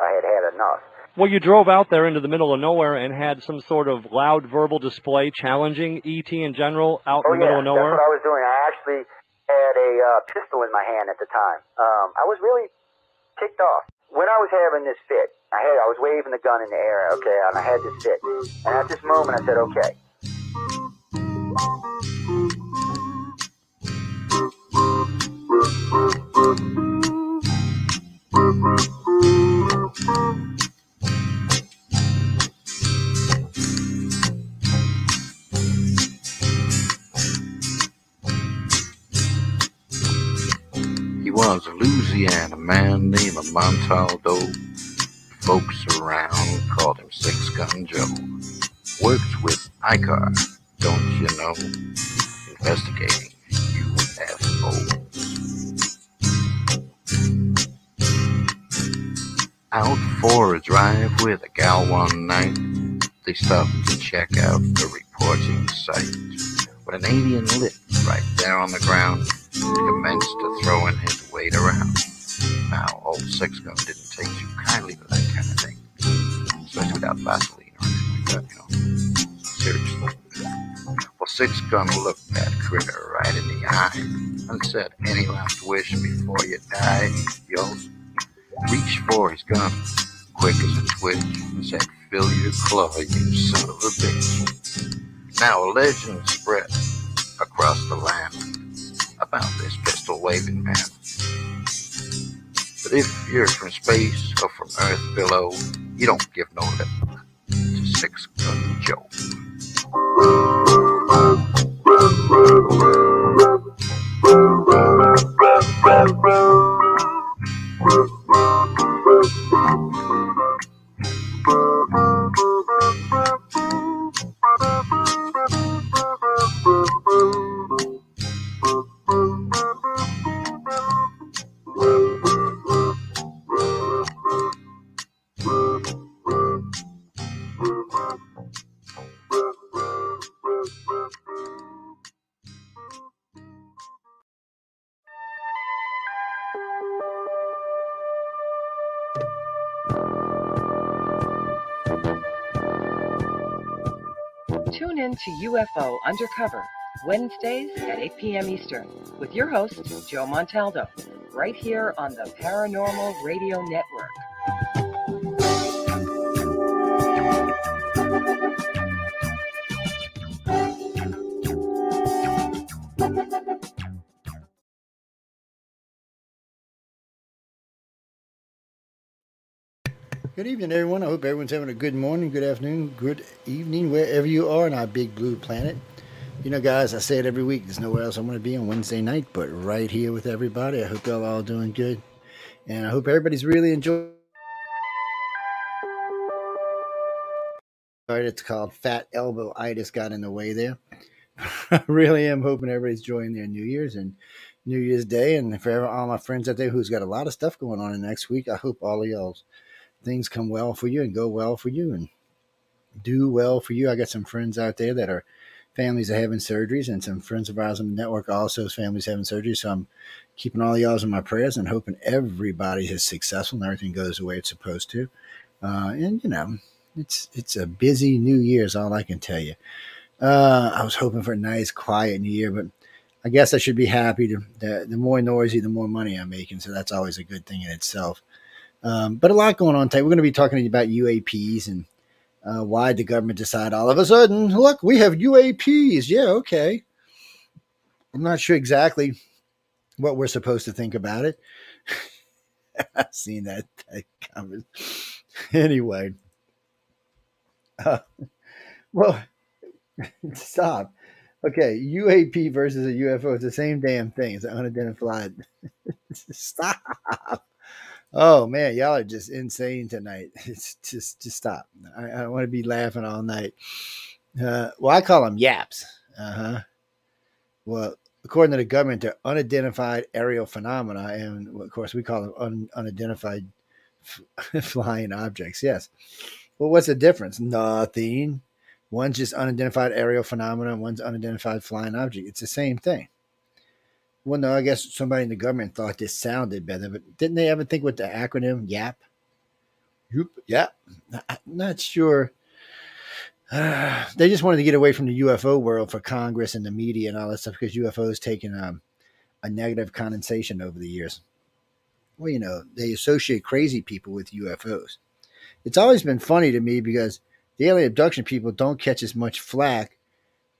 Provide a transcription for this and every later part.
I had had enough. Well, you drove out there into the middle of nowhere and had some sort of loud verbal display challenging ET in general out oh, in the yeah, middle of nowhere. That's what I was doing. I actually had a uh, pistol in my hand at the time. Um, I was really ticked off. When I was having this fit, I had I was waving the gun in the air, okay, and I had this fit. And at this moment, I said, okay. He was a Louisiana man named Montaldo. Folks around called him Six Gun Joe. Worked with ICAR, don't you know? Investigating Out for a drive with a gal one night, they stopped to check out the reporting site. When an alien lit right there on the ground, he commenced to throwing his weight around. Now, old Six Gun didn't take too kindly to that kind of thing, especially without Vaseline or anything like that, you know. Seriously. Well, Six Gun looked that critter right in the eye and said, Any last wish before you die? Yo, reached for his gun, quick as a twitch, and said, Fill your claw, you son of a bitch. Now a legend spread across the land about this pistol waving man. But if you're from space or from Earth below, you don't give no lip to Six Gun Joe. Tune UFO Undercover, Wednesdays at 8 p.m. Eastern, with your host, Joe Montaldo, right here on the Paranormal Radio Network. Good evening, everyone. I hope everyone's having a good morning, good afternoon, good evening, wherever you are on our big blue planet. You know, guys, I say it every week. There's nowhere else I want to be on Wednesday night, but right here with everybody. I hope y'all all doing good, and I hope everybody's really enjoying. Sorry, it's called Fat Elbow Itis got in the way there. I really am hoping everybody's enjoying their New Year's and New Year's Day, and for all my friends out there who's got a lot of stuff going on in next week, I hope all of y'all's things come well for you and go well for you and do well for you. I got some friends out there that are families are having surgeries, and some friends of ours on the network also families having surgeries. So I'm keeping all y'all in my prayers and hoping everybody is successful and everything goes the way it's supposed to. Uh, and you know, it's it's a busy New Year is all I can tell you. Uh, I was hoping for a nice, quiet New Year, but I guess I should be happy. To, the the more noisy, the more money I'm making, so that's always a good thing in itself. Um, but a lot going on today. We're going to be talking about UAPs and uh, why the government decide all of a sudden, look, we have UAPs. Yeah, okay. I'm not sure exactly what we're supposed to think about it. I've seen that, that coming. Anyway, uh, well, stop. Okay, UAP versus a UFO is the same damn thing. It's unidentified. stop. Oh man, y'all are just insane tonight. It's just just stop. I, I don't want to be laughing all night. Uh, well, I call them yaps. Uh huh. Well, according to the government, they're unidentified aerial phenomena, and of course, we call them un, unidentified f- flying objects. Yes. Well, what's the difference? Nothing. One's just unidentified aerial phenomena, one's unidentified flying object. It's the same thing. Well, no, I guess somebody in the government thought this sounded better, but didn't they ever think with the acronym YAP? Yep. Yeah. I'm not sure. Uh, they just wanted to get away from the UFO world for Congress and the media and all that stuff because UFOs taken um, a negative connotation over the years. Well, you know, they associate crazy people with UFOs. It's always been funny to me because the alien abduction people don't catch as much flack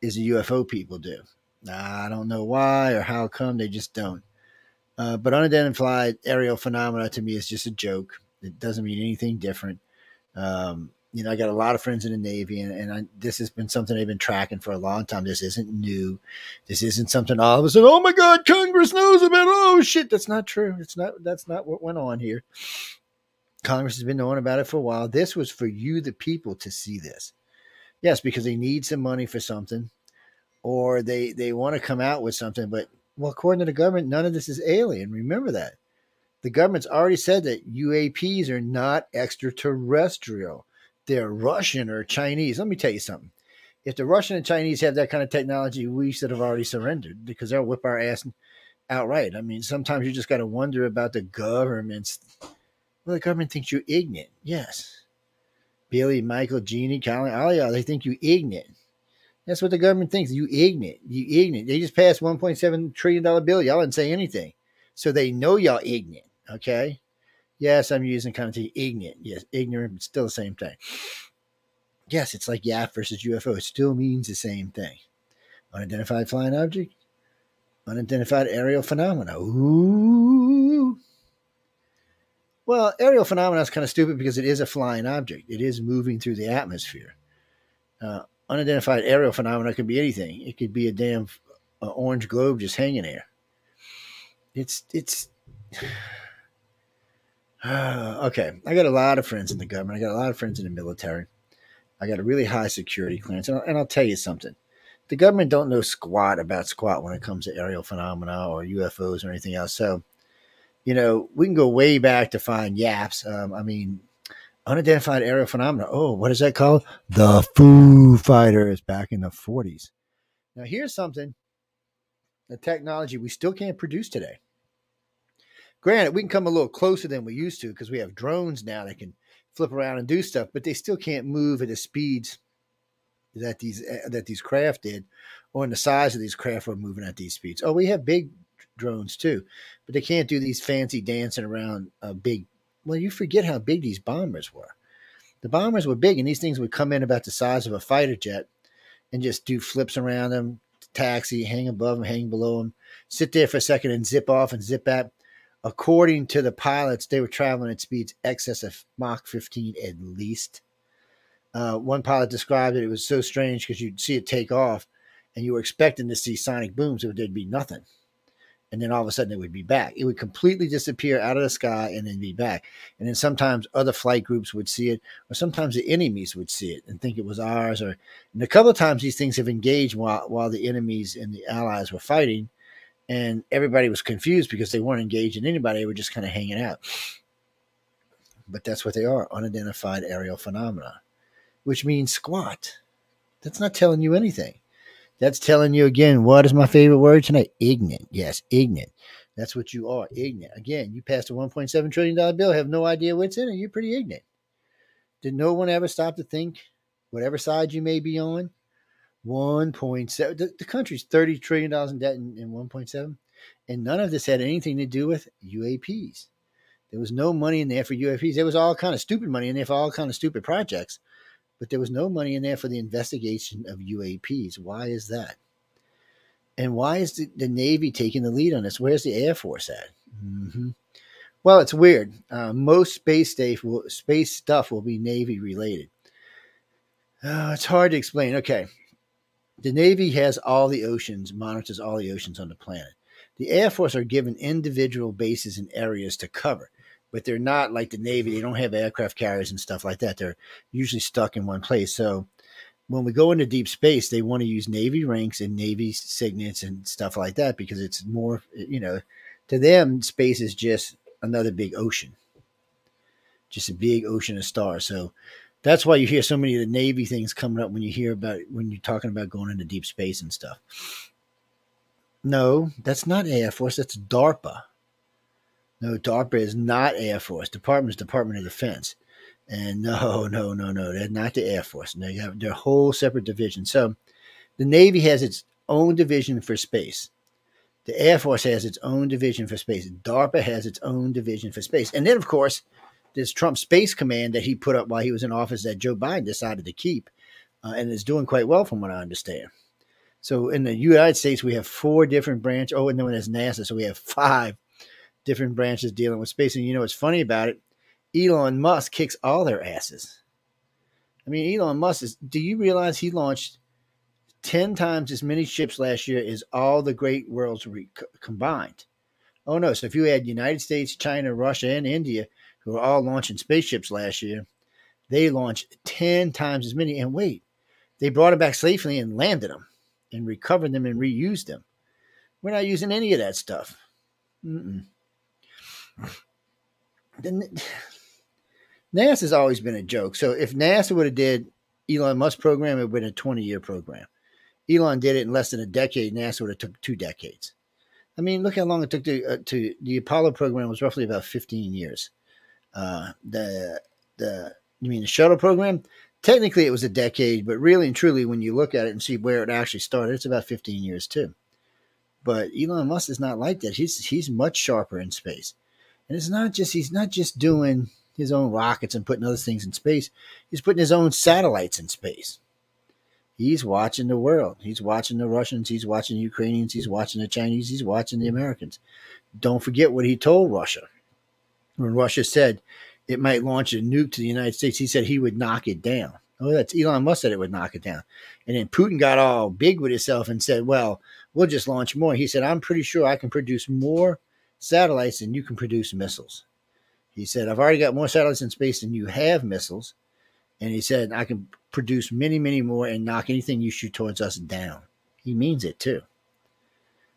as the UFO people do. I don't know why or how come they just don't. Uh, but unidentified aerial phenomena to me is just a joke. It doesn't mean anything different. Um, you know, I got a lot of friends in the Navy, and, and I, this has been something they've been tracking for a long time. This isn't new. This isn't something all of a sudden. Oh my God, Congress knows about. Oh shit, that's not true. It's not. That's not what went on here. Congress has been knowing about it for a while. This was for you, the people, to see this. Yes, because they need some money for something, or they they want to come out with something. But well, according to the government, none of this is alien. Remember that. The government's already said that UAPs are not extraterrestrial they're Russian or Chinese. Let me tell you something. If the Russian and Chinese have that kind of technology, we should have already surrendered because they'll whip our ass outright. I mean, sometimes you just got to wonder about the government's. Well, the government thinks you're ignorant. Yes. Billy, Michael, Jeannie, Colin, all they think you ignorant. That's what the government thinks. You ignorant. You ignorant. They just passed $1.7 trillion bill. Y'all didn't say anything. So they know y'all ignorant. Okay. Yes, I'm using connotation ignorant. Yes, ignorant, but still the same thing. Yes, it's like YAP versus UFO. It still means the same thing. Unidentified flying object, unidentified aerial phenomena. Ooh. Well, aerial phenomena is kind of stupid because it is a flying object. It is moving through the atmosphere. Uh, unidentified aerial phenomena could be anything. It could be a damn uh, orange globe just hanging there. It's it's okay, I got a lot of friends in the government. I got a lot of friends in the military. I got a really high security clearance, and I'll, and I'll tell you something: the government don't know squat about squat when it comes to aerial phenomena or UFOs or anything else. So, you know, we can go way back to find yaps. Um, I mean, unidentified aerial phenomena. Oh, what is that called? The Foo Fighters back in the forties. Now, here's something: the technology we still can't produce today. Granted, we can come a little closer than we used to because we have drones now that can flip around and do stuff, but they still can't move at the speeds that these uh, that these craft did, or in the size of these craft were moving at these speeds. Oh, we have big drones too, but they can't do these fancy dancing around a big. Well, you forget how big these bombers were. The bombers were big, and these things would come in about the size of a fighter jet, and just do flips around them, taxi, hang above them, hang below them, sit there for a second, and zip off and zip back according to the pilots, they were traveling at speeds excess of Mach 15 at least. Uh, one pilot described it, it was so strange because you'd see it take off and you were expecting to see sonic booms, but there'd be nothing. And then all of a sudden it would be back. It would completely disappear out of the sky and then be back. And then sometimes other flight groups would see it, or sometimes the enemies would see it and think it was ours. Or and a couple of times these things have engaged while while the enemies and the allies were fighting and everybody was confused because they weren't engaged in anybody; they were just kind of hanging out. But that's what they are: unidentified aerial phenomena, which means squat. That's not telling you anything. That's telling you again. What is my favorite word tonight? Ignorant. Yes, ignorant. That's what you are. Ignorant. Again, you passed a 1.7 trillion dollar bill, have no idea what's in it. You're pretty ignorant. Did no one ever stop to think, whatever side you may be on, 1.7 the, the country's 30 trillion dollars in debt in, in 1.7 and none of this had anything to do with uaps there was no money in there for uaps there was all kind of stupid money in there for all kind of stupid projects but there was no money in there for the investigation of uaps why is that? And why is the, the navy taking the lead on this? Where's the air force at? Mm-hmm. well it's weird. Uh, most space, space stuff will be navy related. Uh, it's hard to explain. Okay. The Navy has all the oceans, monitors all the oceans on the planet. The Air Force are given individual bases and areas to cover, but they're not like the Navy. They don't have aircraft carriers and stuff like that. They're usually stuck in one place. So when we go into deep space, they want to use Navy ranks and Navy signets and stuff like that because it's more, you know, to them, space is just another big ocean, just a big ocean of stars. So that's why you hear so many of the Navy things coming up when you hear about when you're talking about going into deep space and stuff. No, that's not Air Force. That's DARPA. No, DARPA is not Air Force. Department is Department of Defense. And no, no, no, no, they're not the Air Force. They have their whole separate division. So the Navy has its own division for space. The Air Force has its own division for space. DARPA has its own division for space. And then, of course, there's Trump Space Command that he put up while he was in office that Joe Biden decided to keep uh, and is doing quite well from what I understand. So in the United States, we have four different branches. Oh, and then there's NASA. So we have five different branches dealing with space. And you know what's funny about it? Elon Musk kicks all their asses. I mean, Elon Musk is. Do you realize he launched ten times as many ships last year as all the great worlds re- combined? Oh no! So if you add United States, China, Russia, and India, who are all launching spaceships last year, they launched ten times as many. And wait, they brought them back safely and landed them, and recovered them and reused them. We're not using any of that stuff. Mm-mm. The, NASA's always been a joke. So if NASA would have did Elon Musk program, it would have been a 20 year program. Elon did it in less than a decade. NASA would have took two decades. I mean, look how long it took to, uh, to the Apollo program was roughly about 15 years. Uh, the the you mean the shuttle program? Technically, it was a decade, but really and truly, when you look at it and see where it actually started, it's about 15 years too. But Elon Musk is not like that. He's he's much sharper in space, and it's not just he's not just doing his own rockets and putting other things in space. He's putting his own satellites in space. He's watching the world. He's watching the Russians. He's watching the Ukrainians. He's watching the Chinese. He's watching the Americans. Don't forget what he told Russia. When Russia said it might launch a nuke to the United States, he said he would knock it down. Oh, that's Elon Musk said it would knock it down. And then Putin got all big with himself and said, well, we'll just launch more. He said, I'm pretty sure I can produce more satellites than you can produce missiles. He said, I've already got more satellites in space than you have missiles. And he said, I can produce many, many more and knock anything you shoot towards us down. He means it too.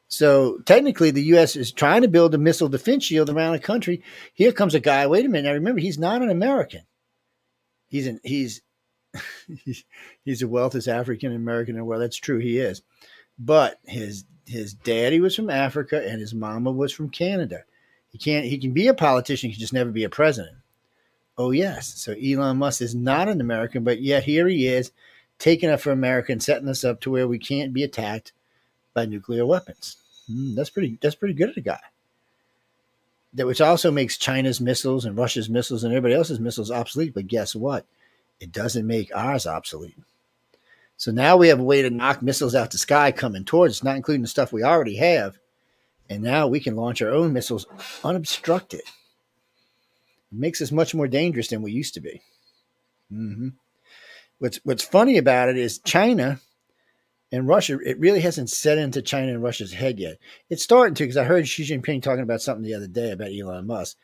So technically, the U.S. is trying to build a missile defense shield around the country. Here comes a guy. Wait a minute. Now remember, he's not an American. He's an he's he's, the wealthiest African American in the world. That's true. He is, but his his daddy was from Africa and his mama was from Canada. He can't. He can be a politician. He can just never be a president. Oh yes. So Elon Musk is not an American, but yet here he is, taking up for America and setting us up to where we can't be attacked by nuclear weapons. Mm, that's pretty. That's pretty good of a guy. That which also makes China's missiles and Russia's missiles and everybody else's missiles obsolete. But guess what? It doesn't make ours obsolete. So now we have a way to knock missiles out the sky coming towards us, not including the stuff we already have and now we can launch our own missiles unobstructed. It makes us much more dangerous than we used to be. Mm-hmm. What's What's funny about it is China and Russia. It really hasn't set into China and Russia's head yet. It's starting to because I heard Xi Jinping talking about something the other day about Elon Musk,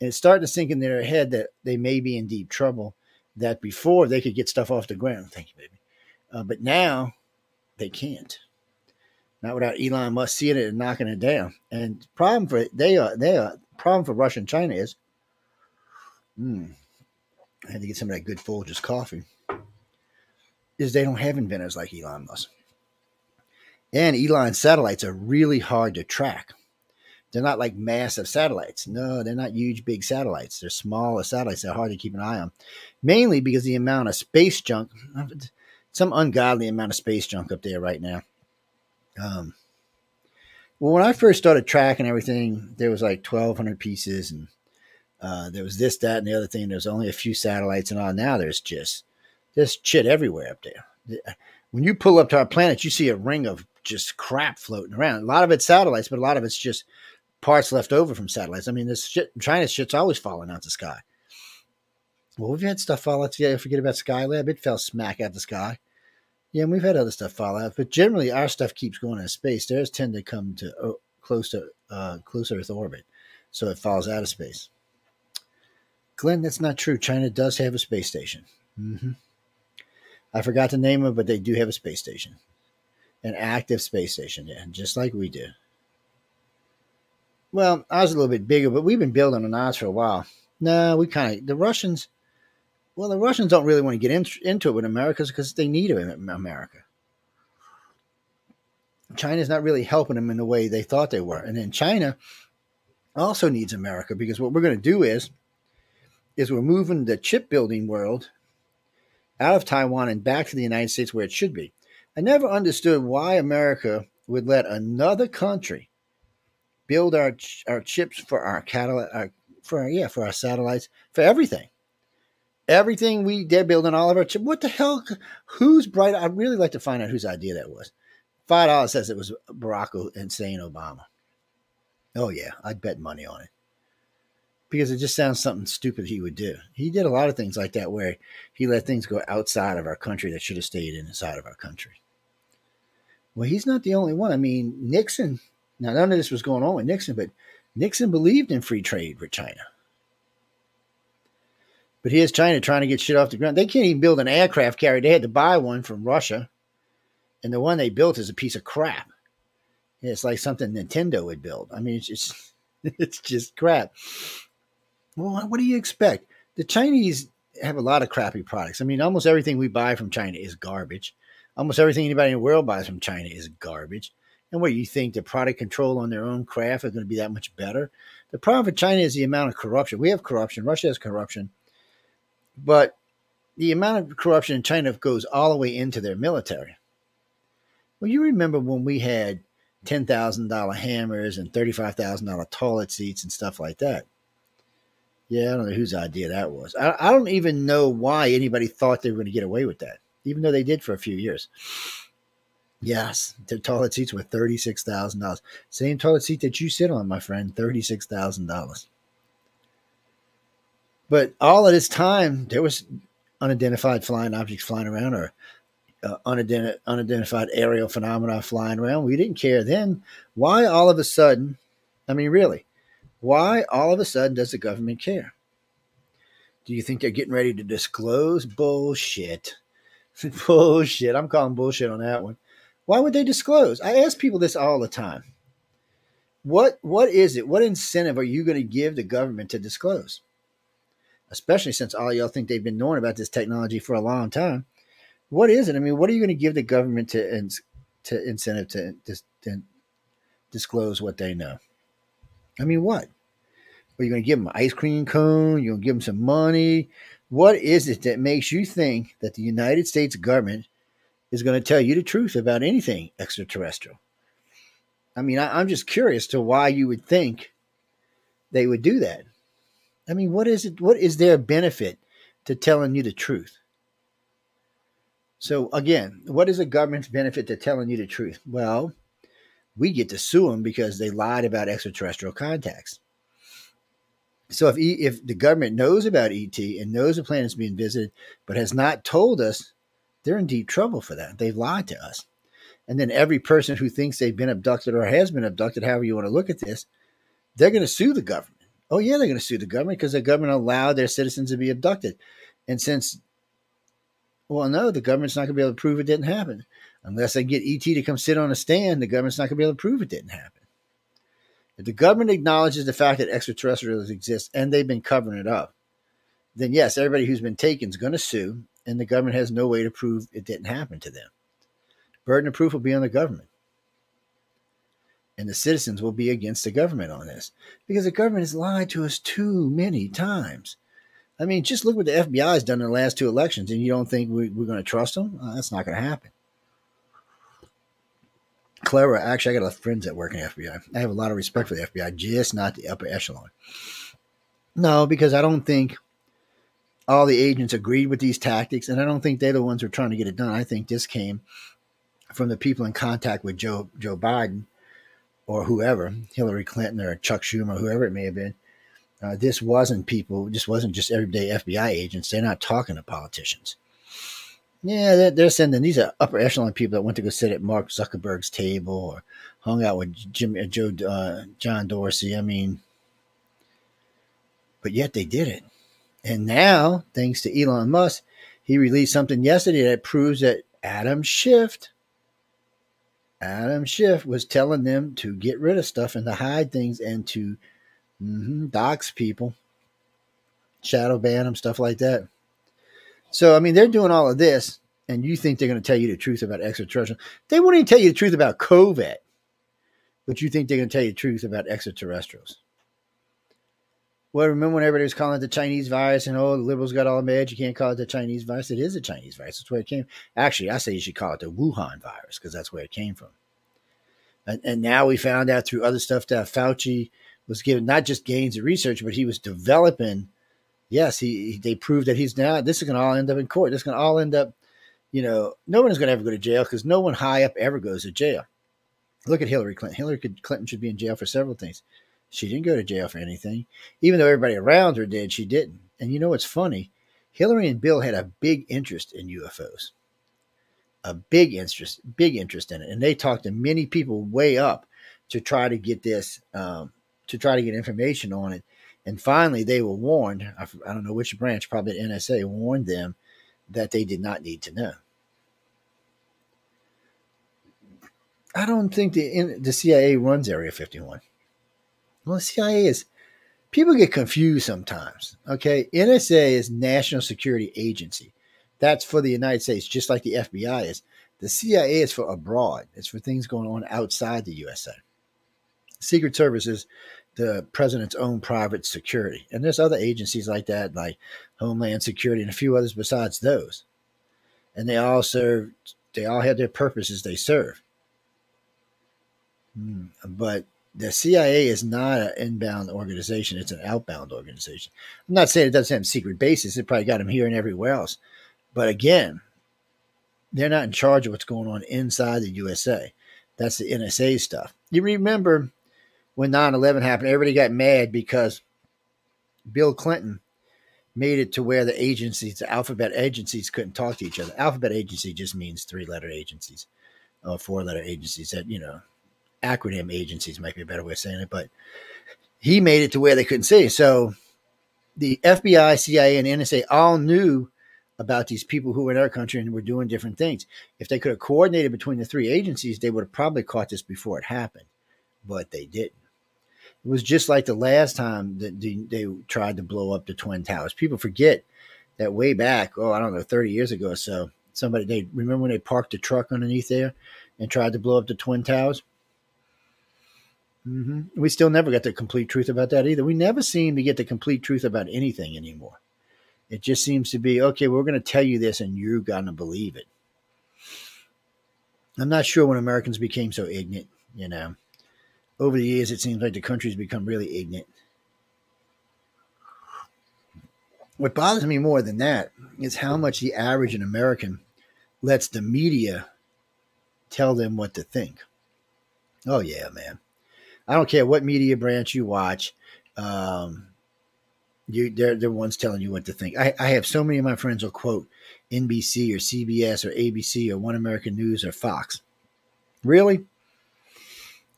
and it's starting to sink in their head that they may be in deep trouble. That before they could get stuff off the ground. Thank you, baby. Uh, but now they can't not without Elon Musk seeing it and knocking it down. And problem for they are they are problem for Russia and China is, hmm, I had to get some of that good Folgers coffee. Is they don't have inventors like Elon Musk, and Elon's satellites are really hard to track. They're not like massive satellites. No, they're not huge, big satellites. They're smaller satellites. They're hard to keep an eye on, mainly because the amount of space junk, some ungodly amount of space junk up there right now um, well, when I first started tracking everything, there was like 1,200 pieces, and uh, there was this, that, and the other thing. There's only a few satellites, and all. Now there's just there's shit everywhere up there. When you pull up to our planet, you see a ring of just crap floating around. A lot of it's satellites, but a lot of it's just parts left over from satellites. I mean, this shit, China's shit's always falling out the sky. Well, we've had stuff fall out. Yeah, forget about Skylab. It fell smack out of the sky. Yeah, and we've had other stuff fall out, but generally our stuff keeps going in space. Theirs tend to come to uh, close to uh, close Earth orbit, so it falls out of space. Glenn, that's not true. China does have a space station. Mm-hmm. I forgot the name of it, but they do have a space station, an active space station. Yeah, just like we do. Well, ours is a little bit bigger, but we've been building on ours for a while. No, we kind of the Russians well, the Russians don't really want to get in, into it with America because they need America. China's not really helping them in the way they thought they were. And then China also needs America because what we're going to do is is we're moving the chip building world out of Taiwan and back to the United States where it should be. I never understood why America would let another country build our our chips for our cattle, our, for our, yeah for our satellites for everything. Everything we they're building all of our chips. What the hell? Who's bright? I'd really like to find out whose idea that was. Five dollars says it was Barack Hussein Obama. Oh yeah, I'd bet money on it because it just sounds something stupid he would do. He did a lot of things like that where he let things go outside of our country that should have stayed inside of our country. Well, he's not the only one. I mean, Nixon, now none of this was going on with Nixon, but Nixon believed in free trade with China. But here's China trying to get shit off the ground. They can't even build an aircraft carrier. They had to buy one from Russia. And the one they built is a piece of crap. It's like something Nintendo would build. I mean, it's just, it's just crap. Well, what do you expect? The Chinese have a lot of crappy products. I mean, almost everything we buy from China is garbage. Almost everything anybody in the world buys from China is garbage. And what do you think the product control on their own craft is going to be that much better? The problem for China is the amount of corruption. We have corruption. Russia has corruption. But the amount of corruption in China goes all the way into their military. Well, you remember when we had $10,000 hammers and $35,000 toilet seats and stuff like that. Yeah, I don't know whose idea that was. I, I don't even know why anybody thought they were going to get away with that, even though they did for a few years. Yes, the toilet seats were thirty-six thousand dollars. Same toilet seat that you sit on, my friend, thirty-six thousand dollars. But all of this time, there was unidentified flying objects flying around, or uh, unident- unidentified aerial phenomena flying around. We didn't care then. Why all of a sudden? I mean, really, why all of a sudden does the government care? Do you think they're getting ready to disclose? Bullshit. bullshit. I'm calling bullshit on that one. Why would they disclose? I ask people this all the time. What what is it? What incentive are you going to give the government to disclose? Especially since all y'all think they've been knowing about this technology for a long time. What is it? I mean, what are you going to give the government to to incentive to, to, to disclose what they know? I mean, what? Are you going to give them an ice cream cone? You're going to give them some money? What is it that makes you think that the United States government is going to tell you the truth about anything extraterrestrial? I mean, I, am just curious to why you would think they would do that. I mean, what is it? What is their benefit to telling you the truth? So again, what is a government's benefit to telling you the truth? Well, we get to sue them because they lied about extraterrestrial contacts. So if if the government knows about ET and knows the planet's being visited, but has not told us, they're in deep trouble for that. They've lied to us. And then every person who thinks they've been abducted or has been abducted, however you want to look at this, they're going to sue the government. Oh yeah, they're going to sue the government because the government allowed their citizens to be abducted. And since, well, no, the government's not going to be able to prove it didn't happen unless they get ET to come sit on a stand, the government's not going to be able to prove it didn't happen. If the government acknowledges the fact that extraterrestrials exist and they've been covering it up, then yes, everybody who's been taken is going to sue, and the government has no way to prove it didn't happen to them. Burden of proof will be on the government. And the citizens will be against the government on this because the government has lied to us too many times. I mean, just look what the FBI has done in the last two elections, and you don't think we, are going to trust them? Uh, that's not going to happen. Clever. Actually, I got a lot of friends that work in the FBI. I have a lot of respect for the FBI, just not the upper echelon. No, because I don't think all the agents agreed with these tactics, and I don't think they're the ones who are trying to get it done. I think this came from the people in contact with Joe Joe Biden or whoever, Hillary Clinton or Chuck Schumer, whoever it may have been. Uh, this wasn't people. This wasn't just everyday FBI agents. They're not talking to politicians. Yeah, they're, they're sending these are upper echelon people that went to go sit at Mark Zuckerberg's table or hung out with Jim, uh, Joe, uh, John Dorsey. I mean, but yet they did it. And now, thanks to Elon Musk, he released something yesterday that proves that Adam Schiff, Adam Schiff was telling them to get rid of stuff and to hide things and to mm-hmm, dox people, shadow ban them, stuff like that. So, I mean, they're doing all of this, and you think they're going to tell you the truth about extraterrestrial. They won't even tell you the truth about COVID, but you think they're going to tell you the truth about extraterrestrials. Well, remember when everybody was calling it the Chinese virus and oh, the liberals got all mad? You can't call it the Chinese virus. It is a Chinese virus. That's where it came. Actually, I say you should call it the Wuhan virus because that's where it came from. And, and now we found out through other stuff that Fauci was given not just gains of research, but he was developing. Yes, he they proved that he's now. This is going to all end up in court. This is going to all end up. You know, no one is going to ever go to jail because no one high up ever goes to jail. Look at Hillary Clinton. Hillary Clinton should be in jail for several things. She didn't go to jail for anything. Even though everybody around her did, she didn't. And you know what's funny? Hillary and Bill had a big interest in UFOs. A big interest, big interest in it. And they talked to many people way up to try to get this, um, to try to get information on it. And finally, they were warned. I, don't know which branch, probably the NSA, warned them that they did not need to know. I don't think the the CIA runs Area 51. Well, the CIA is people get confused sometimes. Okay, NSA is National Security Agency. That's for the United States, just like the FBI is. The CIA is for abroad. It's for things going on outside the USA. Secret Service is the president's own private security, and there's other agencies like that, like Homeland Security and a few others besides those. And they all serve. They all have their purposes they serve. Hmm. But the CIA is not an inbound organization; it's an outbound organization. I'm not saying it doesn't have secret bases; it probably got them here and everywhere else. But again, they're not in charge of what's going on inside the USA. That's the NSA stuff. You remember when 9/11 happened? Everybody got mad because Bill Clinton made it to where the agencies, the alphabet agencies, couldn't talk to each other. Alphabet agency just means three-letter agencies, or four-letter agencies that you know acronym agencies might be a better way of saying it, but he made it to where they couldn't see. So the FBI, CIA, and NSA all knew about these people who were in our country and were doing different things. If they could have coordinated between the three agencies, they would have probably caught this before it happened, but they didn't. It was just like the last time that they tried to blow up the Twin Towers. People forget that way back, oh, I don't know, 30 years ago or so, somebody, they remember when they parked a truck underneath there and tried to blow up the Twin Towers? Mm-hmm. We still never got the complete truth about that either. We never seem to get the complete truth about anything anymore. It just seems to be okay, we're going to tell you this and you're going to believe it. I'm not sure when Americans became so ignorant, you know. Over the years, it seems like the country's become really ignorant. What bothers me more than that is how much the average American lets the media tell them what to think. Oh, yeah, man. I don't care what media branch you watch. Um, you they're the ones telling you what to think. I, I have so many of my friends will quote NBC or CBS or ABC or One American News or Fox. Really?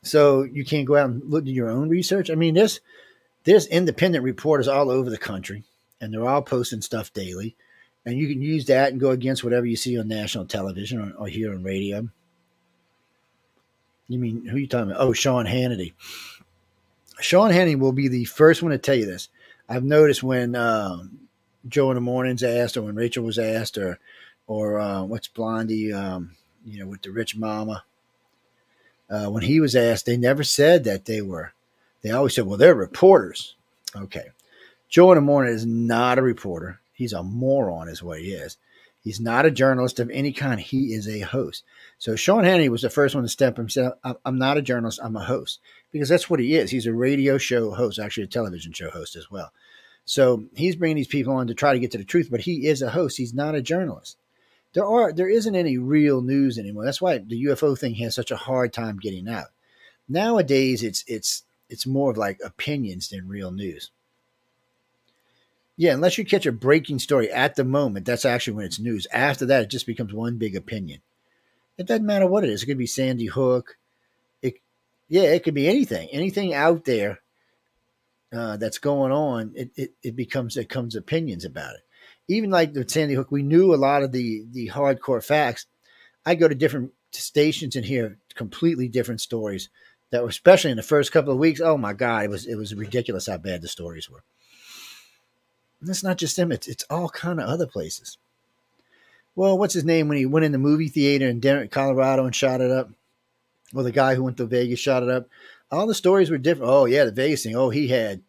So you can't go out and look at your own research? I mean, there's there's independent reporters all over the country, and they're all posting stuff daily. And you can use that and go against whatever you see on national television or, or here on radio. You mean who are you talking about? Oh, Sean Hannity. Sean Hannity will be the first one to tell you this. I've noticed when um, Joe in the morning's asked, or when Rachel was asked, or or uh, what's Blondie, um, you know, with the rich mama. Uh, when he was asked, they never said that they were. They always said, "Well, they're reporters." Okay, Joe in the morning is not a reporter. He's a moron, is what he is. He's not a journalist of any kind. He is a host. So Sean Hannity was the first one to step himself. I'm not a journalist. I'm a host because that's what he is. He's a radio show host, actually a television show host as well. So he's bringing these people on to try to get to the truth, but he is a host. He's not a journalist. There are there isn't any real news anymore. That's why the UFO thing has such a hard time getting out. Nowadays, it's it's it's more of like opinions than real news. Yeah, unless you catch a breaking story at the moment, that's actually when it's news. After that, it just becomes one big opinion. It doesn't matter what it is. It could be Sandy Hook. It, yeah, it could be anything. Anything out there uh, that's going on, it, it, it becomes it comes opinions about it. Even like the Sandy Hook, we knew a lot of the the hardcore facts. I go to different stations and hear completely different stories that were, especially in the first couple of weeks. Oh my God, it was it was ridiculous how bad the stories were. And it's not just them; it's it's all kind of other places. Well, what's his name when he went in the movie theater in Denver, Colorado, and shot it up? Well, the guy who went to Vegas shot it up. All the stories were different. Oh yeah, the Vegas thing. Oh, he had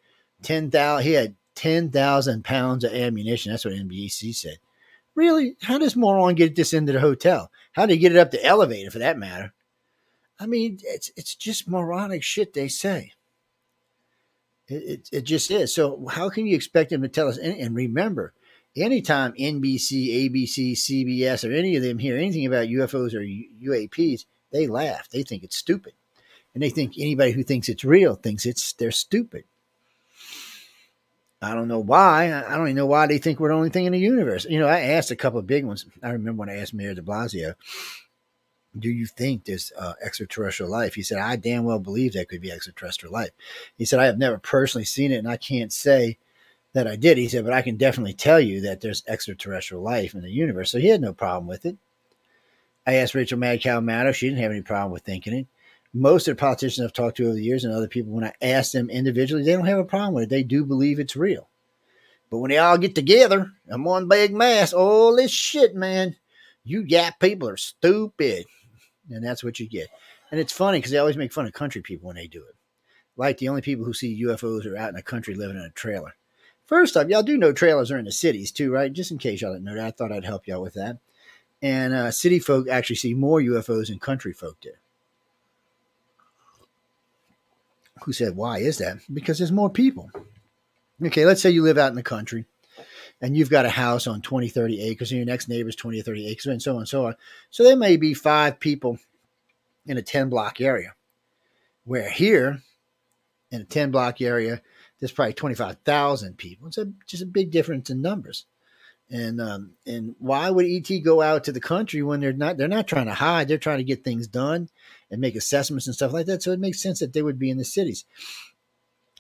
ten thousand. He had ten thousand pounds of ammunition. That's what NBC said. Really? How does moron get this into the hotel? How did he get it up the elevator, for that matter? I mean, it's it's just moronic shit they say. It, it, it just is. So how can you expect them to tell us? And, and remember, anytime NBC, ABC, CBS, or any of them hear anything about UFOs or UAPs, they laugh. They think it's stupid, and they think anybody who thinks it's real thinks it's they're stupid. I don't know why. I don't even know why they think we're the only thing in the universe. You know, I asked a couple of big ones. I remember when I asked Mayor De Blasio, "Do you think there's uh, extraterrestrial life?" He said, "I damn well believe that could be extraterrestrial life." He said, "I have never personally seen it, and I can't say." That I did. He said, but I can definitely tell you that there's extraterrestrial life in the universe. So he had no problem with it. I asked Rachel Madcow Maddow. She didn't have any problem with thinking it. Most of the politicians I've talked to over the years and other people, when I ask them individually, they don't have a problem with it. They do believe it's real. But when they all get together in one big mass, all this shit, man, you yap people are stupid. And that's what you get. And it's funny because they always make fun of country people when they do it. Like the only people who see UFOs are out in the country living in a trailer. First off, y'all do know trailers are in the cities too, right? Just in case y'all didn't know that, I thought I'd help y'all with that. And uh, city folk actually see more UFOs than country folk do. Who said, why is that? Because there's more people. Okay, let's say you live out in the country and you've got a house on 20, 30 acres and your next neighbor's 20 or 30 acres and so on and so on. So there may be five people in a 10 block area. Where here, in a 10 block area, there's probably 25,000 people. It's a, just a big difference in numbers. And um, and why would ET go out to the country when they're not they're not trying to hide, they're trying to get things done and make assessments and stuff like that. So it makes sense that they would be in the cities.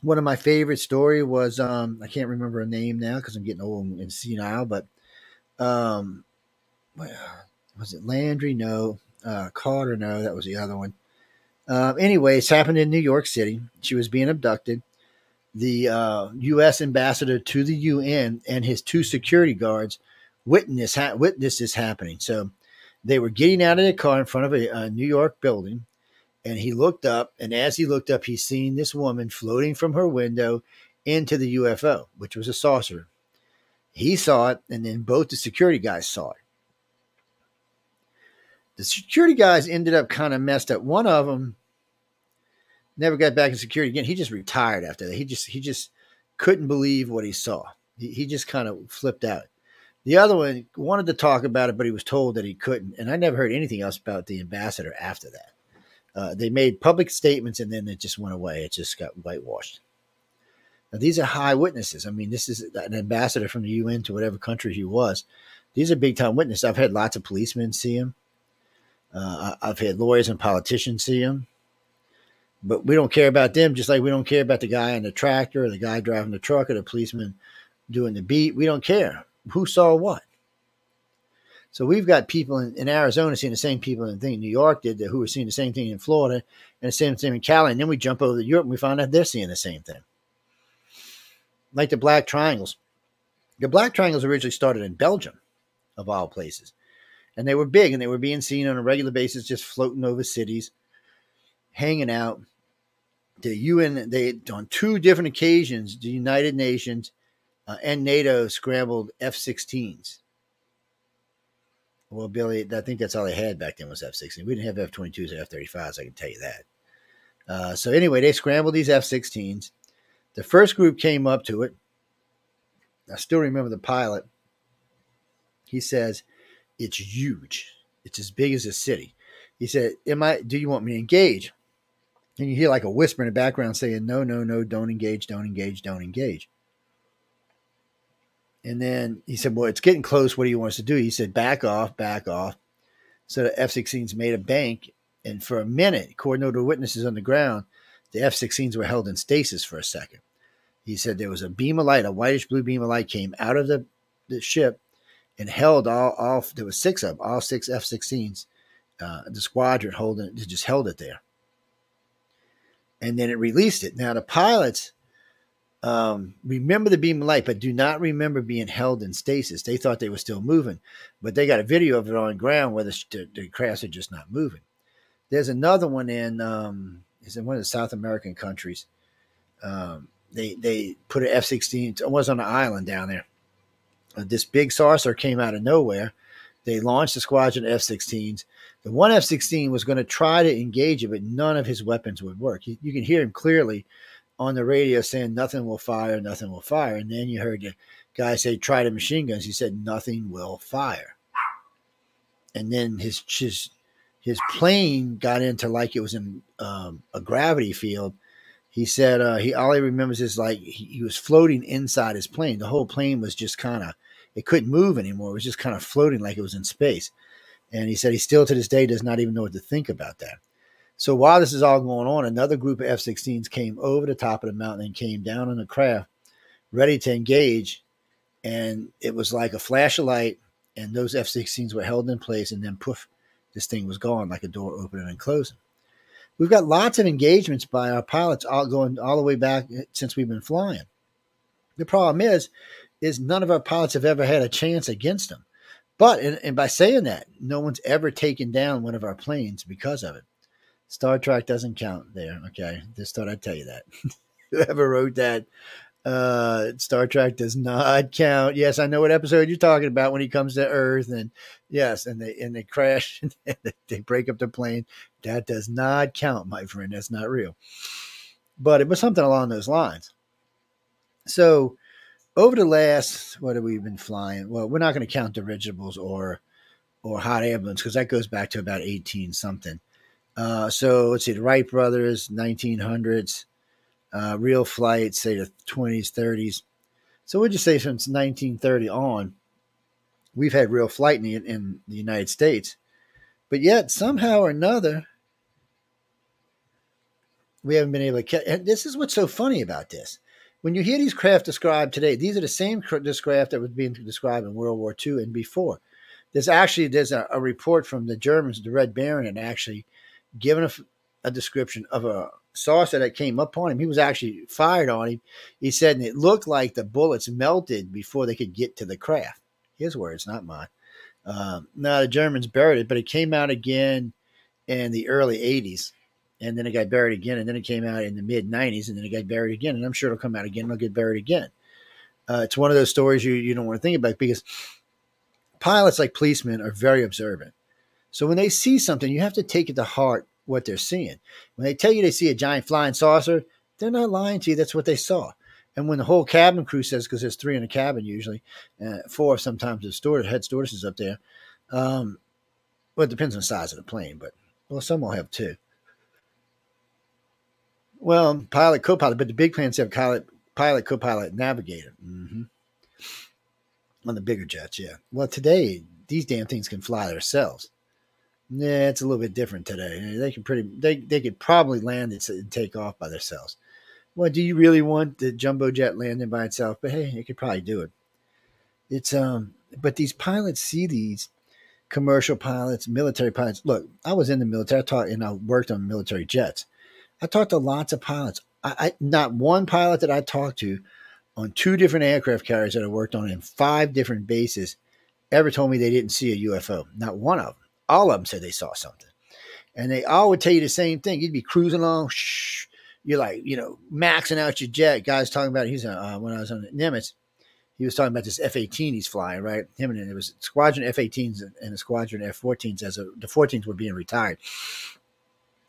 One of my favorite story was um, I can't remember a name now because I'm getting old and senile, but um, was it Landry? No, uh, Carter? No, that was the other one. Uh, anyway, it's happened in New York City. She was being abducted the uh, U.S. ambassador to the UN and his two security guards witness ha- witnessed this happening. So they were getting out of their car in front of a, a New York building, and he looked up, and as he looked up, he seen this woman floating from her window into the UFO, which was a saucer. He saw it, and then both the security guys saw it. The security guys ended up kind of messed up. One of them never got back in security again. He just retired after that. He just he just couldn't believe what he saw. He, he just kind of flipped out. The other one wanted to talk about it, but he was told that he couldn't. And I never heard anything else about the ambassador after that. Uh, they made public statements and then it just went away. It just got whitewashed. Now, these are high witnesses. I mean, this is an ambassador from the UN to whatever country he was. These are big time witnesses. I've had lots of policemen see him. Uh, I've had lawyers and politicians see him but we don't care about them just like we don't care about the guy on the tractor or the guy driving the truck or the policeman doing the beat. We don't care who saw what. So we've got people in, in Arizona seeing the same people in New York did who were seeing the same thing in Florida and the same thing in Cali. And then we jump over to Europe and we find out they're seeing the same thing. Like the black triangles. The black triangles originally started in Belgium, of all places. And they were big and they were being seen on a regular basis, just floating over cities, hanging out the UN, they on two different occasions, the United Nations uh, and NATO scrambled F-16s. Well, Billy, I think that's all they had back then was F-16. We didn't have F-22s or F-35s. I can tell you that. Uh, so anyway, they scrambled these F-16s. The first group came up to it. I still remember the pilot. He says, "It's huge. It's as big as a city." He said, "Am I? Do you want me to engage?" And you hear like a whisper in the background saying, no, no, no, don't engage, don't engage, don't engage. And then he said, well, it's getting close. What do you want us to do? He said, back off, back off. So the F 16s made a bank. And for a minute, according to witnesses on the ground, the F 16s were held in stasis for a second. He said there was a beam of light, a whitish blue beam of light came out of the, the ship and held all, all, there was six of them, all six F 16s, uh, the squadron holding it, just held it there and then it released it. Now the pilots um, remember the beam of light, but do not remember being held in stasis. They thought they were still moving, but they got a video of it on ground where the, the, the crafts are just not moving. There's another one in um, is in one of the South American countries. Um, they they put an F 16, it was on an island down there. Uh, this big saucer came out of nowhere. They launched a squadron F 16s. The one F 16 was going to try to engage it, but none of his weapons would work. You, you can hear him clearly on the radio saying, Nothing will fire, nothing will fire. And then you heard the guy say, Try the machine guns. He said, Nothing will fire. And then his, his, his plane got into like it was in um, a gravity field. He said uh, he all he remembers is like he, he was floating inside his plane. The whole plane was just kind of it couldn't move anymore. It was just kind of floating like it was in space. And he said he still to this day does not even know what to think about that. So while this is all going on, another group of F 16s came over the top of the mountain and came down on the craft, ready to engage. And it was like a flash of light, and those F 16s were held in place, and then poof, this thing was gone like a door opening and closing. We've got lots of engagements by our pilots all going all the way back since we've been flying. The problem is, is none of our pilots have ever had a chance against them. But and, and by saying that, no one's ever taken down one of our planes because of it. Star Trek doesn't count there. Okay, just thought I'd tell you that. Whoever wrote that, uh, Star Trek does not count. Yes, I know what episode you're talking about when he comes to Earth, and yes, and they and they crash and they break up the plane. That does not count, my friend. That's not real. But it was something along those lines. So over the last what have we been flying? Well, we're not going to count dirigibles or or hot air balloons because that goes back to about eighteen something. Uh, so let's see, the Wright brothers, nineteen hundreds, uh, real flights, say the twenties, thirties. So we'll just say since nineteen thirty on, we've had real flight in the, in the United States, but yet somehow or another, we haven't been able to. Catch, and this is what's so funny about this when you hear these craft described today, these are the same craft that was being described in World War II and before. There's actually there's a, a report from the Germans, the Red Baron, and actually given a, a, description of a saucer that came up on him. He was actually fired on him. He said, it looked like the bullets melted before they could get to the craft. His words, not mine. Um, now the Germans buried it, but it came out again in the early 80s and then it got buried again, and then it came out in the mid '90s, and then it got buried again, and I'm sure it'll come out again, and it'll get buried again. Uh, it's one of those stories you you don't want to think about because pilots, like policemen, are very observant. So when they see something, you have to take it to heart what they're seeing. When they tell you they see a giant flying saucer, they're not lying to you. That's what they saw. And when the whole cabin crew says, because there's three in a cabin usually, uh, four sometimes the steward, head stewardesses up there. Um, well, it depends on the size of the plane, but well, some will have two. Well, pilot, co-pilot, but the big planes have pilot, pilot, co-pilot, navigator. Mm-hmm. On the bigger jets, yeah. Well, today these damn things can fly themselves. Yeah, it's a little bit different today. They can pretty, they they could probably land and take off by themselves. Well, do you really want the jumbo jet landing by itself? But hey, it could probably do it. It's um, but these pilots see these commercial pilots, military pilots. Look, I was in the military. I taught and I worked on military jets. I talked to lots of pilots. I, I, not one pilot that I talked to on two different aircraft carriers that I worked on in five different bases ever told me they didn't see a UFO. Not one of them. All of them said they saw something. And they all would tell you the same thing. You'd be cruising along, shh, you're like, you know, maxing out your jet. Guys talking about, he's uh, when I was on Nimitz, he was talking about this F 18 he's flying, right? Him and it was squadron F 18s and a squadron F 14s as a, the 14s were being retired.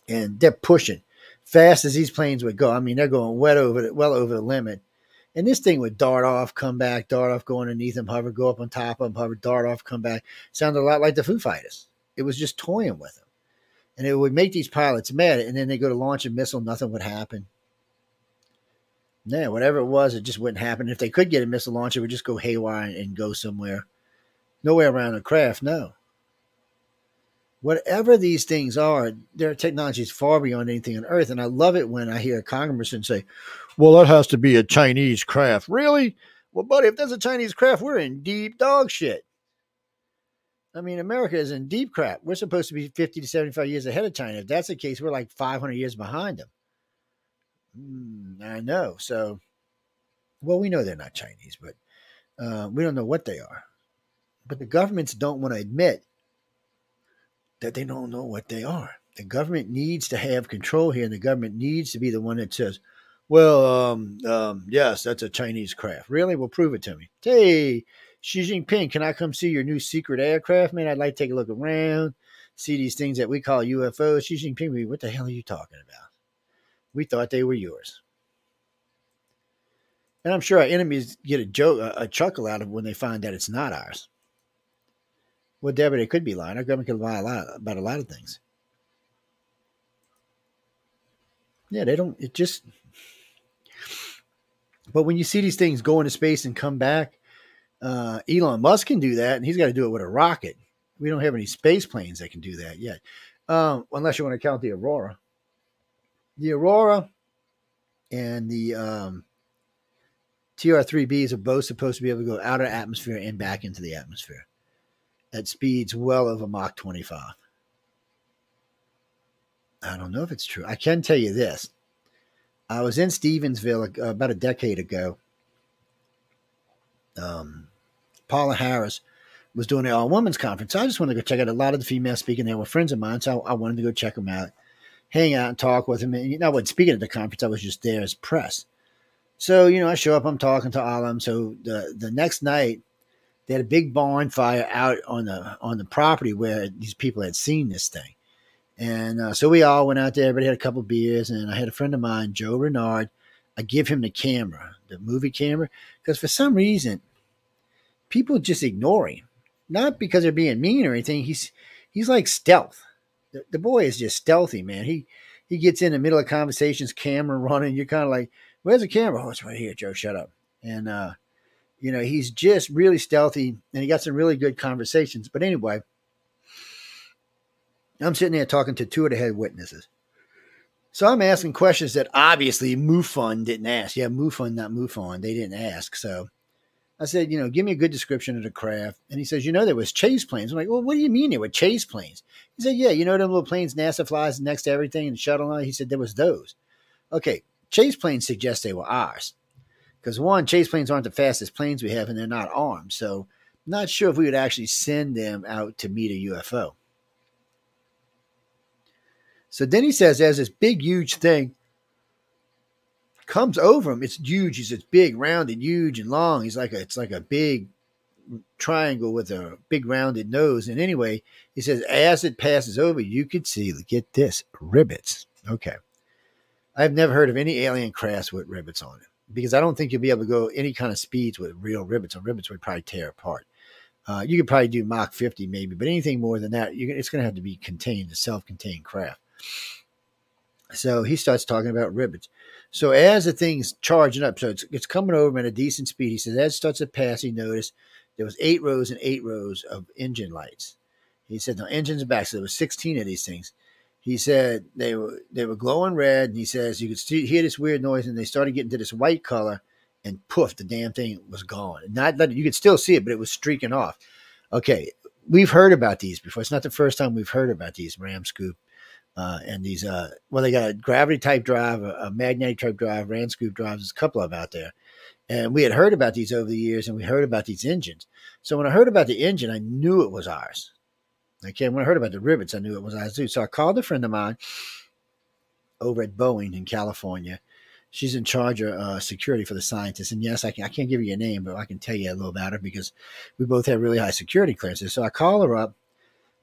And they're pushing fast as these planes would go. I mean, they're going well over the, well over the limit. And this thing would dart off, come back, dart off, go underneath them, hover, go up on top of them, hover, dart off, come back. Sounded a lot like the Foo Fighters. It was just toying with them. And it would make these pilots mad. And then they go to launch a missile, nothing would happen. Yeah, whatever it was, it just wouldn't happen. If they could get a missile launch, it would just go haywire and go somewhere. Nowhere around the craft, no whatever these things are, their technology is far beyond anything on Earth. And I love it when I hear a congressman say, well, that has to be a Chinese craft. Really? Well, buddy, if that's a Chinese craft, we're in deep dog shit. I mean, America is in deep crap. We're supposed to be 50 to 75 years ahead of China. If that's the case, we're like 500 years behind them. Mm, I know. So, well, we know they're not Chinese, but uh, we don't know what they are. But the governments don't want to admit that they don't know what they are. The government needs to have control here, and the government needs to be the one that says, Well, um, um, yes, that's a Chinese craft. Really? Well, prove it to me. Hey, Xi Jinping, can I come see your new secret aircraft, man? I'd like to take a look around, see these things that we call UFOs. Xi Jinping, what the hell are you talking about? We thought they were yours. And I'm sure our enemies get a joke, a, a chuckle out of when they find that it's not ours. Well, Deborah, they could be lying. Our government could lie a lot about a lot of things. Yeah, they don't. It just. But when you see these things go into space and come back, uh, Elon Musk can do that, and he's got to do it with a rocket. We don't have any space planes that can do that yet, um, unless you want to count the Aurora. The Aurora and the um, TR-3Bs are both supposed to be able to go out of atmosphere and back into the atmosphere at speeds well over Mach 25. I don't know if it's true. I can tell you this. I was in Stevensville uh, about a decade ago. Um, Paula Harris was doing an all women's conference. So I just wanted to go check out a lot of the females speaking there were friends of mine. So I, I wanted to go check them out, hang out and talk with them. And you know, I wasn't speaking at the conference. I was just there as press. So, you know, I show up, I'm talking to all of them. So the, the next night, they had a big bonfire out on the on the property where these people had seen this thing. And uh, so we all went out there. Everybody had a couple beers, and I had a friend of mine, Joe Renard. I give him the camera, the movie camera, because for some reason, people just ignore him. Not because they're being mean or anything. He's he's like stealth. The, the boy is just stealthy, man. He he gets in the middle of conversations, camera running. You're kind of like, "Where's the camera?" Oh, it's right here, Joe. Shut up. And uh, you know, he's just really stealthy, and he got some really good conversations. But anyway I'm sitting there talking to two of the head witnesses. So I'm asking questions that obviously MUFON didn't ask. Yeah, MUFON, not MUFON. They didn't ask. So I said, you know, give me a good description of the craft. And he says, you know, there was chase planes. I'm like, well, what do you mean there were chase planes? He said, yeah, you know them little planes NASA flies next to everything and shuttle. He said there was those. Okay, chase planes suggest they were ours. Because one, chase planes aren't the fastest planes we have, and they're not armed. So not sure if we would actually send them out to meet a UFO. So then he says there's this big, huge thing comes over him. It's huge. He's it's big, rounded, huge, and long. He's like a it's like a big triangle with a big rounded nose. And anyway, he says as it passes over, you could see. Get this rivets. Okay, I've never heard of any alien crafts with rivets on it because I don't think you'll be able to go any kind of speeds with real rivets. Or rivets would probably tear apart. Uh, you could probably do Mach 50 maybe, but anything more than that, it's going to have to be contained, a self-contained craft. So he starts talking about rivets. So as the thing's charging up, so it's, it's coming over at a decent speed. He says as it starts to pass, he noticed there was eight rows and eight rows of engine lights. He said, "No engines back." So there was sixteen of these things. He said they were they were glowing red, and he says you could see, hear this weird noise, and they started getting to this white color, and poof, the damn thing was gone. Not that you could still see it, but it was streaking off. Okay, we've heard about these before. It's not the first time we've heard about these ram scoop uh, and these, uh, well, they got a gravity type drive, a, a magnetic type drive, ram scoop drives, there's a couple of out there. And we had heard about these over the years and we heard about these engines. So when I heard about the engine, I knew it was ours. Okay. When I heard about the rivets, I knew it was too. So I called a friend of mine over at Boeing in California. She's in charge of uh, security for the scientists. And yes, I, can, I can't give you a name, but I can tell you a little about her because we both have really high security clearances. So I call her up.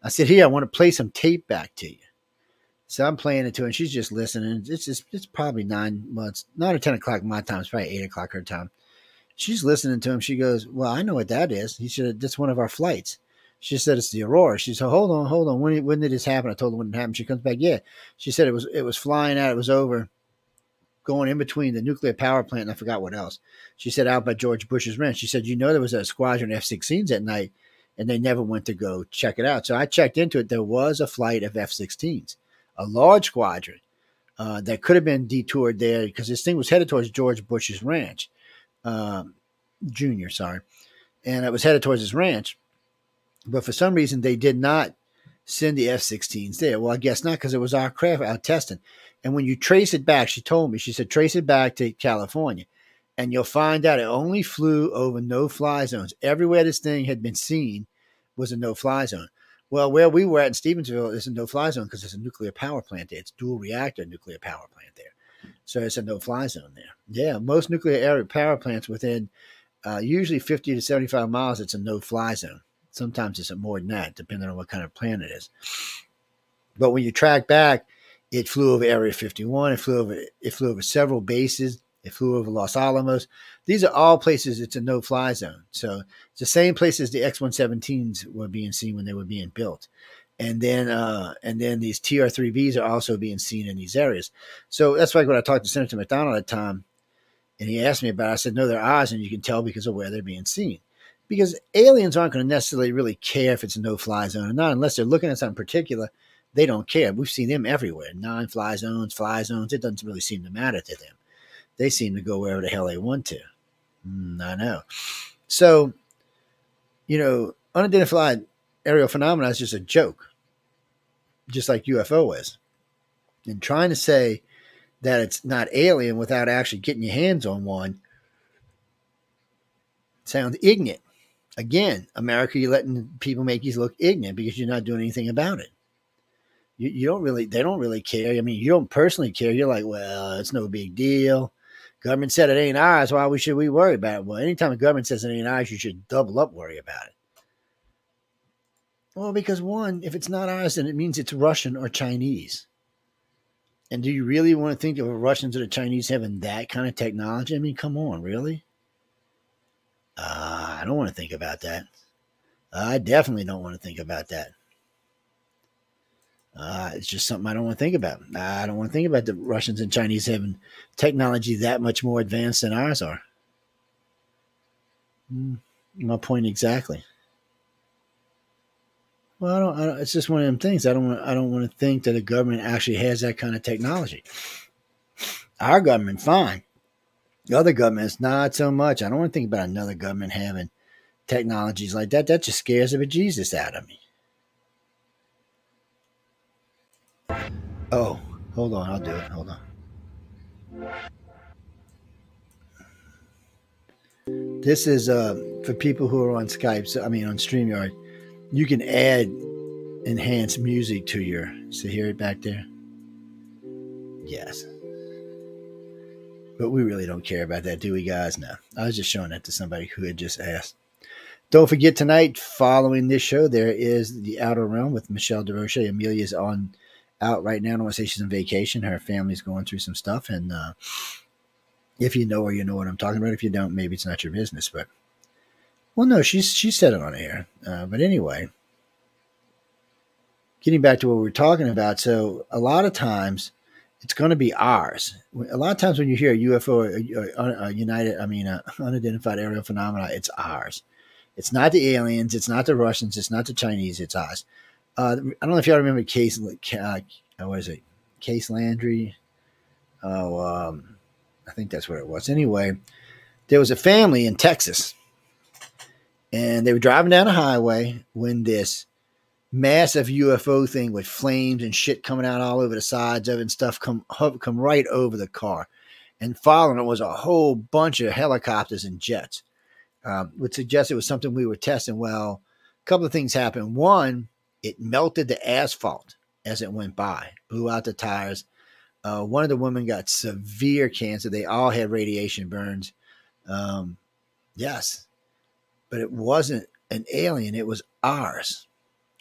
I said, Here, I want to play some tape back to you. So I'm playing it to her, and she's just listening. It's just it's probably nine months, nine or ten o'clock my time. It's probably eight o'clock her time. She's listening to him. She goes, "Well, I know what that is." He said, "That's one of our flights." She said, "It's the Aurora." She said, "Hold on, hold on. When when did this happen?" I told her when it happened. She comes back. Yeah, she said it was it was flying out. It was over, going in between the nuclear power plant. and I forgot what else. She said out by George Bush's ranch. She said, "You know, there was a squadron F-16s at night." And they never went to go check it out. So I checked into it. There was a flight of F 16s a large squadron uh, that could have been detoured there because this thing was headed towards George Bush's ranch, um, Junior, sorry, and it was headed towards his ranch. But for some reason, they did not send the F 16s there. Well, I guess not because it was our craft out testing. And when you trace it back, she told me, she said, trace it back to California. And you'll find out it only flew over no fly zones. Everywhere this thing had been seen was a no fly zone. Well, where we were at in Stevensville is a no-fly zone because there's a nuclear power plant there. It's dual reactor nuclear power plant there. So it's a no-fly zone there. Yeah, most nuclear power plants within uh, usually 50 to 75 miles, it's a no-fly zone. Sometimes it's more than that, depending on what kind of plant it is. But when you track back, it flew over Area 51. It flew over. It flew over several bases. It flew over Los Alamos. These are all places it's a no-fly zone. So it's the same places the X-117s were being seen when they were being built, and then uh, and then these TR-3Bs are also being seen in these areas. So that's why when I talked to Senator McDonald at the time, and he asked me about, it, I said, no, they're ours, and you can tell because of where they're being seen. Because aliens aren't going to necessarily really care if it's a no-fly zone or not, unless they're looking at something particular they don't care. We've seen them everywhere non fly zones, fly zones. It doesn't really seem to matter to them. They seem to go wherever the hell they want to. Mm, I know. So, you know, unidentified aerial phenomena is just a joke, just like UFO is. And trying to say that it's not alien without actually getting your hands on one sounds ignorant. Again, America, you're letting people make you look ignorant because you're not doing anything about it you, you don't really they don't really care. I mean, you don't personally care. You're like, well, it's no big deal. Government said it ain't ours. Why should we worry about it? Well, anytime the government says it ain't ours, you should double up worry about it. Well, because one, if it's not ours, then it means it's Russian or Chinese. And do you really want to think of Russians or the Chinese having that kind of technology? I mean, come on, really? Uh, I don't want to think about that. I definitely don't want to think about that. Uh, it's just something I don't want to think about. I don't want to think about the Russians and Chinese having technology that much more advanced than ours are. Mm, my point exactly. Well, I don't, I don't, It's just one of them things. I don't. Want, I don't want to think that the government actually has that kind of technology. Our government, fine. The other governments, not so much. I don't want to think about another government having technologies like that. That just scares the bejesus out of me. Oh, hold on. I'll do it. Hold on. This is uh, for people who are on Skype. So, I mean, on StreamYard. You can add enhanced music to your. So, hear it back there? Yes. But we really don't care about that, do we, guys? No. I was just showing that to somebody who had just asked. Don't forget tonight, following this show, there is The Outer Realm with Michelle DeRoche. Amelia's on out right now. I don't want to say she's on vacation. Her family's going through some stuff. And uh, if you know her, you know what I'm talking about. If you don't, maybe it's not your business. But, well, no, she's she said it on air. Uh, but anyway, getting back to what we were talking about. So, a lot of times, it's going to be ours. A lot of times when you hear UFO, a, United, I mean, a unidentified aerial phenomena, it's ours. It's not the aliens. It's not the Russians. It's not the Chinese. It's ours. Uh, I don't know if y'all remember Case. Uh, what is it? Case Landry. Oh, um, I think that's what it was. Anyway, there was a family in Texas, and they were driving down a highway when this massive UFO thing with flames and shit coming out all over the sides of it and stuff come come right over the car, and following it was a whole bunch of helicopters and jets, um, which suggests it was something we were testing. Well, a couple of things happened. One, it melted the asphalt as it went by, blew out the tires. Uh, one of the women got severe cancer. They all had radiation burns. Um, yes, but it wasn't an alien, it was ours.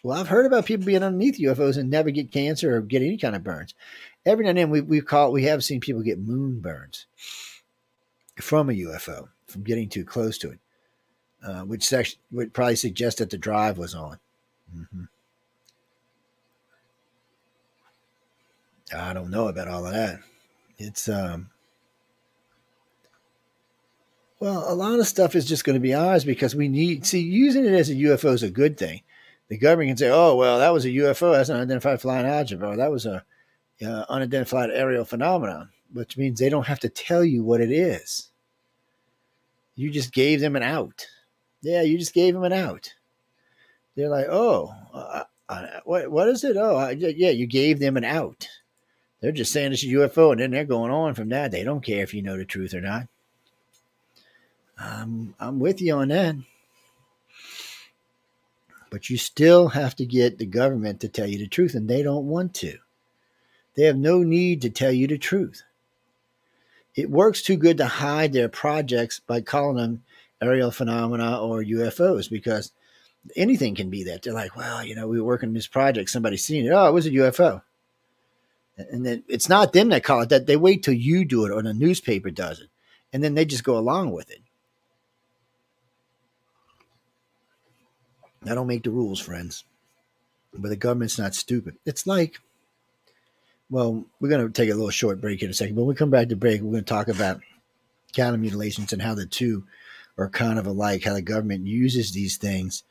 Well, I've heard about people being underneath UFOs and never get cancer or get any kind of burns. Every now and then we we call we have seen people get moon burns from a UFO from getting too close to it, uh, which would probably suggest that the drive was on. Mm-hmm. I don't know about all of that. It's um well, a lot of stuff is just going to be ours because we need see using it as a UFO is a good thing. The government can say, "Oh, well, that was a UFO. That's an unidentified flying object, or that was a uh, unidentified aerial phenomenon," which means they don't have to tell you what it is. You just gave them an out. Yeah, you just gave them an out. They're like, "Oh, uh, uh, what what is it? Oh, yeah, you gave them an out." They're just saying it's a UFO, and then they're going on from that. They don't care if you know the truth or not. I'm I'm with you on that. But you still have to get the government to tell you the truth, and they don't want to. They have no need to tell you the truth. it works too good to hide their projects by calling them aerial phenomena or UFOs because anything can be that. They're like, well, you know, we were working on this project, somebody's seen it. Oh, it was a UFO. And then it's not them that call it that. They wait till you do it or the newspaper does it. And then they just go along with it. I don't make the rules, friends. But the government's not stupid. It's like, well, we're going to take a little short break in a second. But when we come back to break, we're going to talk about cattle mutilations and how the two are kind of alike, how the government uses these things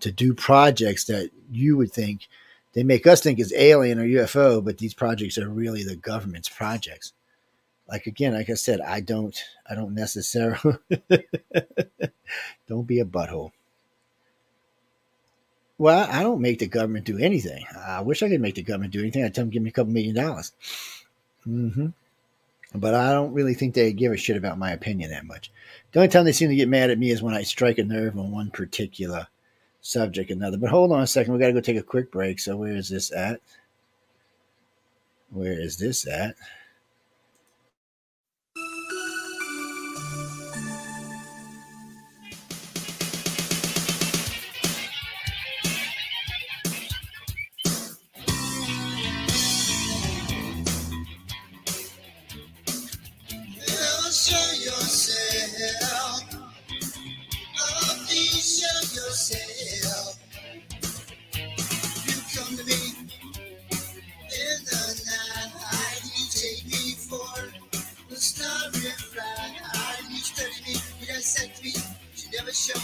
to do projects that you would think they make us think is alien or UFO, but these projects are really the government's projects. Like again, like I said, I don't I don't necessarily don't be a butthole. Well, I don't make the government do anything. I wish I could make the government do anything. I'd tell them give me a couple million dollars. Mm-hmm. But I don't really think they give a shit about my opinion that much. The only time they seem to get mad at me is when I strike a nerve on one particular subject another. But hold on a second. We got to go take a quick break. So where is this at? Where is this at? You're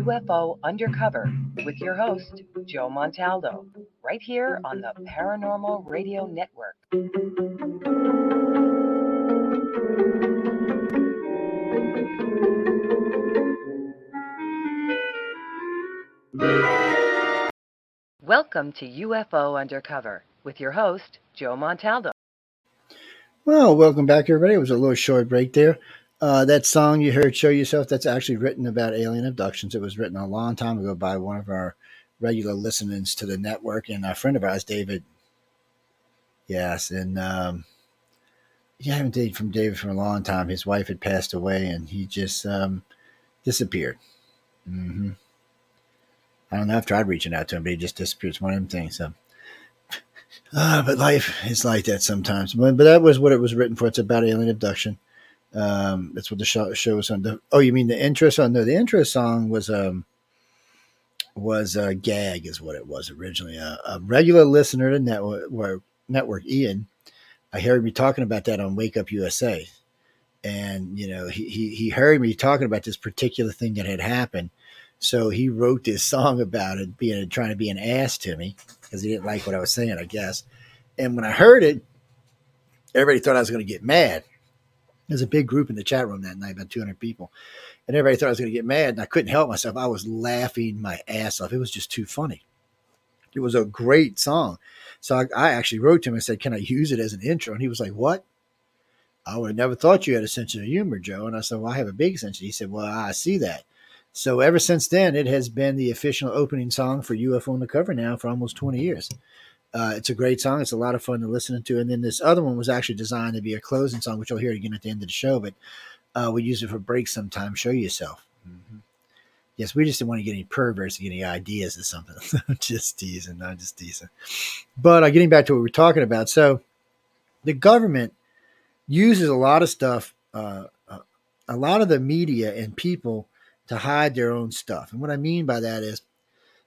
UFO Undercover with your host, Joe Montaldo, right here on the Paranormal Radio Network. Welcome to UFO Undercover with your host, Joe Montaldo. Well, welcome back, everybody. It was a little short break there. Uh, that song you heard, Show Yourself, that's actually written about alien abductions. It was written a long time ago by one of our regular listeners to the network and a friend of ours, David. Yes, and um, yeah, I haven't dated from David for a long time. His wife had passed away and he just um, disappeared. Mm-hmm. I don't know. I've tried reaching out to him, but he just disappeared. It's one of them things. So. Uh, but life is like that sometimes. But, but that was what it was written for. It's about alien abduction. Um, that's what the show, show was on. The, oh, you mean the intro song? No, the intro song was um was a gag, is what it was originally. A, a regular listener to network, network Ian, I heard me talking about that on Wake Up USA, and you know he, he he heard me talking about this particular thing that had happened, so he wrote this song about it, being trying to be an ass to me because he didn't like what I was saying, I guess. And when I heard it, everybody thought I was going to get mad There's a big group in the chat room that night, about 200 people, and everybody thought I was going to get mad, and I couldn't help myself. I was laughing my ass off. It was just too funny. It was a great song. So I, I actually wrote to him and said, "Can I use it as an intro?" And he was like, "What?" I would have never thought you had a sense of humor, Joe. And I said, Well, I have a big sense. He said, Well, I see that. So ever since then, it has been the official opening song for UFO Undercover now for almost 20 years. Uh, it's a great song. It's a lot of fun to listen to. And then this other one was actually designed to be a closing song, which you'll hear again at the end of the show. But uh, we use it for breaks sometimes. Show yourself. Mm-hmm. Yes, we just didn't want to get any perverts get any ideas or something. just teasing, not just teasing. But uh, getting back to what we're talking about. So the government uses a lot of stuff, uh, uh, a lot of the media and people to hide their own stuff. And what I mean by that is,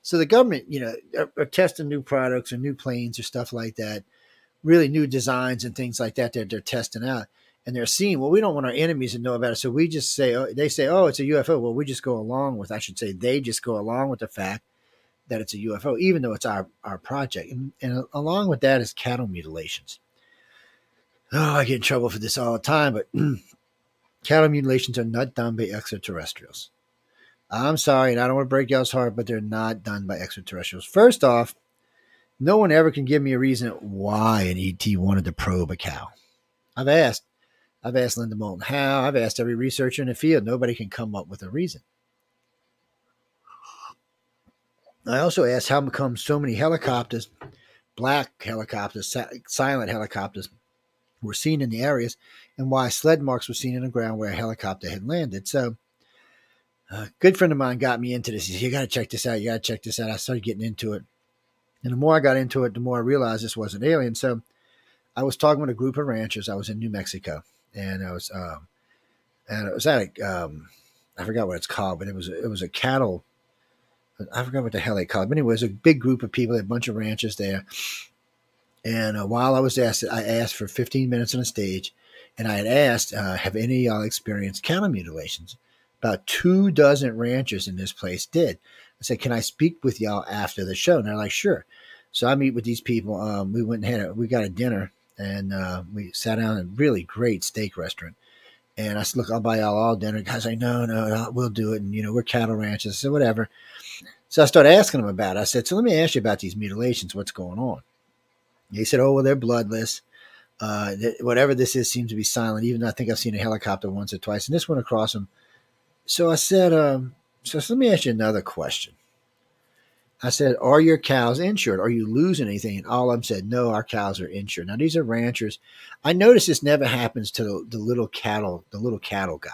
so the government, you know, are, are, testing new products or new planes or stuff like that, really new designs and things like that that they're testing out. And they're seeing, well, we don't want our enemies to know about it. So we just say, oh, they say, oh, it's a UFO. Well, we just go along with, I should say, they just go along with the fact that it's a UFO, even though it's our, our project. And, and along with that is cattle mutilations. Oh, I get in trouble for this all the time, but cattle mutilations are not done by extraterrestrials. I'm sorry, and I don't want to break y'all's heart, but they're not done by extraterrestrials. First off, no one ever can give me a reason why an ET wanted to probe a cow. I've asked. I've asked Linda Moulton Howe. I've asked every researcher in the field. Nobody can come up with a reason. I also asked how come so many helicopters, black helicopters, silent helicopters, were seen in the areas and why sled marks were seen in the ground where a helicopter had landed. So a good friend of mine got me into this. He said, You got to check this out. You got to check this out. I started getting into it. And the more I got into it, the more I realized this wasn't alien. So I was talking with a group of ranchers. I was in New Mexico, and I was, um, and it was at a, um, I forgot what it's called, but it was it was a cattle. I forgot what the hell they called. It. But anyway, it was a big group of people, a bunch of ranchers there. And uh, while I was asked, I asked for 15 minutes on the stage, and I had asked, uh, "Have any of y'all experienced cattle mutilations?" About two dozen ranchers in this place did. I said, "Can I speak with y'all after the show?" And they're like, "Sure." So I meet with these people. Um, we went and had a, we got a dinner, and uh, we sat down in a really great steak restaurant. And I said, "Look, I'll buy y'all all dinner." The guys like, "No, no, no, we'll do it." And you know, we're cattle ranchers, so whatever. So I started asking them about it. I said, "So let me ask you about these mutilations. What's going on?" He said, "Oh well, they're bloodless. Uh, whatever this is seems to be silent. Even though I think I've seen a helicopter once or twice, and this went across them so I said, um, so, so let me ask you another question. I said, Are your cows insured? Are you losing anything? And all of them said, No, our cows are insured. Now, these are ranchers. I notice this never happens to the, the little cattle, the little cattle guy,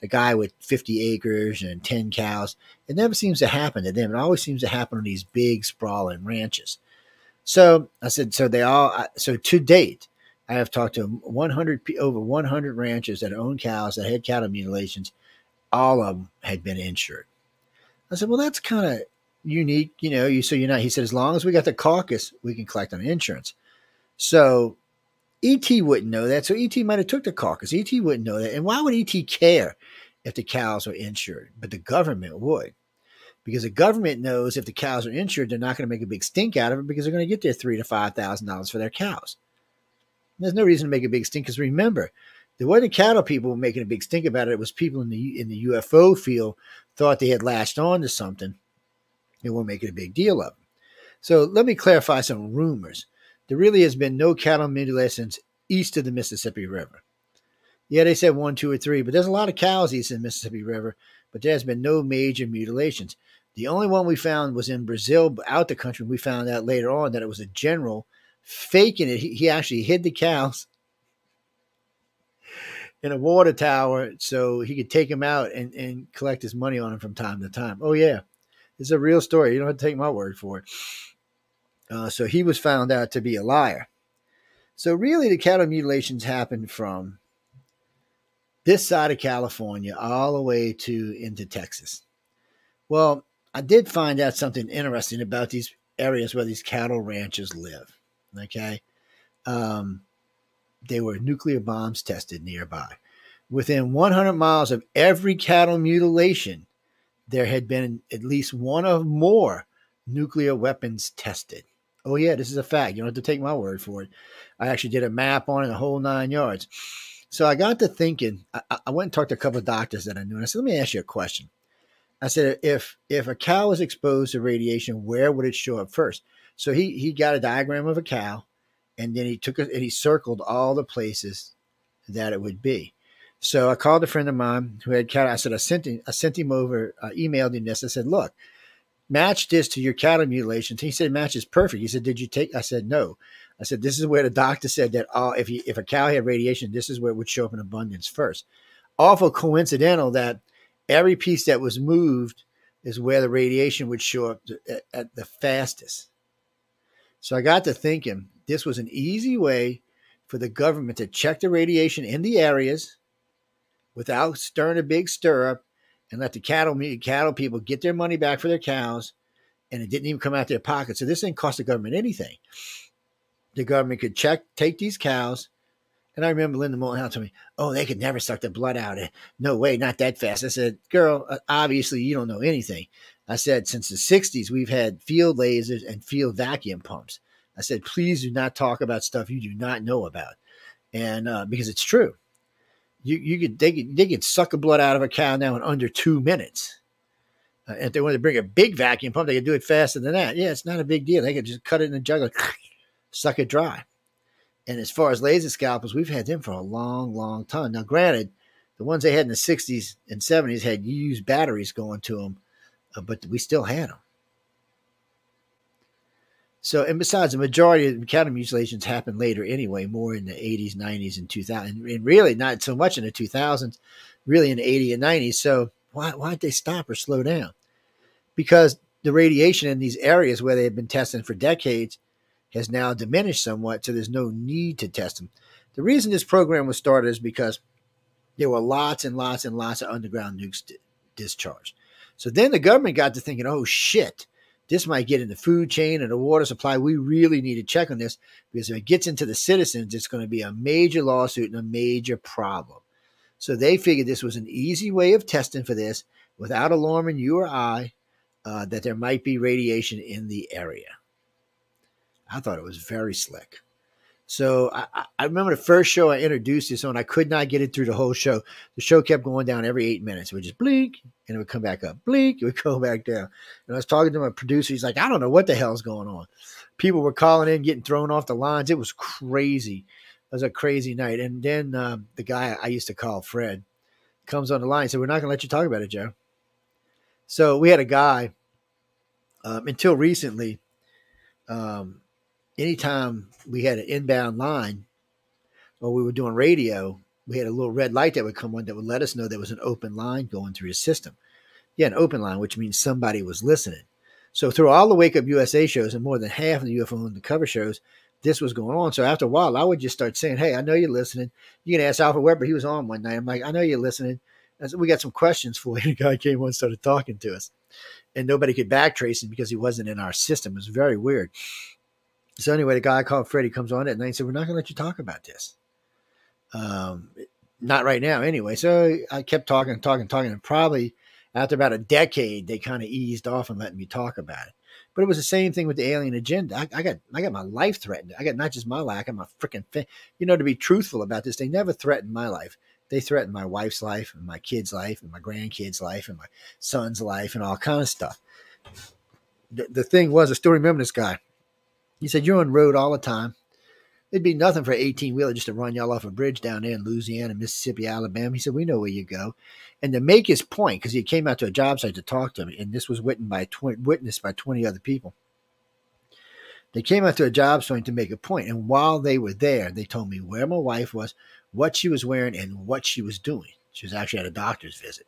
the guy with 50 acres and 10 cows. It never seems to happen to them. It always seems to happen on these big, sprawling ranches. So I said, So they all, so to date, I have talked to 100, over 100 ranchers that own cows that had cattle mutilations all of them had been insured. I said, well, that's kind of unique, you know. You so you're not. He said, as long as we got the caucus, we can collect on insurance. So ET wouldn't know that. So ET might have took the caucus. ET wouldn't know that. And why would ET care if the cows are insured? But the government would. Because the government knows if the cows are insured, they're not going to make a big stink out of it because they're going to get their three to five thousand dollars for their cows. There's no reason to make a big stink because remember, there wasn't cattle people making a big stink about it. It was people in the in the UFO field thought they had latched on to something and were making a big deal of it. So let me clarify some rumors. There really has been no cattle mutilations east of the Mississippi River. Yeah, they said one, two, or three, but there's a lot of cows east of the Mississippi River, but there's been no major mutilations. The only one we found was in Brazil, out the country. We found out later on that it was a general faking it. He, he actually hid the cows in a water tower so he could take him out and, and collect his money on him from time to time. Oh, yeah. It's a real story. You don't have to take my word for it. Uh, so he was found out to be a liar. So, really, the cattle mutilations happened from this side of California all the way to into Texas. Well, I did find out something interesting about these areas where these cattle ranches live. Okay. Um, there were nuclear bombs tested nearby. Within 100 miles of every cattle mutilation, there had been at least one or more nuclear weapons tested. Oh, yeah, this is a fact. You don't have to take my word for it. I actually did a map on it, the whole nine yards. So I got to thinking. I, I went and talked to a couple of doctors that I knew, and I said, "Let me ask you a question." I said, "If if a cow was exposed to radiation, where would it show up first? So he he got a diagram of a cow, and then he took it and he circled all the places that it would be. So I called a friend of mine who had cattle. I said, I sent him, I sent him over, uh, emailed him this. I said, look, match this to your cattle mutilations. He said, matches perfect. He said, did you take? I said, no. I said, this is where the doctor said that oh, if if a cow had radiation, this is where it would show up in abundance first. Awful coincidental that every piece that was moved is where the radiation would show up at, at the fastest. So I got to thinking, this was an easy way for the government to check the radiation in the areas without stirring a big stir up and let the cattle cattle people get their money back for their cows and it didn't even come out of their pocket. So this didn't cost the government anything. The government could check, take these cows. And I remember Linda Moulton told me, oh, they could never suck the blood out. Of No way, not that fast. I said, girl, uh, obviously you don't know anything. I said, since the 60s, we've had field lasers and field vacuum pumps. I said, please do not talk about stuff you do not know about. And uh, because it's true. You, you could they, could they could suck the blood out of a cow now in under two minutes. Uh, if they wanted to bring a big vacuum pump, they could do it faster than that. Yeah, it's not a big deal. They could just cut it in a jug, and suck it dry. And as far as laser scalpels, we've had them for a long, long time. Now, granted, the ones they had in the 60s and 70s had used batteries going to them, uh, but we still had them. So, and besides, the majority of cattle mutilations happened later anyway, more in the 80s, 90s, and 2000, and really not so much in the 2000s, really in the 80s and 90s. So, why, why'd they stop or slow down? Because the radiation in these areas where they have been testing for decades has now diminished somewhat, so there's no need to test them. The reason this program was started is because there were lots and lots and lots of underground nukes discharged. So then the government got to thinking, oh shit, this might get in the food chain and the water supply. We really need to check on this because if it gets into the citizens, it's going to be a major lawsuit and a major problem. So they figured this was an easy way of testing for this without alarming you or I uh, that there might be radiation in the area. I thought it was very slick. So I, I, remember the first show I introduced this on, I could not get it through the whole show. The show kept going down every eight minutes. It would just blink and it would come back up, blink, it would go back down. And I was talking to my producer. He's like, I don't know what the hell's going on. People were calling in, getting thrown off the lines. It was crazy. It was a crazy night. And then um, the guy I used to call Fred comes on the line and said, We're not going to let you talk about it, Joe. So we had a guy um, until recently. Um, anytime we had an inbound line or we were doing radio, we had a little red light that would come on that would let us know there was an open line going through the system. Yeah, an open line, which means somebody was listening. So through all the Wake Up USA shows and more than half of the UFO Undercover shows, this was going on. So after a while, I would just start saying, "Hey, I know you're listening. You can ask Alfred Webre. He was on one night. I'm like, I know you're listening. So we got some questions for you. The guy came on, and started talking to us, and nobody could backtrace him because he wasn't in our system. It was very weird. So anyway, the guy called Freddie comes on at night and said, "We're not going to let you talk about this. Um, not right now, anyway." So I kept talking, and talking, talking, and probably after about a decade, they kind of eased off and let me talk about it. But it was the same thing with the alien agenda. I, I got, I got my life threatened. I got not just my life, I got my freaking, you know, to be truthful about this, they never threatened my life. They threatened my wife's life and my kid's life and my grandkids' life and my son's life and all kind of stuff. The, the thing was, I still remember this guy he said, You're on road all the time. It'd be nothing for an 18 wheeler just to run y'all off a bridge down there in Louisiana, Mississippi, Alabama. He said, We know where you go. And to make his point, because he came out to a job site to talk to me, and this was witnessed by 20, witnessed by 20 other people. They came out to a job site to make a point, and while they were there, they told me where my wife was, what she was wearing, and what she was doing. She was actually at a doctor's visit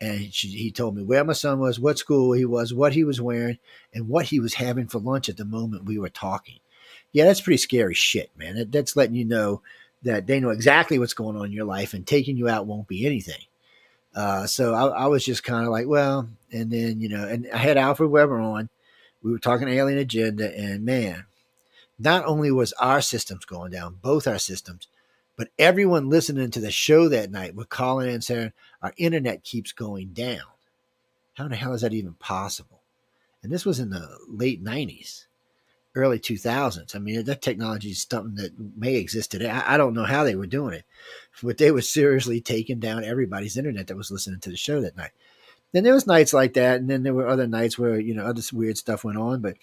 and she, he told me where my son was, what school he was, what he was wearing, and what he was having for lunch at the moment we were talking. Yeah, that's pretty scary shit, man. That, that's letting you know that they know exactly what's going on in your life, and taking you out won't be anything. Uh, so I, I, was just kind of like, well, and then you know, and I had Alfred Webre on. We were talking alien agenda, and man, not only was our systems going down, both our systems, but everyone listening to the show that night were calling in and saying, Our internet keeps going down. How in the hell is that even possible? And this was in the late 90s. early 2000s. I mean, that technology is something that may exist today. I, I don't know how they were doing it, but they were seriously taking down everybody's internet that was listening to the show that night. Then there was nights like that, and then there were other nights where you know other weird stuff went on. But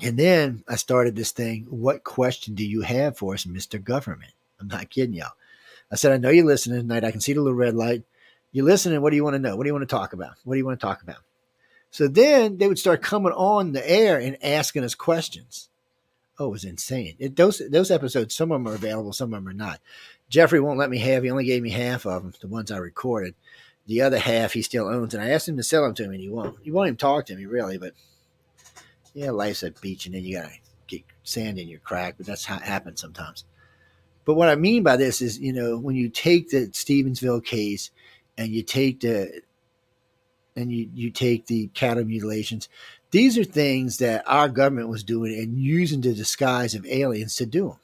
and then I started this thing. What question do you have for us, Mister Government? I'm not kidding y'all. I said, I know you're listening tonight. I can see the little red light. You're listening. What do you want to know? What do you want to talk about? What do you want to talk about? So then they would start coming on the air and asking us questions. Oh, it was insane. It, those those episodes, some of them are available, some of them are not. Jeffrey won't let me have. He only gave me half of them, the ones I recorded. The other half he still owns, and I asked him to sell them to me, and he won't. He won't even talk to me really. But yeah, life's a beach, and then you gotta get sand in your crack. But that's how it happens sometimes. But what I mean by this is, you know, when you take the Stevensville case and you take the and you, you take the cattle mutilations, these are things that our government was doing and using the disguise of aliens to do them.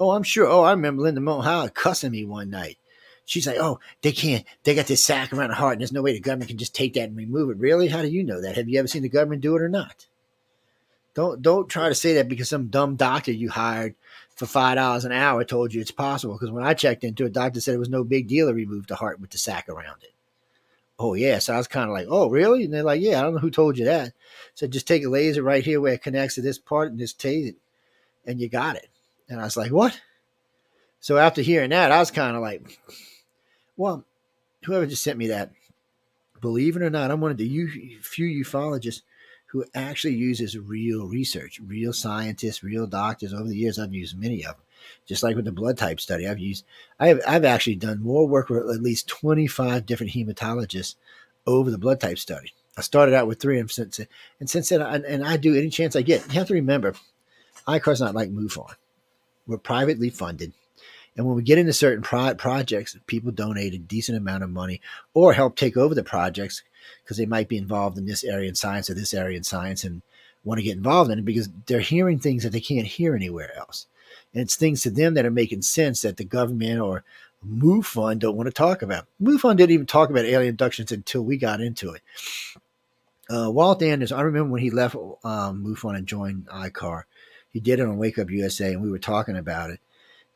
Oh, I'm sure. Oh, I remember Linda Howe cussing me one night. She's like, "Oh, they can't. They got this sack around the heart, and there's no way the government can just take that and remove it." Really? How do you know that? Have you ever seen the government do it or not? Don't don't try to say that because some dumb doctor you hired for five dollars an hour told you it's possible. Because when I checked into it, doctor said it was no big deal to remove the heart with the sack around it. Oh yeah, so I was kind of like, oh really? And they're like, yeah, I don't know who told you that. So just take a laser right here where it connects to this part and just tase it, and you got it. And I was like, what? So after hearing that, I was kind of like, well, whoever just sent me that, believe it or not, I'm one of the few ufologists who actually uses real research, real scientists, real doctors. Over the years, I've used many of them. Just like with the blood type study, I've used, I've, I've actually done more work with at least 25 different hematologists over the blood type study. I started out with three, and since, and since then, I, and I do any chance I get. You have to remember, ICAR's not like MUFON. We're privately funded. And when we get into certain pro- projects, people donate a decent amount of money or help take over the projects because they might be involved in this area in science or this area in science and want to get involved in it because they're hearing things that they can't hear anywhere else. And it's things to them that are making sense that the government or MUFON don't want to talk about. MUFON didn't even talk about alien abductions until we got into it. Uh, Walt Anderson, I remember when he left um, MUFON and joined ICAR, he did it on Wake Up USA, and we were talking about it.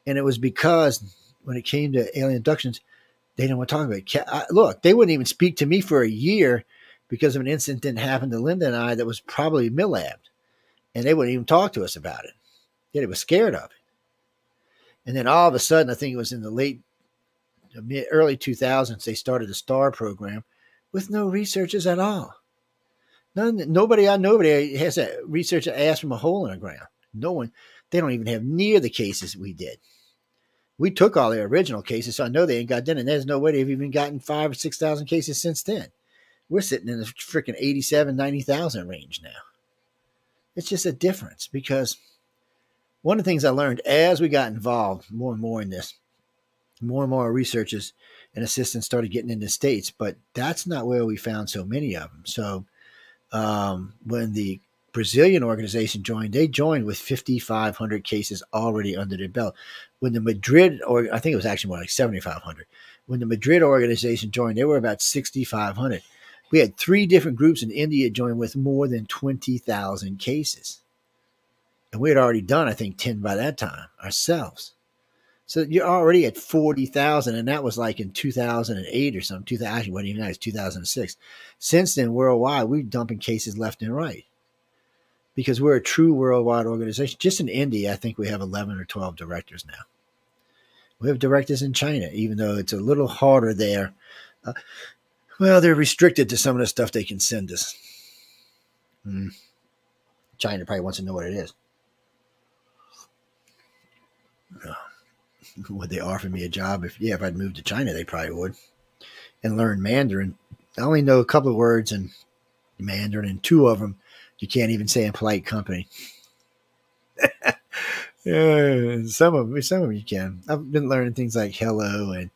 And it was because when it came to alien abductions, they didn't want to talk about it. Look, they wouldn't even speak to me for a year because of an incident that happened to Linda and I that was probably millabbed. And they wouldn't even talk to us about it. Yet they was scared of it. And then all of a sudden, I think it was in the late, mid, early 2000s, they started the STAR program with no researchers at all. None, nobody I know has a researcher asked from a hole in the ground. No one, they don't even have near the cases we did we took all their original cases, so I know they ain't got done, and there's no way they've even gotten five or six thousand cases since then. We're sitting in the freaking 87, 90,000 range now. It's just a difference because one of the things I learned as we got involved more and more in this, more and more researchers and assistants started getting into states, but that's not where we found so many of them. So um, when the Brazilian organization joined, they joined with 5,500 cases already under their belt. When the Madrid, or I think it was actually more like 7,500. When the Madrid organization joined, they were about 6,500. We had three different groups in India join with more than 20,000 cases. And we had already done, I think, 10 by that time ourselves. So you're already at 40,000, and that was like in 2008 or something. 2000, actually, wasn't even that, it's 2006. Since then, worldwide, we're dumping cases left and right because we're a true worldwide organization. Just in India, I think we have 11 or 12 directors now. We have directors in China, even though it's a little harder there. Uh, well, they're restricted to some of the stuff they can send us. Hmm. China probably wants to know what it is. Uh, would they offer me a job? If yeah, if I'd moved to China, they probably would, and learn Mandarin. I only know a couple of words in Mandarin, and two of them you can't even say in polite company. yeah, some of them, some of you can. I've been learning things like hello, and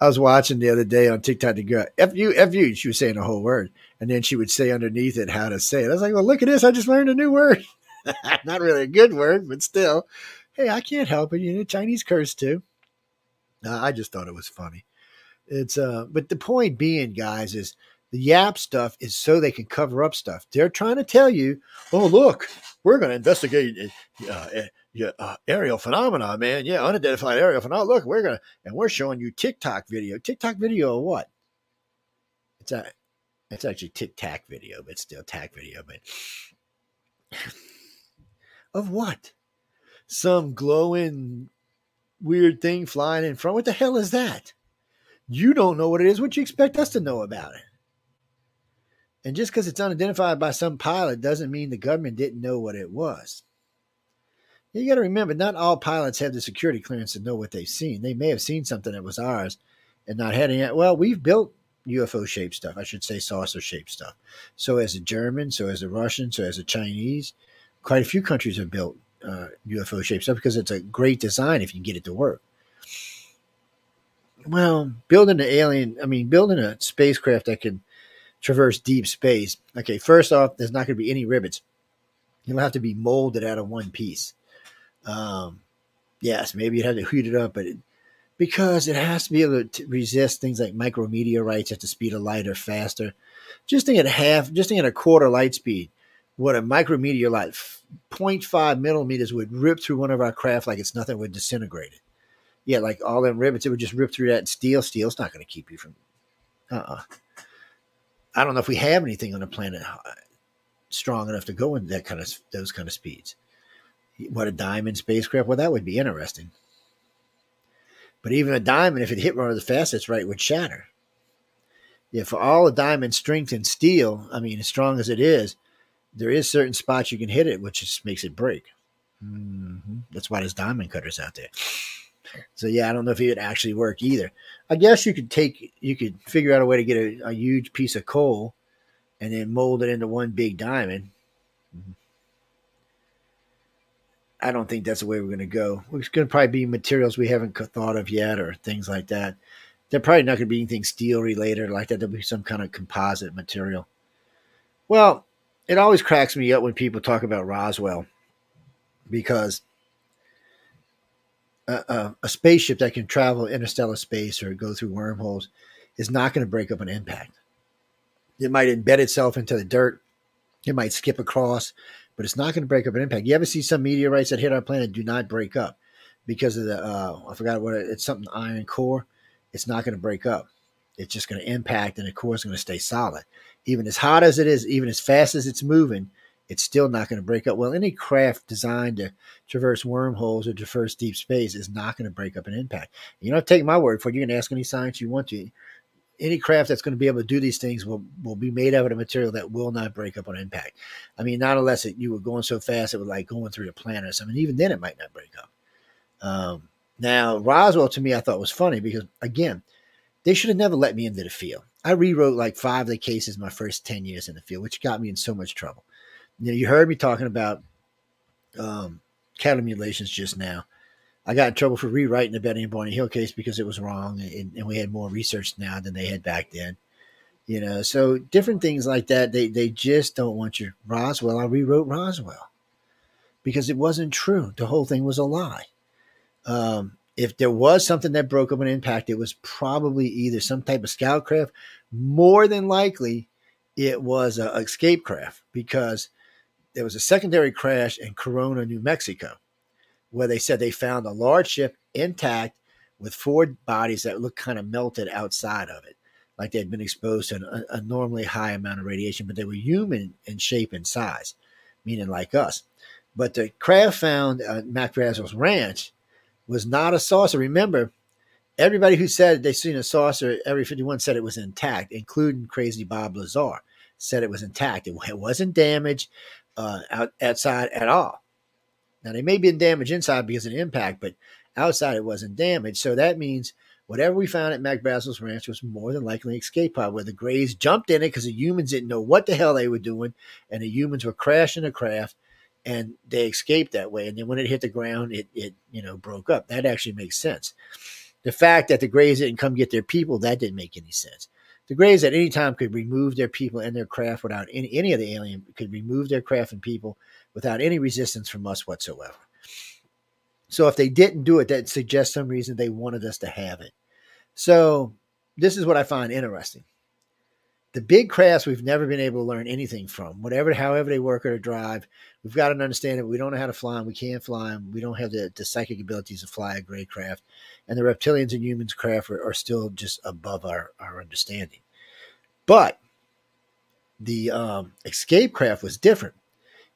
I was watching the other day on TikTok the girl f you f you. She was saying a whole word, and then she would say underneath it how to say it. I was like, well, look at this. I just learned a new word. Not really a good word, but still, hey, I can't help it. You know, Chinese curse too. Uh, I just thought it was funny. It's uh, but the point being, guys, is The UAP stuff is so they can cover up stuff. They're trying to tell you, oh, look, we're going to investigate uh, uh, aerial phenomena, man. Yeah, unidentified aerial phenomena. Look, we're going to, and we're showing you TikTok video. TikTok video of what? It's a, it's actually Tic Tac video, but still Tac video. But of what? Some glowing weird thing flying in front. What the hell is that? You don't know what it is. What you expect us to know about it? And just because it's unidentified by some pilot doesn't mean the government didn't know what it was. You got to remember, not all pilots have the security clearance to know what they've seen. They may have seen something that was ours and not had any. Well, we've built UFO shaped stuff. I should say saucer shaped stuff. So as a German, so as a Russian, so as a Chinese, quite a few countries have built uh, UFO shaped stuff because it's a great design if you can get it to work. Well, building an alien, I mean, building a spacecraft that can traverse deep space. Okay, first off, there's not going to be any rivets. You'll have to be molded out of one piece. Um, yes, maybe you'd have to heat it up, but it, because it has to be able to resist things like micrometeorites at the speed of light or faster. Just think at half, just think at a quarter light speed, what a micrometeorite, 0.5 millimeters would rip through one of our craft like it's nothing would disintegrate it. Yeah, like all them rivets, it would just rip through that steel. Steel's not going to keep you from. Uh uh I don't know if we have anything on the planet uh, strong enough to go in that kind of those kind of speeds. What a diamond spacecraft? Well, that would be interesting. But even a diamond, if it hit one of the fastest right, would shatter. Yeah, for all the diamond strength and steel, I mean, as strong as it is, there is certain spots you can hit it, which just makes it break. Mm-hmm. That's why there's diamond cutters out there. So yeah, I don't know if it would actually work either. I guess you could take, you could figure out a way to get a, a huge piece of coal, and then mold it into one big diamond. Mm-hmm. I don't think that's the way we're going to go. It's going to probably be materials we haven't thought of yet, or things like that. They're probably not going to be anything steel related like that. There'll be some kind of composite material. Well, it always cracks me up when people talk about Roswell because a, a, spaceship that can travel interstellar space or go through wormholes is not going to break up an impact. It might embed itself into the dirt. It might skip across but it's not going to break up an impact. You ever see some meteorites that hit our planet do not break up because of the uh, I forgot what it, it's something iron core. It's not going to break up. It's just going to impact, and the core is going to stay solid. Even as hot as it is, even as fast as it's moving, it's still not going to break up. Well, any craft designed to traverse wormholes or traverse deep space is not going to break up an impact. You don't take my word for it. You can ask any science you want to any craft that's going to be able to do these things will, will be made out of a material that will not break up on impact. I mean, not unless it, you were going so fast it was like going through the planet or something. Even then, it might not break up. Um, now, Roswell to me, I thought was funny because again, they should have never let me into the field. I rewrote like five of the cases my first ten years in the field, which got me in so much trouble. You know, you heard me talking about um, cattle mutilations just now. I got in trouble for rewriting the Betty and Barney Hill case because it was wrong, and, and, we had more research now than they had back then. You know, so different things like that. They they just don't want you. Roswell, I rewrote Roswell because it wasn't true. The whole thing was a lie. Um, if there was something that broke up an impact, it was probably either some type of scout craft. More than likely, it was a escape craft because there was a secondary crash in Corona, New Mexico where they said they found a large ship intact with four bodies that looked kind of melted outside of it, like they'd been exposed to an abnormally high amount of radiation, but they were human in shape and size, meaning like us. But the craft found at Mac Brazel's ranch was not a saucer. Remember, everybody who said they seen a saucer, Area 51 said it was intact, including crazy Bob Lazar, said it was intact. It, it wasn't damaged uh, out, outside at all. Now they may be damaged inside because of the impact, but outside it wasn't damaged. So that means whatever we found at Mac Brazel's ranch was more than likely an escape pod where the Greys jumped in it because the humans didn't know what the hell they were doing, and the humans were crashing the craft, and they escaped that way. And then when it hit the ground, it it you know broke up. That actually makes sense. The fact that the Greys didn't come get their people that didn't make any sense. The Greys at any time could remove their people and their craft without any any of the alien could remove their craft and people without any resistance from us whatsoever. So if they didn't do it, that suggests some reason they wanted us to have it. So this is what I find interesting. The big crafts we've never been able to learn anything from. Whatever, however they work or drive, we've got to understand that we don't know how to fly them. We can't fly them. We don't have the, the psychic abilities to fly a gray craft. And the reptilians and humans craft are, are still just above our, our understanding. But the um, escape craft was different.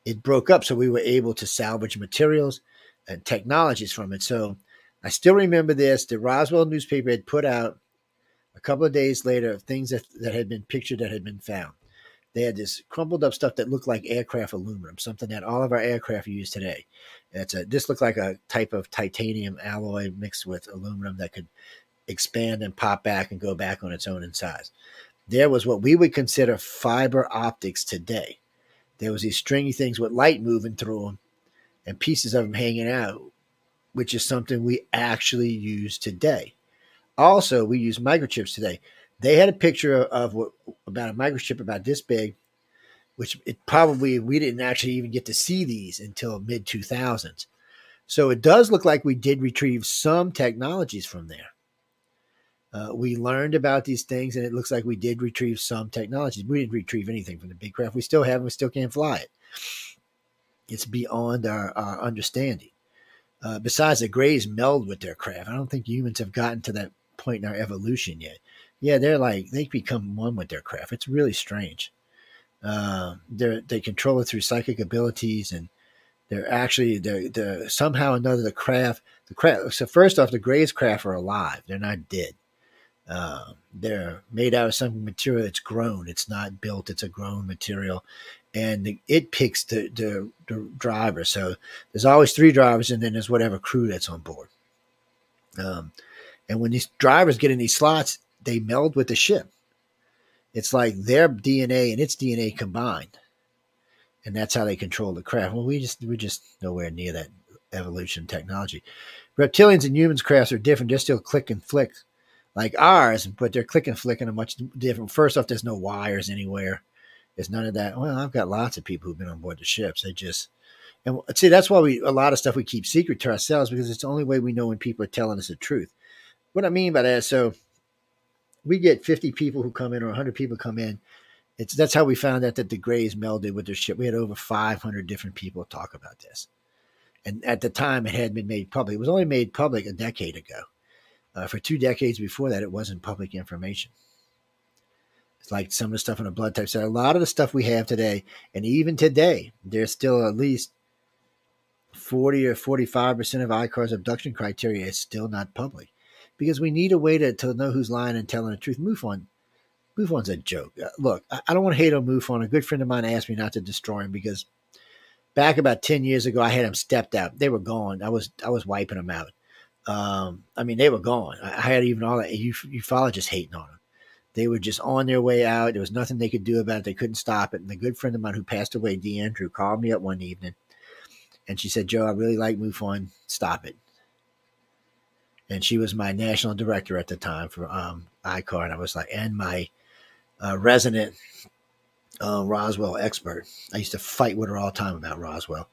It broke up, so we were able to salvage materials and technologies from it. So I still remember this. The Roswell newspaper had put out couple of days later things that, that had been pictured that had been found. They had this crumpled up stuff that looked like aircraft aluminum, something that all of our aircraft use today. It's a, this looked like a type of titanium alloy mixed with aluminum that could expand and pop back and go back on its own in size. There was what we would consider fiber optics today. There was these stringy things with light moving through them and pieces of them hanging out, which is something we actually use today. Also, we use microchips today. They had a picture of, what about a microchip about this big, which it probably we didn't actually even get to see these until mid 2000s. So it does look like we did retrieve some technologies from there. Uh, we learned about these things, and it looks like we did retrieve some technologies. We didn't retrieve anything from the big craft. We still have, and we still can't fly it. It's beyond our, our understanding. Uh, besides, the Greys meld with their craft. I don't think humans have gotten to that point in our evolution yet. Yeah, they're like they become one with their craft. It's really strange. Uh, they they control it through psychic abilities, and they're actually they're, they're somehow another the craft. The craft. So first off, the Greys craft are alive. They're not dead. Uh, they're made out of some material that's grown. It's not built. It's a grown material, and the, it picks the, the the driver. So there's always three drivers, and then there's whatever crew that's on board. Um, and when these drivers get in these slots, they meld with the ship. It's like their DNA and its DNA combined. And that's how they control the craft. Well, we just we're just nowhere near that evolution technology. Reptilians and humans crafts are different. They're still click and flick like ours, but they're click and flicking a much different. First off, there's no wires anywhere. There's none of that. Well, I've got lots of people who've been on board the ships. They just and see that's why we a lot of stuff we keep secret to ourselves because it's the only way we know when people are telling us the truth what I mean by that, so we get 50 people who come in or 100 people come in. It's that's how we found out that the Greys melded with their ship. We had over 500 different people talk about this. And at the time, it had been made public. It was only made public a decade ago. Uh, for two decades before that, it wasn't public information. It's like some of the stuff in the blood type. So a lot of the stuff we have today, and even today, there's still at least 40 or 45% of ICAR's abduction criteria is still not public because we need a way to, to know who's lying and telling the truth. MUFON, MUFON's a joke. Uh, look, I, I don't want to hate on MUFON. A good friend of mine asked me not to destroy him because back about 10 years ago, I had them stepped out. They were gone. I was, I was wiping them out. Um, I mean, they were gone. I, I had even all that ufologists hating on them. They were just on their way out. There was nothing they could do about it. They couldn't stop it. And a good friend of mine who passed away, D. Andrew, called me up one evening and she said, Joe, I really like MUFON. Stop it and she was my national director at the time for um, ICAR, and I was like, and my uh, resident uh, Roswell expert. I used to fight with her all the time about Roswell,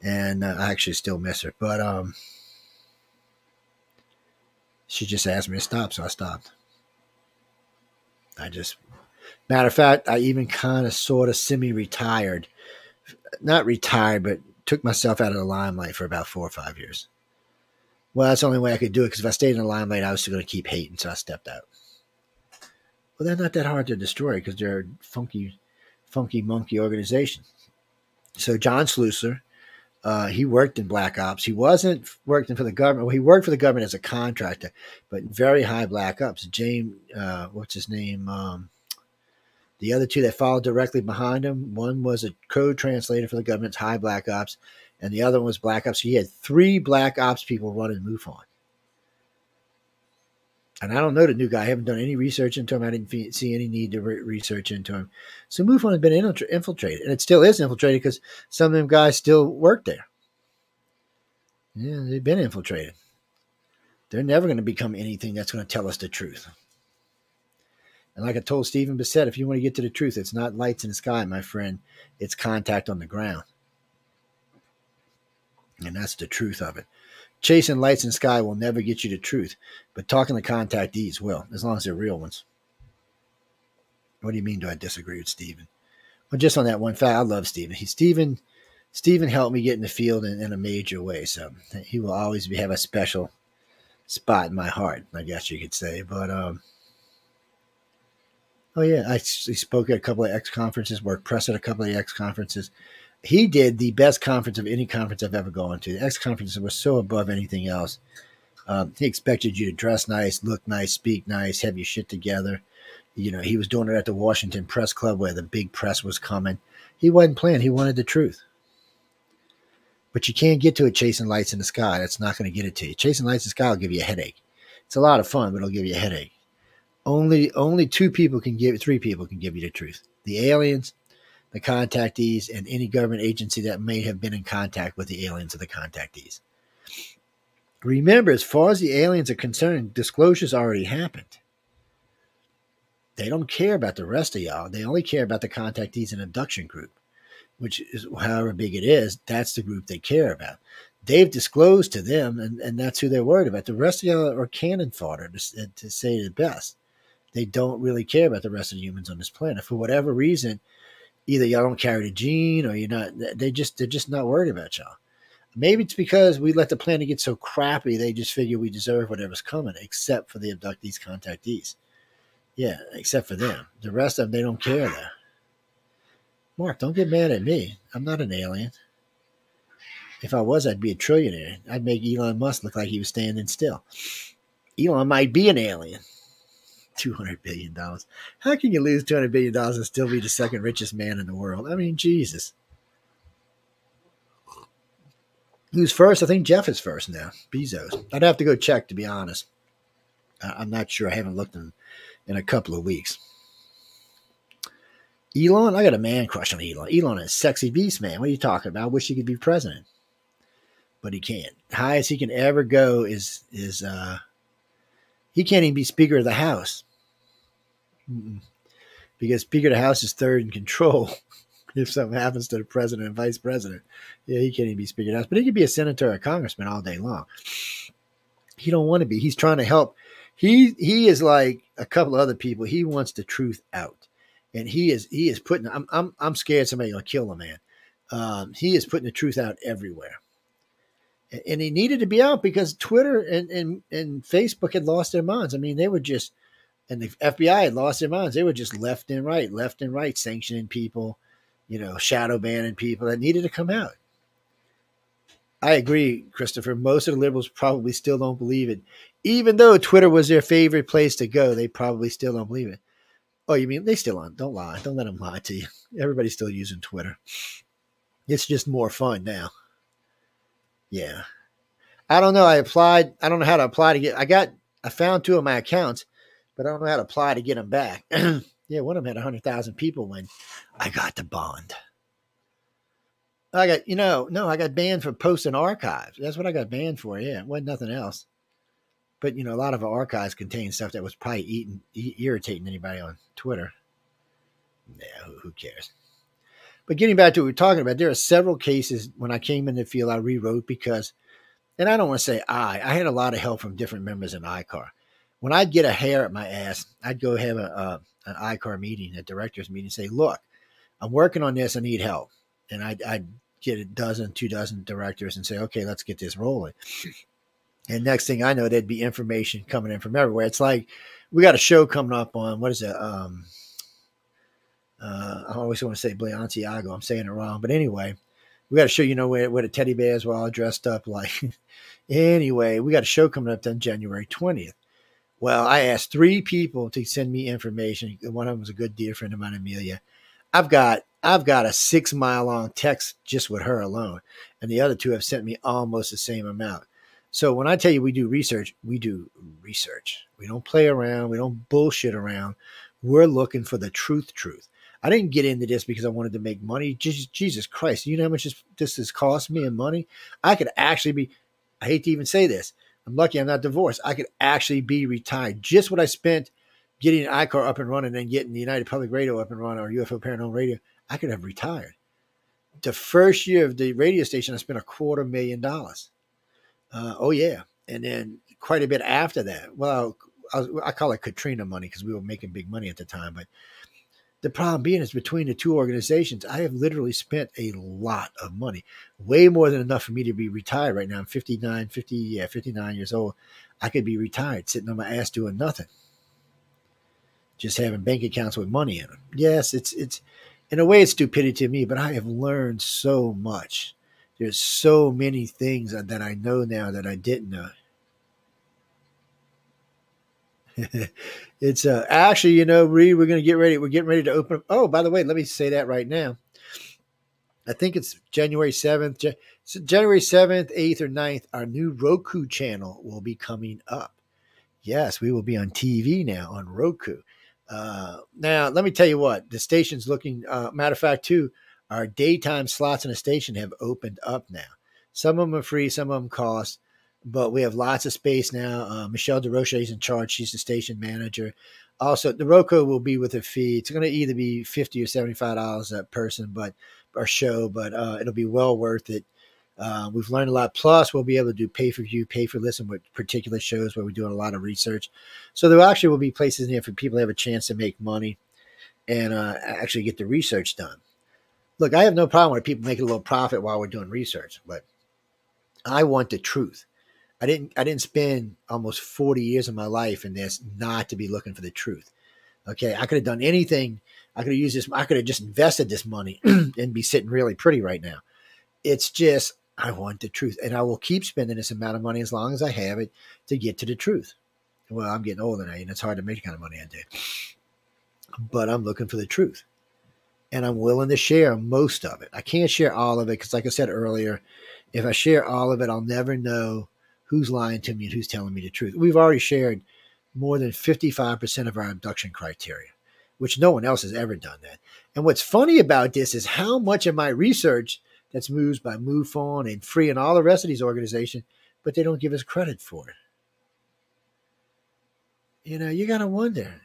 and uh, I actually still miss her, but um, she just asked me to stop, so I stopped. I just, matter of fact, I even kind of sort of semi-retired, not retired, but took myself out of the limelight for about four or five years. Well, that's the only way I could do it because if I stayed in the limelight, I was still going to keep hating, so I stepped out. Well, they're not that hard to destroy because they're funky, funky monkey organization. So John Schuessler, uh, he worked in black ops. He wasn't working for the government. Well, he worked for the government as a contractor, but very high black ops. James, uh, what's his name? Um, the other two that followed directly behind him, one was a code translator for the government's high black ops, and the other one was Black Ops. So he had three Black Ops people running MUFON. And I don't know the new guy. I haven't done any research into him. I didn't see any need to re- research into him. So MUFON has been infiltrated, and it still is infiltrated because some of them guys still work there. Yeah, they've been infiltrated. They're never going to become anything that's going to tell us the truth. And like I told Stephen Bassett, if you want to get to the truth, it's not lights in the sky, my friend. It's contact on the ground. And that's the truth of it. Chasing lights in sky will never get you the truth, but talking to contactees will, as long as they're real ones. What do you mean? Do I disagree with Stephen? Well, just on that one fact, I love Stephen. He Stephen Stephen helped me get in the field in, in a major way, so he will always be, have a special spot in my heart. I guess you could say. But um, oh yeah, I he spoke at a couple of X conferences, worked press at a couple of X conferences. He did the best conference of any conference I've ever gone to. The X conference was so above anything else. Um, he expected you to dress nice, look nice, speak nice, have your shit together. You know, he was doing it at the Washington Press Club where the big press was coming. He wasn't playing. He wanted the truth. But you can't get to it chasing lights in the sky. That's not going to get it to you. Chasing lights in the sky will give you a headache. It's a lot of fun, but it'll give you a headache. Only only two people can give three people can give you the truth. The aliens, the contactees, and any government agency that may have been in contact with the aliens or the contactees. Remember, as far as the aliens are concerned, disclosures already happened. They don't care about the rest of y'all. They only care about the contactees and abduction group, which is however big it is, that's the group they care about. They've disclosed to them, and, and that's who they're worried about. The rest of y'all are cannon fodder, to, to say the best. They don't really care about the rest of the humans on this planet. For whatever reason, either y'all don't carry the gene or you're not, they just, they're just not worried about y'all. Maybe it's because we let the planet get so crappy, they just figure we deserve whatever's coming, except for the abductees, contactees. Yeah, except for them. The rest of them, they don't care there. Mark, don't get mad at me. I'm not an alien. If I was, I'd be a trillionaire. I'd make Elon Musk look like he was standing still. Elon might be an alien. $200 billion. How can you lose $200 billion and still be the second richest man in the world? I mean, Jesus. Who's first? I think Jeff is first now. Bezos. I'd have to go check to be honest. I'm not sure. I haven't looked in in a couple of weeks. Elon, I got a man crush on Elon. Elon is a sexy beast, man. What are you talking about? I wish he could be president, but he can't. Highest he can ever go is is uh, he can't even be Speaker of the House Mm-mm. because Speaker of the House is third in control. if something happens to the president and vice president. Yeah, he can't even be Speaker of the House, but he could be a senator or a congressman all day long. He don't want to be. He's trying to help. He he is like a couple of other people. He wants the truth out, and he is he is putting. I'm I'm I'm scared somebody gonna kill a man. Um, he is putting the truth out everywhere, and, he needed to be out because Twitter and and and Facebook had lost their minds. I mean, they were just. And the FBI had lost their minds. They were just left and right, left and right, sanctioning people, you know, shadow banning people that needed to come out. I agree, Christopher. Most of the liberals probably still don't believe it. Even though Twitter was their favorite place to go, they probably still don't believe it. Oh, you mean they still on? Don't lie. Don't let them lie to you. Everybody's still using Twitter. It's just more fun now. Yeah. I don't know. I applied. I don't know how to apply to get. I got. I found two of my accounts, but I don't know how to apply to get them back. yeah, one of them had hundred thousand people when I got the bond. I got, you know, no, I got banned for posting archives. That's what I got banned for. Yeah, it wasn't nothing else. But you know, a lot of our archives contain stuff that was probably eating, irritating anybody on Twitter. Yeah, who, who cares? But getting back to what we are talking about, there are several cases when I came in the field I rewrote because, and I don't want to say I, I had a lot of help from different members in ICAR. When I'd get a hair at my ass, I'd go have a, a an ICAR meeting, a director's meeting, and say, "Look, I'm working on this. I need help." And I'd, I'd get a dozen, two dozen directors and say, "Okay, let's get this rolling." And next thing I know, there'd be information coming in from everywhere. It's like we got a show coming up on what is it? Um, uh, I always want to say Balenciago. I'm saying it wrong, but anyway, we got to show you know where, where the teddy bears were all dressed up like. anyway, we got a show coming up on January 20th. Well, I asked three people to send me information. One of them was a good dear friend of mine, Amelia. I've got I've got a six mile long text just with her alone, and the other two have sent me almost the same amount. So when I tell you we do research, we do research. We don't play around. We don't bullshit around. We're looking for the truth. Truth. I didn't get into this because I wanted to make money. Jesus, Christ, you know how much this, this has cost me in money? I could actually be. I hate to even say this. I'm lucky I'm not divorced. I could actually be retired. Just what I spent getting ICAR up and running and getting the United Public Radio up and running or UFO Paranormal Radio, I could have retired. The first year of the radio station, I spent a quarter million dollars. Uh, oh yeah, and then quite a bit after that. Well, I, I call it Katrina money because we were making big money at the time, but The problem being is between the two organizations, I have literally spent a lot of money, way more than enough for me to be retired right now. I'm 59, 50, yeah, 59 years old. I could be retired sitting on my ass doing nothing. Just having bank accounts with money in them. Yes, it's it's in a way it's stupidity to me, but I have learned so much. There's so many things that I know now that I didn't know. it's uh, actually, you know, Reed, we're going to get ready. We're getting ready to open. Oh, by the way, let me say that right now. I think it's January 7th. January 7th, 8th, or 9th, our new Roku channel will be coming up. Yes, we will be on TV now on Roku. Uh, now, let me tell you what the station's looking. Uh, matter of fact, too, our daytime slots in the station have opened up now. Some of them are free, some of them cost but we have lots of space now. Uh, Michelle DeRoche is in charge. She's the station manager. Also, the Roku will be with a fee. It's going to either be fifty or seventy-five dollars a person, but our show, but uh, it'll be well worth it. Uh, we've learned a lot. Plus, we'll be able to do pay for view, pay for listen with particular shows where we're doing a lot of research. So there actually will be places in there for people to have a chance to make money and uh, actually get the research done. Look, I have no problem with people making a little profit while we're doing research, but I want the truth. I didn't I didn't spend almost 40 years of my life in this not to be looking for the truth. Okay, I could have done anything. I could have used this. I could have just invested this money and be sitting really pretty right now. It's just I want the truth, and I will keep spending this amount of money as long as I have it to get to the truth. Well, I'm getting older now, and it's hard to make the kind of money I do. But I'm looking for the truth, and I'm willing to share most of it. I can't share all of it because, like I said earlier, if I share all of it, I'll never know who's lying to me and who's telling me the truth. We've already shared more than 55% of our abduction criteria, which no one else has ever done that. And what's funny about this is how much of my research that's moved by MUFON and Free and all the rest of these organizations, but they don't give us credit for it. You know, you got to wonder.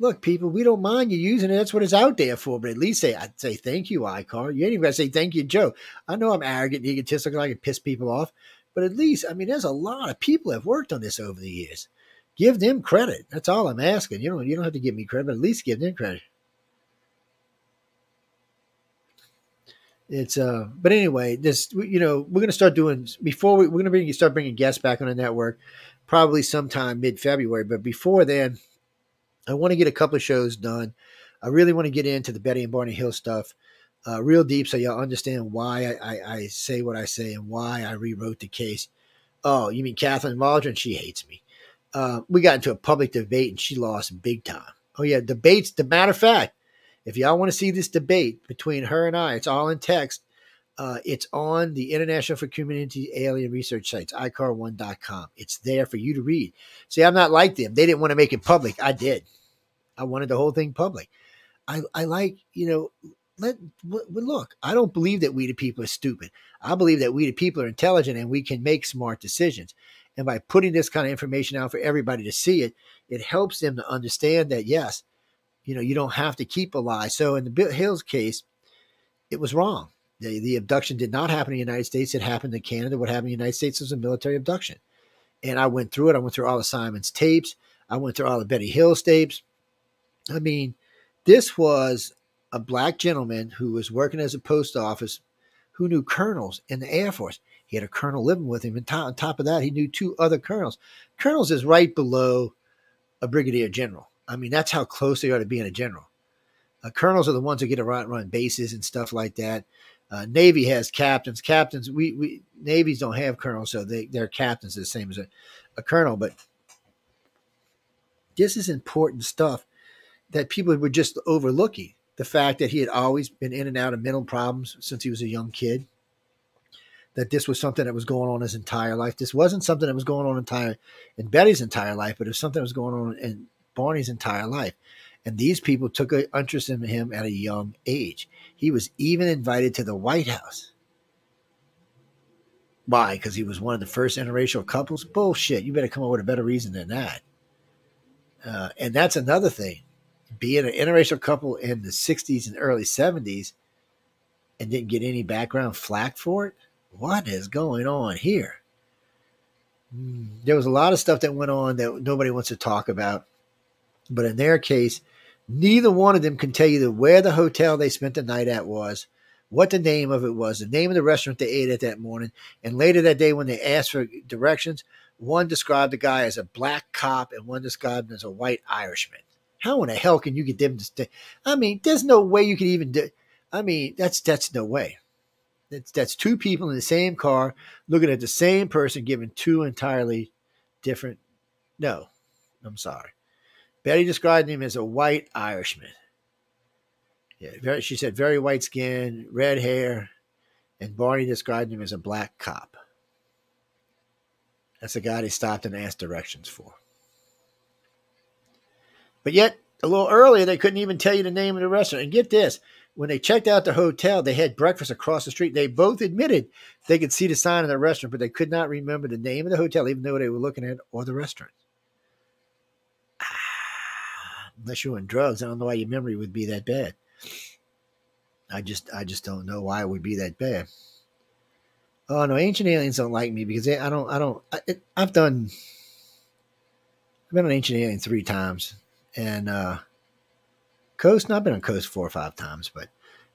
Look, people, we don't mind you using it. That's what it's out there for. But at least say, I'd say thank you, ICAR. You ain't even got to say thank you, Joe. I know I'm arrogant and egotistical. I can piss people off. But at least, I mean, there's a lot of people have worked on this over the years. Give them credit. That's all I'm asking. You don't you don't have to give me credit, but at least give them credit. It's uh, but anyway, this you know we're gonna start doing before we, we're gonna bring start bringing guests back on the network, probably sometime mid February. But before then, I want to get a couple of shows done. I really want to get into the Betty and Barney Hill stuff uh, real deep so y'all understand why I, I, I, say what I say and why I rewrote the case. Oh, you mean Kathleen Waldron? She hates me. Uh, we got into a public debate and she lost big time. Oh, yeah, debates. The matter of fact, if y'all want to see this debate between her and I, it's all in text. Uh, it's on the International for Community Alien Research sites, icar1.com. It's there for you to read. See, I'm not like them. They didn't want to make it public. I did. I wanted the whole thing public. I, I like, you know, let look. I don't believe that we the people are stupid. I believe that we the people are intelligent and we can make smart decisions. And by putting this kind of information out for everybody to see it, it helps them to understand that yes, you know, you don't have to keep a lie. So in the Bill Hills case, it was wrong. The, the abduction did not happen in the United States. It happened in Canada. What happened in the United States was a military abduction. And I went through it. I went through all of Simon's tapes. I went through all of Betty Hill's tapes. I mean, this was a black gentleman who was working as a post office who knew colonels in the Air Force. He had a colonel living with him. And on top of that, he knew two other colonels. Colonels is right below a brigadier general. I mean, that's how close they are to being a general. Uh, colonels are the ones who get to run, bases and stuff like that. Uh, Navy has captains. Captains, we, we navies don't have colonels, so they their captains the same as a, a colonel. But this is important stuff that people were just overlooking the fact that he had always been in and out of mental problems since he was a young kid. That this was something that was going on his entire life. This wasn't something that was going on entire in Betty's entire life, but it was something that was going on in Barney's entire life. And these people took an interest in him at a young age. He was even invited to the White House. Why? Because he was one of the first interracial couples? Bullshit. You better come up with a better reason than that. Uh, and that's another thing being an interracial couple in the 60s and early 70s and didn't get any background flack for it? What is going on here? Hmm, there was a lot of stuff that went on that nobody wants to talk about. But in their case, Neither one of them can tell you where the hotel they spent the night at was, what the name of it was, the name of the restaurant they ate at that morning. And later that day, when they asked for directions, one described the guy as a black cop and one described him as a white Irishman. How in the hell can you get them to stay? I mean, there's no way you can even do. I mean, that's that's no way. That's that's two people in the same car looking at the same person giving two entirely different. No, I'm sorry. Betty described him as a white Irishman. Yeah, very, she said very white skin, red hair, and Barney described him as a black cop. That's the guy they stopped and asked directions for. But yet, a little earlier, they couldn't even tell you the name of the restaurant. And get this when they checked out the hotel, they had breakfast across the street. They both admitted they could see the sign of the restaurant, but they could not remember the name of the hotel, even though they were looking at or the restaurant. Ah, unless you're on drugs, I don't know why your memory would be that bad. I just, I just don't know why it would be that bad. Oh no, ancient aliens don't like me because they, I don't, I don't. I, have done. I've been on ancient alien three times, and uh Coast. I've been on Coast four or five times, but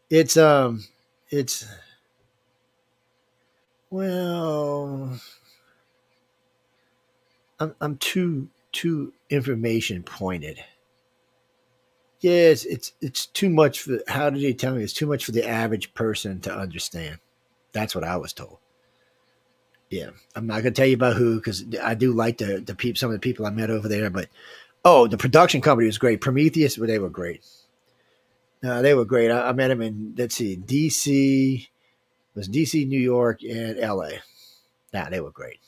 it's um, it's well, I'm I'm too too information pointed. Yes, it's it's too much for. How did he tell me? It's too much for the average person to understand. That's what I was told. Yeah, I'm not gonna tell you about who because I do like to to peep some of the people I met over there, but oh, the production company was great. Prometheus, but they were great. Uh, they were great. I, I met them in let's see, DC was DC, New York, and LA. Nah, they were great.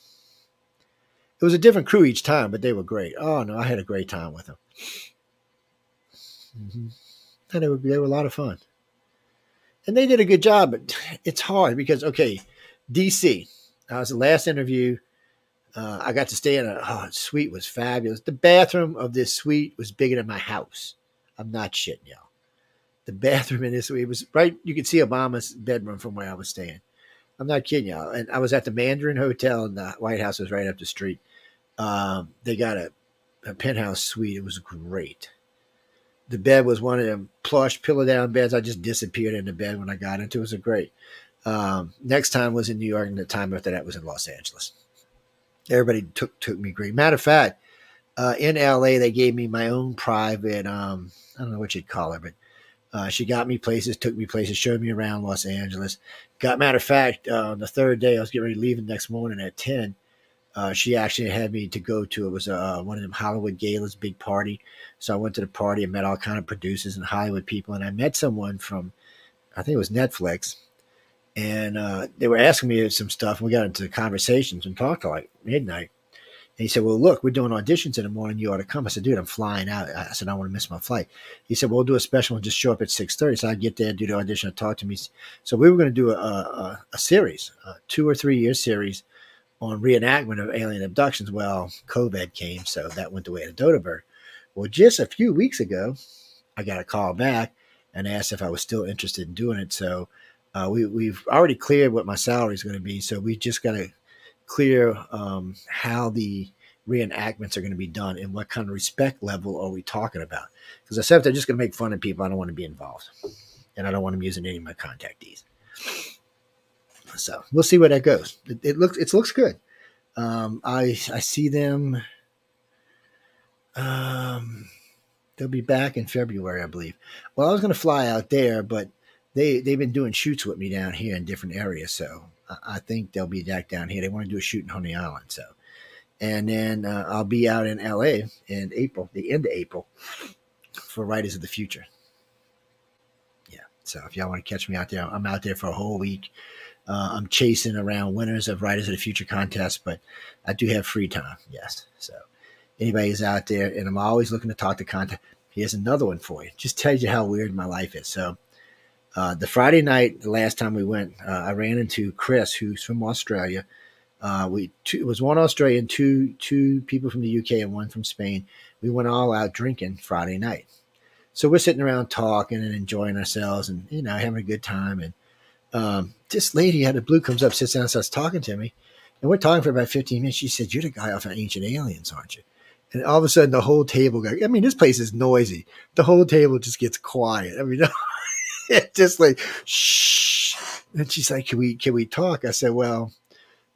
It was a different crew each time, but they were great. Oh no, I had a great time with them. Mm-hmm. And they were they were a lot of fun, and they did a good job. But it's hard because okay, DC. That was the last interview. Uh, I got to stay in a oh, suite was fabulous. The bathroom of this suite was bigger than my house. I'm not shitting y'all. The bathroom in this suite was right. You could see Obama's bedroom from where I was staying. I'm not kidding y'all. And I was at the Mandarin Hotel, and the White House was right up the street. Um, they got a, a penthouse suite. It was great. The bed was one of them plush pillow down beds. I just disappeared in the bed when I got into it. It was great. Um, next time was in New York, and the time after that was in Los Angeles. Everybody took took me great. Matter of fact, uh, in LA, they gave me my own private. Um, I don't know what you'd call her, but uh, she got me places, took me places, showed me around Los Angeles. Got matter of fact, uh, on the third day, I was getting ready to leave the next morning at ten. Uh, she actually had me to go to it was uh, one of them Hollywood galas, big party. So I went to the party and met all kind of producers and Hollywood people, and I met someone from, I think it was Netflix, and uh, they were asking me some stuff. And we got into conversations and talked like midnight. And he said, Well, look, we're doing auditions in the morning. You ought to come. I said, Dude, I'm flying out. I said, I don't want to miss my flight. He said, Well, we'll do a special and just show up at 6.30. So I get there, do the audition, talk to me. So we were going to do a, a, a series, a two or three year series on reenactment of alien abductions. Well, COVID came, so that went the way of Doderberg. Well, just a few weeks ago, I got a call back and asked if I was still interested in doing it. So uh, we, we've already cleared what my salary is going to be. So we just got to clear um, how the reenactments are going to be done and what kind of respect level are we talking about. Because I said if they're just going to make fun of people, I don't want to be involved. And I don't want them using any of my contactees. So we'll see where that goes. It, it looks it looks good. Um, I I see them. Um, they'll be back in February, I believe. Well, I was going to fly out there, but they they've been doing shoots with me down here in different areas, so I, I think they'll be back down here. They want to do a shoot in Honey Island, so and then uh, I'll be out in LA in April, the end of April, for Writers of the Future. Yeah, so if y'all want to catch me out there, I'm out there for a whole week. Uh, I'm chasing around winners of Writers of the Future contest, but I do have free time. Yes, so anybody anybody's out there, and I'm always looking to talk to content. Here's another one for you. Just tells you how weird my life is. So uh, the Friday night, the last time we went, uh, I ran into Chris, who's from Australia. Uh, we two, it was one Australian, two two people from the UK, and one from Spain. We went all out drinking Friday night. So we're sitting around talking and enjoying ourselves, and you know having a good time. And um, this lady out of blue comes up, sits down, and starts talking to me, and we're talking for about fifteen minutes. She said, "You're the guy off of Ancient Aliens, aren't you?" And all of a sudden, the whole table got, I mean, this place is noisy. The whole table just gets quiet. I mean, just like, shh. And she's like, can we, can we talk? I said, well,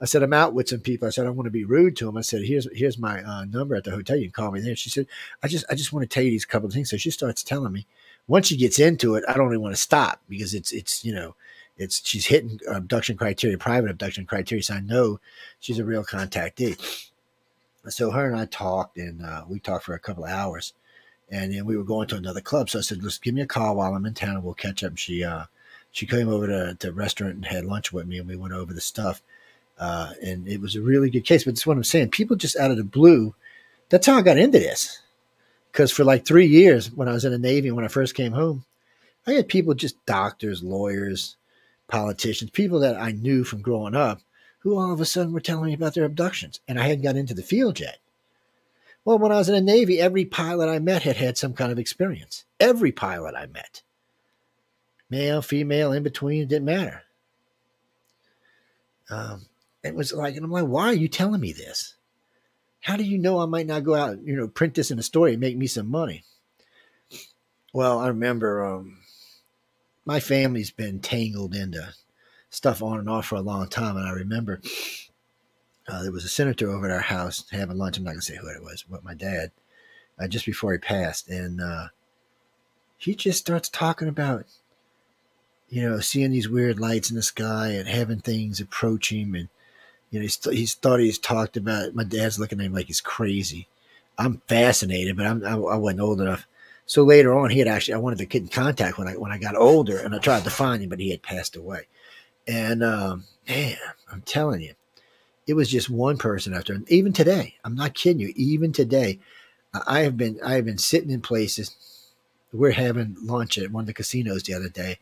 I said, I'm out with some people. I said, I don't want to be rude to them. I said, here's, here's my uh, number at the hotel. You can call me there. She said, I just, I just want to tell you these couple of things. So she starts telling me. Once she gets into it, I don't really want to stop because it's, it's, you know, it's, she's hitting abduction criteria, private abduction criteria. So I know she's a real contactee. So her and I talked and uh, we talked for a couple of hours and then we were going to another club. So I said, "Just give me a call while I'm in town, and we'll catch up." And she uh, she came over to the restaurant and had lunch with me, and we went over the stuff. Uh, and it was a really good case. But that's what I'm saying. People just out of the blue. That's how I got into this. Because for like three years, when I was in the Navy, when I first came home, I had people just doctors, lawyers, politicians, people that I knew from growing up, who all of a sudden were telling me about their abductions, and I hadn't got into the field yet. Well, when I was in the Navy, every pilot I met had had some kind of experience. Every pilot I met, male, female, in between, it didn't matter. Um, it was like, and I'm like, why are you telling me this? How do you know I might not go out, you know, print this in a story and make me some money? Well, I remember um, my family's been tangled into stuff on and off for a long time, and I remember uh, there was a senator over at our house having lunch. I'm not going to say who it was, but my dad, uh, just before he passed. And uh, he just starts talking about, you know, seeing these weird lights in the sky and having things approach him. And, you know, he's, he's thought he's talked about, my dad's looking at him like he's crazy. I'm fascinated, but I'm, I, I wasn't old enough. So later on, he had actually, I wanted to get in contact when I, when I got older and I tried to find him, but he had passed away. And, um, man, I'm telling you, it was just one person after. And even today, I'm not kidding you. Even today, I have been I have been sitting in places. We're having lunch at one of the casinos the other day,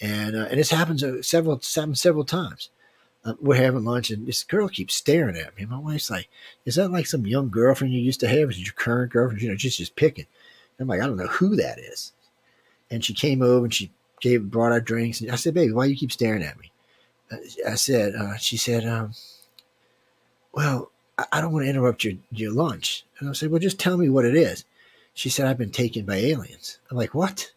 and uh, and this happens uh, several several times. Uh, we're having lunch, and this girl keeps staring at me. My wife's like, "Is that like some young girlfriend you used to have? Is your current girlfriend? You know, just just picking." I'm like, "I don't know who that is." And she came over and she gave brought our drinks, and I said, "Baby, why you keep staring at me?" Uh, I said, uh, "She said, um, well, I don't want to interrupt your, your lunch. And I said, well, just tell me what it is. She said, I've been taken by aliens. I'm like, what?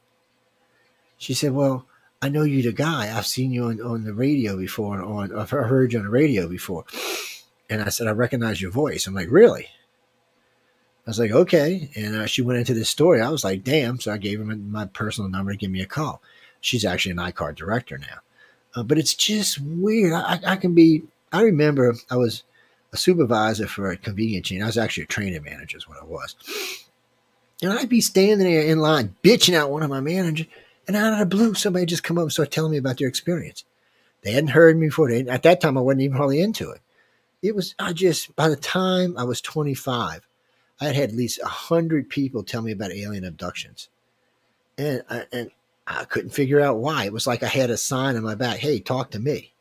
She said, well, I know you're the guy. I've seen you on, on the radio before. On I've heard you on the radio before. And I said, I recognize your voice. I'm like, really? I was like, okay. And uh, she went into this story. I was like, damn. So I gave her my personal number to give me a call. She's actually an ICAR director now. Uh, but it's just weird. I, I can be, I remember I was, a supervisor for a convenience chain. I was actually a training manager, is what I was. And I'd be standing there in line bitching out one of my managers, and out of the blue, somebody just come up and start telling me about their experience. They hadn't heard me before. They, at that time, I wasn't even hardly into it. It was, I just, by the time I was 25, I had had at least 100 people tell me about alien abductions. And I, and I couldn't figure out why. It was like I had a sign on my back, hey, talk to me.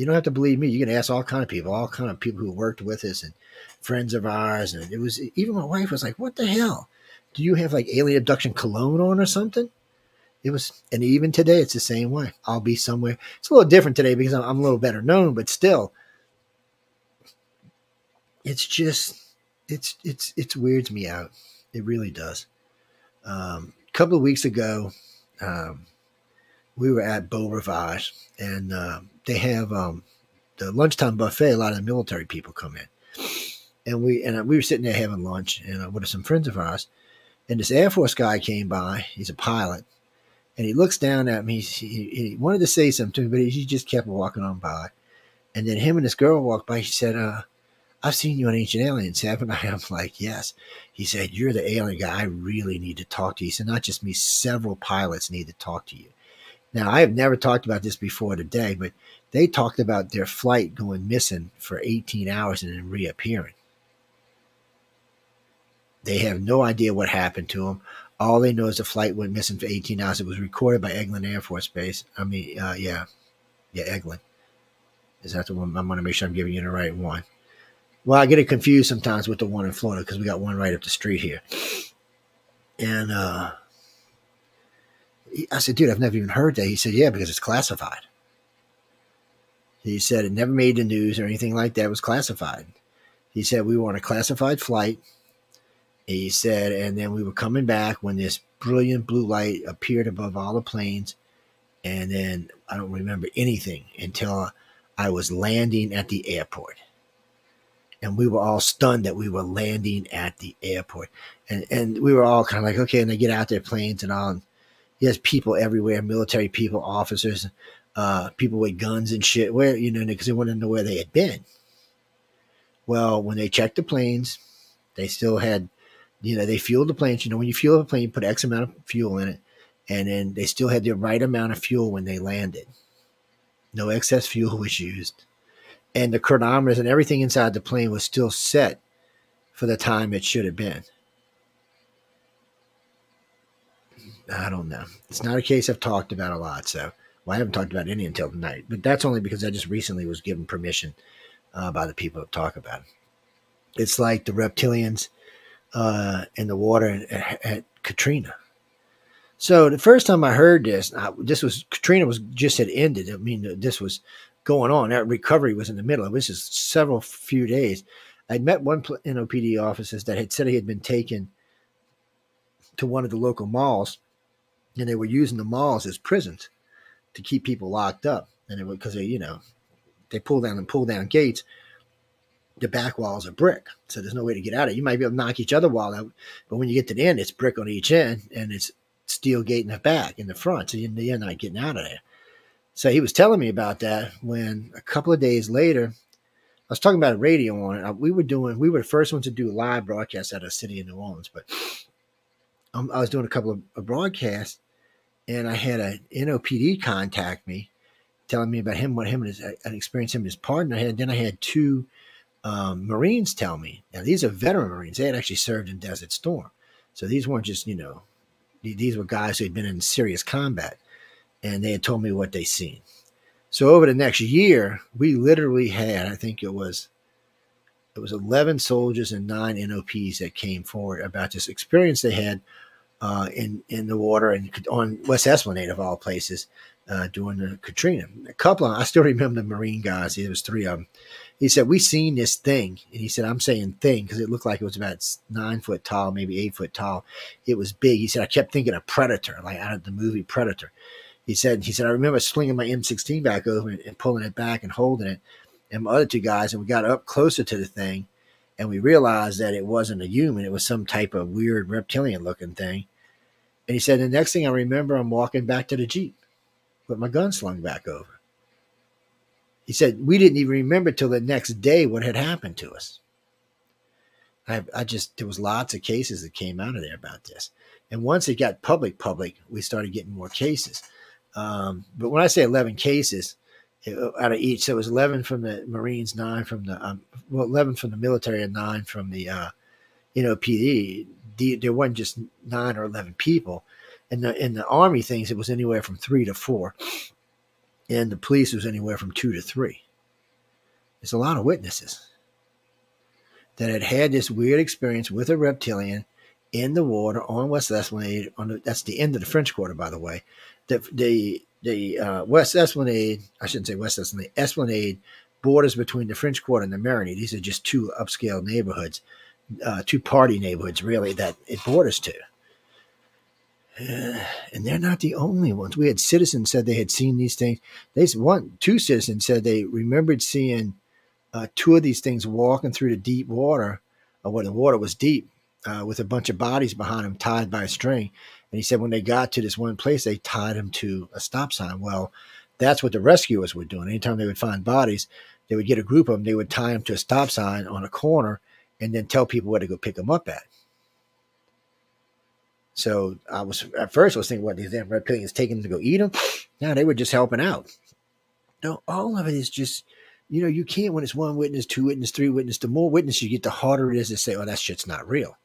You don't have to believe me. You can ask all kind of people, all kind of people who worked with us and friends of ours. And it was even my wife was like, "What the hell? Do you have like alien abduction cologne on or something?" It was, and even today, it's the same way. I'll be somewhere. It's a little different today because I'm, I'm a little better known, but still, it's just, it's it's it's weirds me out. It really does. Um, a couple of weeks ago, um, we were at Beau Rivage, and uh, they have um, the lunchtime buffet. A lot of the military people come in, and we and we were sitting there having lunch, and uh, with some friends of ours, and this Air Force guy came by. He's a pilot, and he looks down at me. He, he wanted to say something but he just kept walking on by. And then him and this girl walked by. She said, uh, I've seen you on Ancient Aliens, haven't I? I'm like, yes. He said, You're the alien guy. I really need to talk to you. Said, Not just me, several pilots need to talk to you. Now, I have never talked about this before today, but they talked about their flight going missing for 18 hours and then reappearing. They have no idea what happened to them. All they know is the flight went missing for 18 hours. It was recorded by Eglin Air Force Base. I mean, uh, yeah, yeah, Eglin. Is that the one? I want to make sure I'm giving you the right one. Well, I get it confused sometimes with the one in Florida because we got one right up the street here. And uh, I said, dude, I've never even heard that. He said, yeah, because it's classified. He said it never made the news or anything like that. It was classified. He said we were on a classified flight. He said, and then we were coming back when this brilliant blue light appeared above all the planes. And then I don't remember anything until I was landing at the airport. And we were all stunned that we were landing at the airport. And, and we were all kind of like, okay, and they get out their planes and all. And there's people everywhere, military people, officers, uh, people with guns and shit, where, you know, because they wanted to know where they had been. Well, when they checked the planes, they still had, you know, they fueled the planes. You know, when you fuel a plane, you put X amount of fuel in it, and then they still had the right amount of fuel when they landed. No excess fuel was used. And the chronometers and everything inside the plane was still set for the time it should have been. I don't know. It's not a case I've talked about a lot, so well, I haven't talked about any until tonight. But that's only because I just recently was given permission uh, by the people to talk about it. It's like the reptilians uh, in the water at, at, Katrina. So the first time I heard this, I, this was Katrina was just had ended. I mean, this was going on. That recovery was in the middle. It was just several few days. I'd met one NOPD officers that had said he had been taken to one of the local malls, and they were using the malls as prisons to keep people locked up. And it because they, you know, they pull down and pull down gates, the back walls are brick. So there's no way to get out of it. You might be able to knock each other wall out, but when you get to the end, it's brick on each end and it's steel gate in the back, in the front. So you're not getting out of there. So he was telling me about that when a couple of days later, I was talking about a radio on it. We were doing, we were the first ones to do live broadcasts out of the city of New Orleans, but um, I was doing a couple of, broadcasts and I had a NOPD contact me telling me about him, what him and his, an experience him and his partner had. Then I had two um, Marines tell me. Now these are veteran Marines. They had actually served in Desert Storm, so these weren't just you know, these were guys who had been in serious combat, and they had told me what they seen. So over the next year, we literally had, I think it was, it was eleven soldiers and nine NOPs that came forward about this experience they had uh, in in the water and on West Esplanade of all places uh, during the Katrina. A couple of I still remember the Marine guys. There was three of them. He said we seen this thing, and he said I'm saying thing because it looked like it was about nine foot tall, maybe eight foot tall. It was big. He said I kept thinking of Predator, like out of the movie Predator. He said he said I remember slinging my M16 back over and, and pulling it back and holding it, and my other two guys, and we got up closer to the thing and we realized that it wasn't a human; it was some type of weird reptilian-looking thing. And he said, the next thing I remember, I'm walking back to the jeep with my gun slung back over. He said we didn't even remember till the next day what had happened to us. I, I just there was lots of cases that came out of there about this, and once it got public, public, we started getting more cases. Um, but when I say eleven cases, out of each. So it was 11 from the Marines, nine from the, um, well, 11 from the military and nine from the, uh, you know, PD. The, there wasn't just nine or 11 people. In the, in the Army things, it was anywhere from three to four. And the police was anywhere from two to three. There's a lot of witnesses that had had this weird experience with a reptilian in the water on West Esplanade. On the, that's the end of the French Quarter, by the way. The, the the uh, West Esplanade, I shouldn't say West Esplanade, Esplanade borders between the French Quarter and the Marigny. These are just two upscale neighborhoods, uh, two party neighborhoods, really, that it borders to. Uh, and they're not the only ones. We had citizens said they had seen these things. They one, two citizens said they remembered seeing uh, two of these things walking through the deep water, uh, where the water was deep, uh, with a bunch of bodies behind them tied by a string. And he said when they got to this one place, they tied him to a stop sign. Well, that's what the rescuers were doing. Anytime they would find bodies, they would get a group of them, they would tie them to a stop sign on a corner and then tell people where to go pick them up at. So I was at first I was thinking, what these damn reptilians taking them to go eat them? No, they were just helping out. No, all of it is just, you know, you can't when it's one witness, two witness, three witness. The more witnesses you get, the harder it is to say, oh, that shit's not real.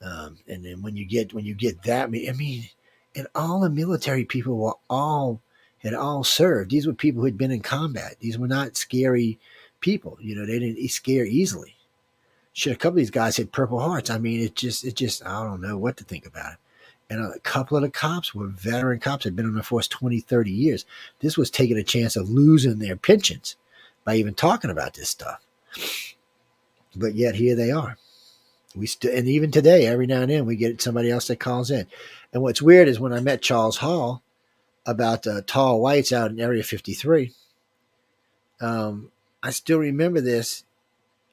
Um, and then when you get when you get that, I mean, and all the military people were all had all served. These were people who had been in combat. These were not scary people. You know, they didn't scare easily. Shit, a couple of these guys had Purple Hearts. I mean, it just, it just, I don't know what to think about it. And a couple of the cops were veteran cops, had been on the force 20, 30 years. This was taking a chance of losing their pensions by even talking about this stuff. But yet here they are We still, and even today, every now and then, we get somebody else that calls in. And what's weird is when I met Charles Hall about the tall whites out in Area 53, um, I still remember this.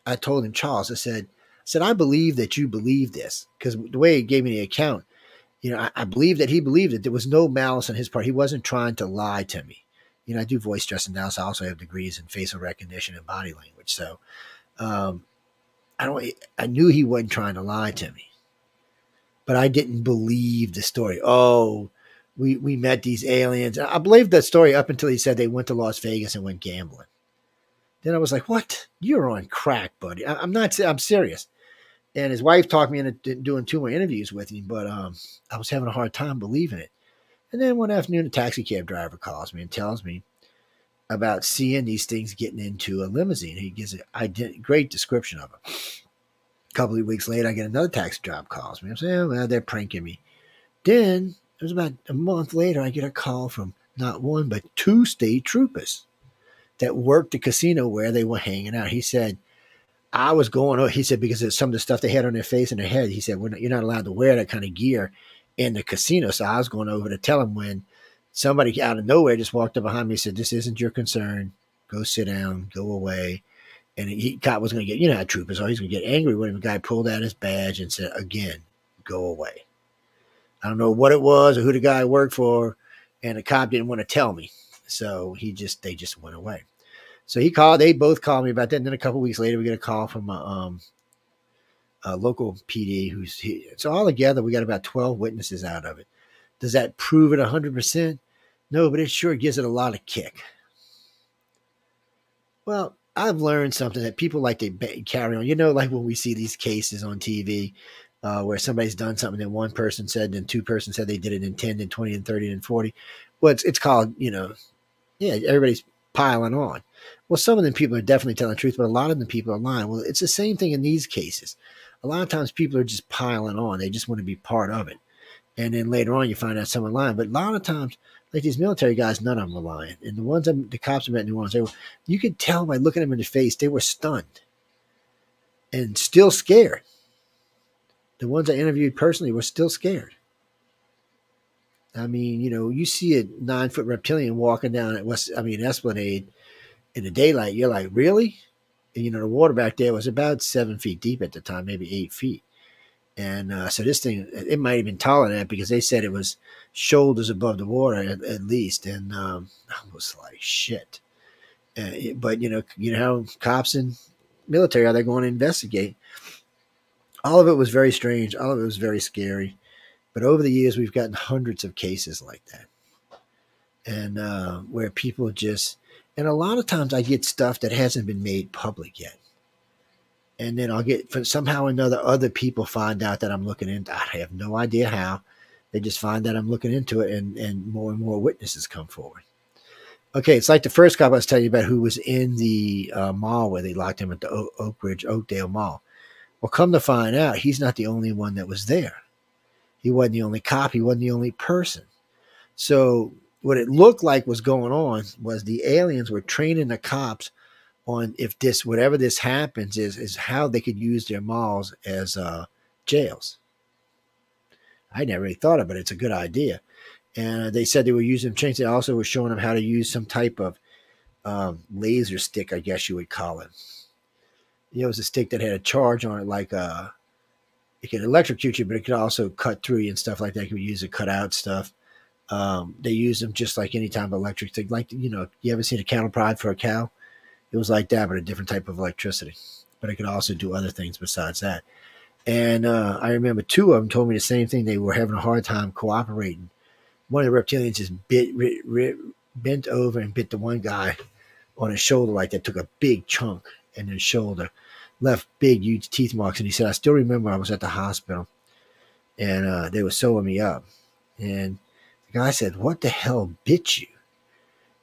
I told him, Charles, I said, I said, I believe that you believe this because the way he gave me the account, you know, I, I believe that he believed it. There was no malice on his part. He wasn't trying to lie to me. You know, I do voice dressing now, so I also have degrees in facial recognition and body language. So, um, I don't. I knew he wasn't trying to lie to me, but I didn't believe the story. Oh, we we met these aliens. I believed that story up until he said they went to Las Vegas and went gambling. Then I was like, "What? You're on crack, buddy." I, am not. I'm serious. And his wife talked me into doing two more interviews with him, but um, I was having a hard time believing it. And then one afternoon, a taxi cab driver calls me and tells me about seeing these things getting into a limousine. He gives a great description of them. A couple of weeks later, I get another taxi job calls me. I'm saying, oh, well, they're pranking me. Then it was about a month later, I get a call from not one but two state troopers that worked the casino where they were hanging out. He said, I was going, he said, because of some of the stuff they had on their face and their head, he said, not, you're not allowed to wear that kind of gear in the casino. So I was going over to tell him when somebody out of nowhere just walked up behind me and said, This isn't your concern. Go sit down, go away. And he cop was going to get, you know how troopers are. He's going to get angry when the guy pulled out his badge and said, Again, go away. I don't know what it was or who the guy worked for. And the cop didn't want to tell me. So he just, they just went away. So he called, they both called me about that. And then a couple weeks later, we get a call from a, um, a local PD who's, he, so all together, we got about 12 witnesses out of it. Does that prove it 100%? No, but it sure gives it a lot of kick. Well, I've learned something that people like to carry on. You know, like when we see these cases on TV uh, where somebody's done something that one person said and two person said they did it in 10 and 20 and 30 and 40. Well, it's, it's called, you know, yeah, everybody's piling on. Well, some of them people are definitely telling the truth, but a lot of them people are lying. Well, it's the same thing in these cases. A lot of times people are just piling on. They just want to be part of it. And then later on, you find out someone lying. But a lot of times, like these military guys, none of them were lying. And the ones that the cops I met in New Orleans, they were, you could tell by looking them in the face, they were stunned and still scared. The ones I interviewed personally were still scared. I mean, you know, you see a nine foot reptilian walking down at West, I mean, Esplanade in the daylight, you're like, really? And, you know, the water back there was about seven feet deep at the time, maybe eight feet. And uh, so this thing, it might have been taller than that because they said it was shoulders above the water at, at least. And um, I was like, shit. Uh, but you know, you know how cops and military are they going to investigate? All of it was very strange. All of it was very scary. But over the years, we've gotten hundreds of cases like that, and uh, where people just, and a lot of times I get stuff that hasn't been made public yet and then I'll get from somehow or another other people find out that I'm looking into. I have no idea how. They just find that I'm looking into it, and and more and more witnesses come forward. Okay, it's like the first cop I was telling you about who was in the uh, mall where they locked him at the o- Oak Ridge Oakdale Mall. Well, come to find out, he's not the only one that was there. He wasn't the only cop. He wasn't the only person. So what it looked like was going on was the aliens were training the cops on if this whatever this happens is is how they could use their malls as uh, jails. I never really thought of it. It's a good idea. And they said they were using chains. They also were showing them how to use some type of um, laser stick, I guess you would call it. It was a stick that had a charge on it, like uh, it could electrocute you, but it could also cut through you and stuff like that. You could use it cut out stuff. Um, they use them just like any type of electric stick. Like, you know, you ever seen a cattle prod for a cow? It was like that, but a different type of electricity. But it could also do other things besides that. And uh, I remember two of them told me the same thing. They were having a hard time cooperating. One of the reptilians just bit, bent over and bit the one guy on his shoulder like that. Took a big chunk in his shoulder, left big, huge teeth marks. And he said, "I still remember I was at the hospital, and uh, they were sewing me up." And the guy said, "What the hell bit you?"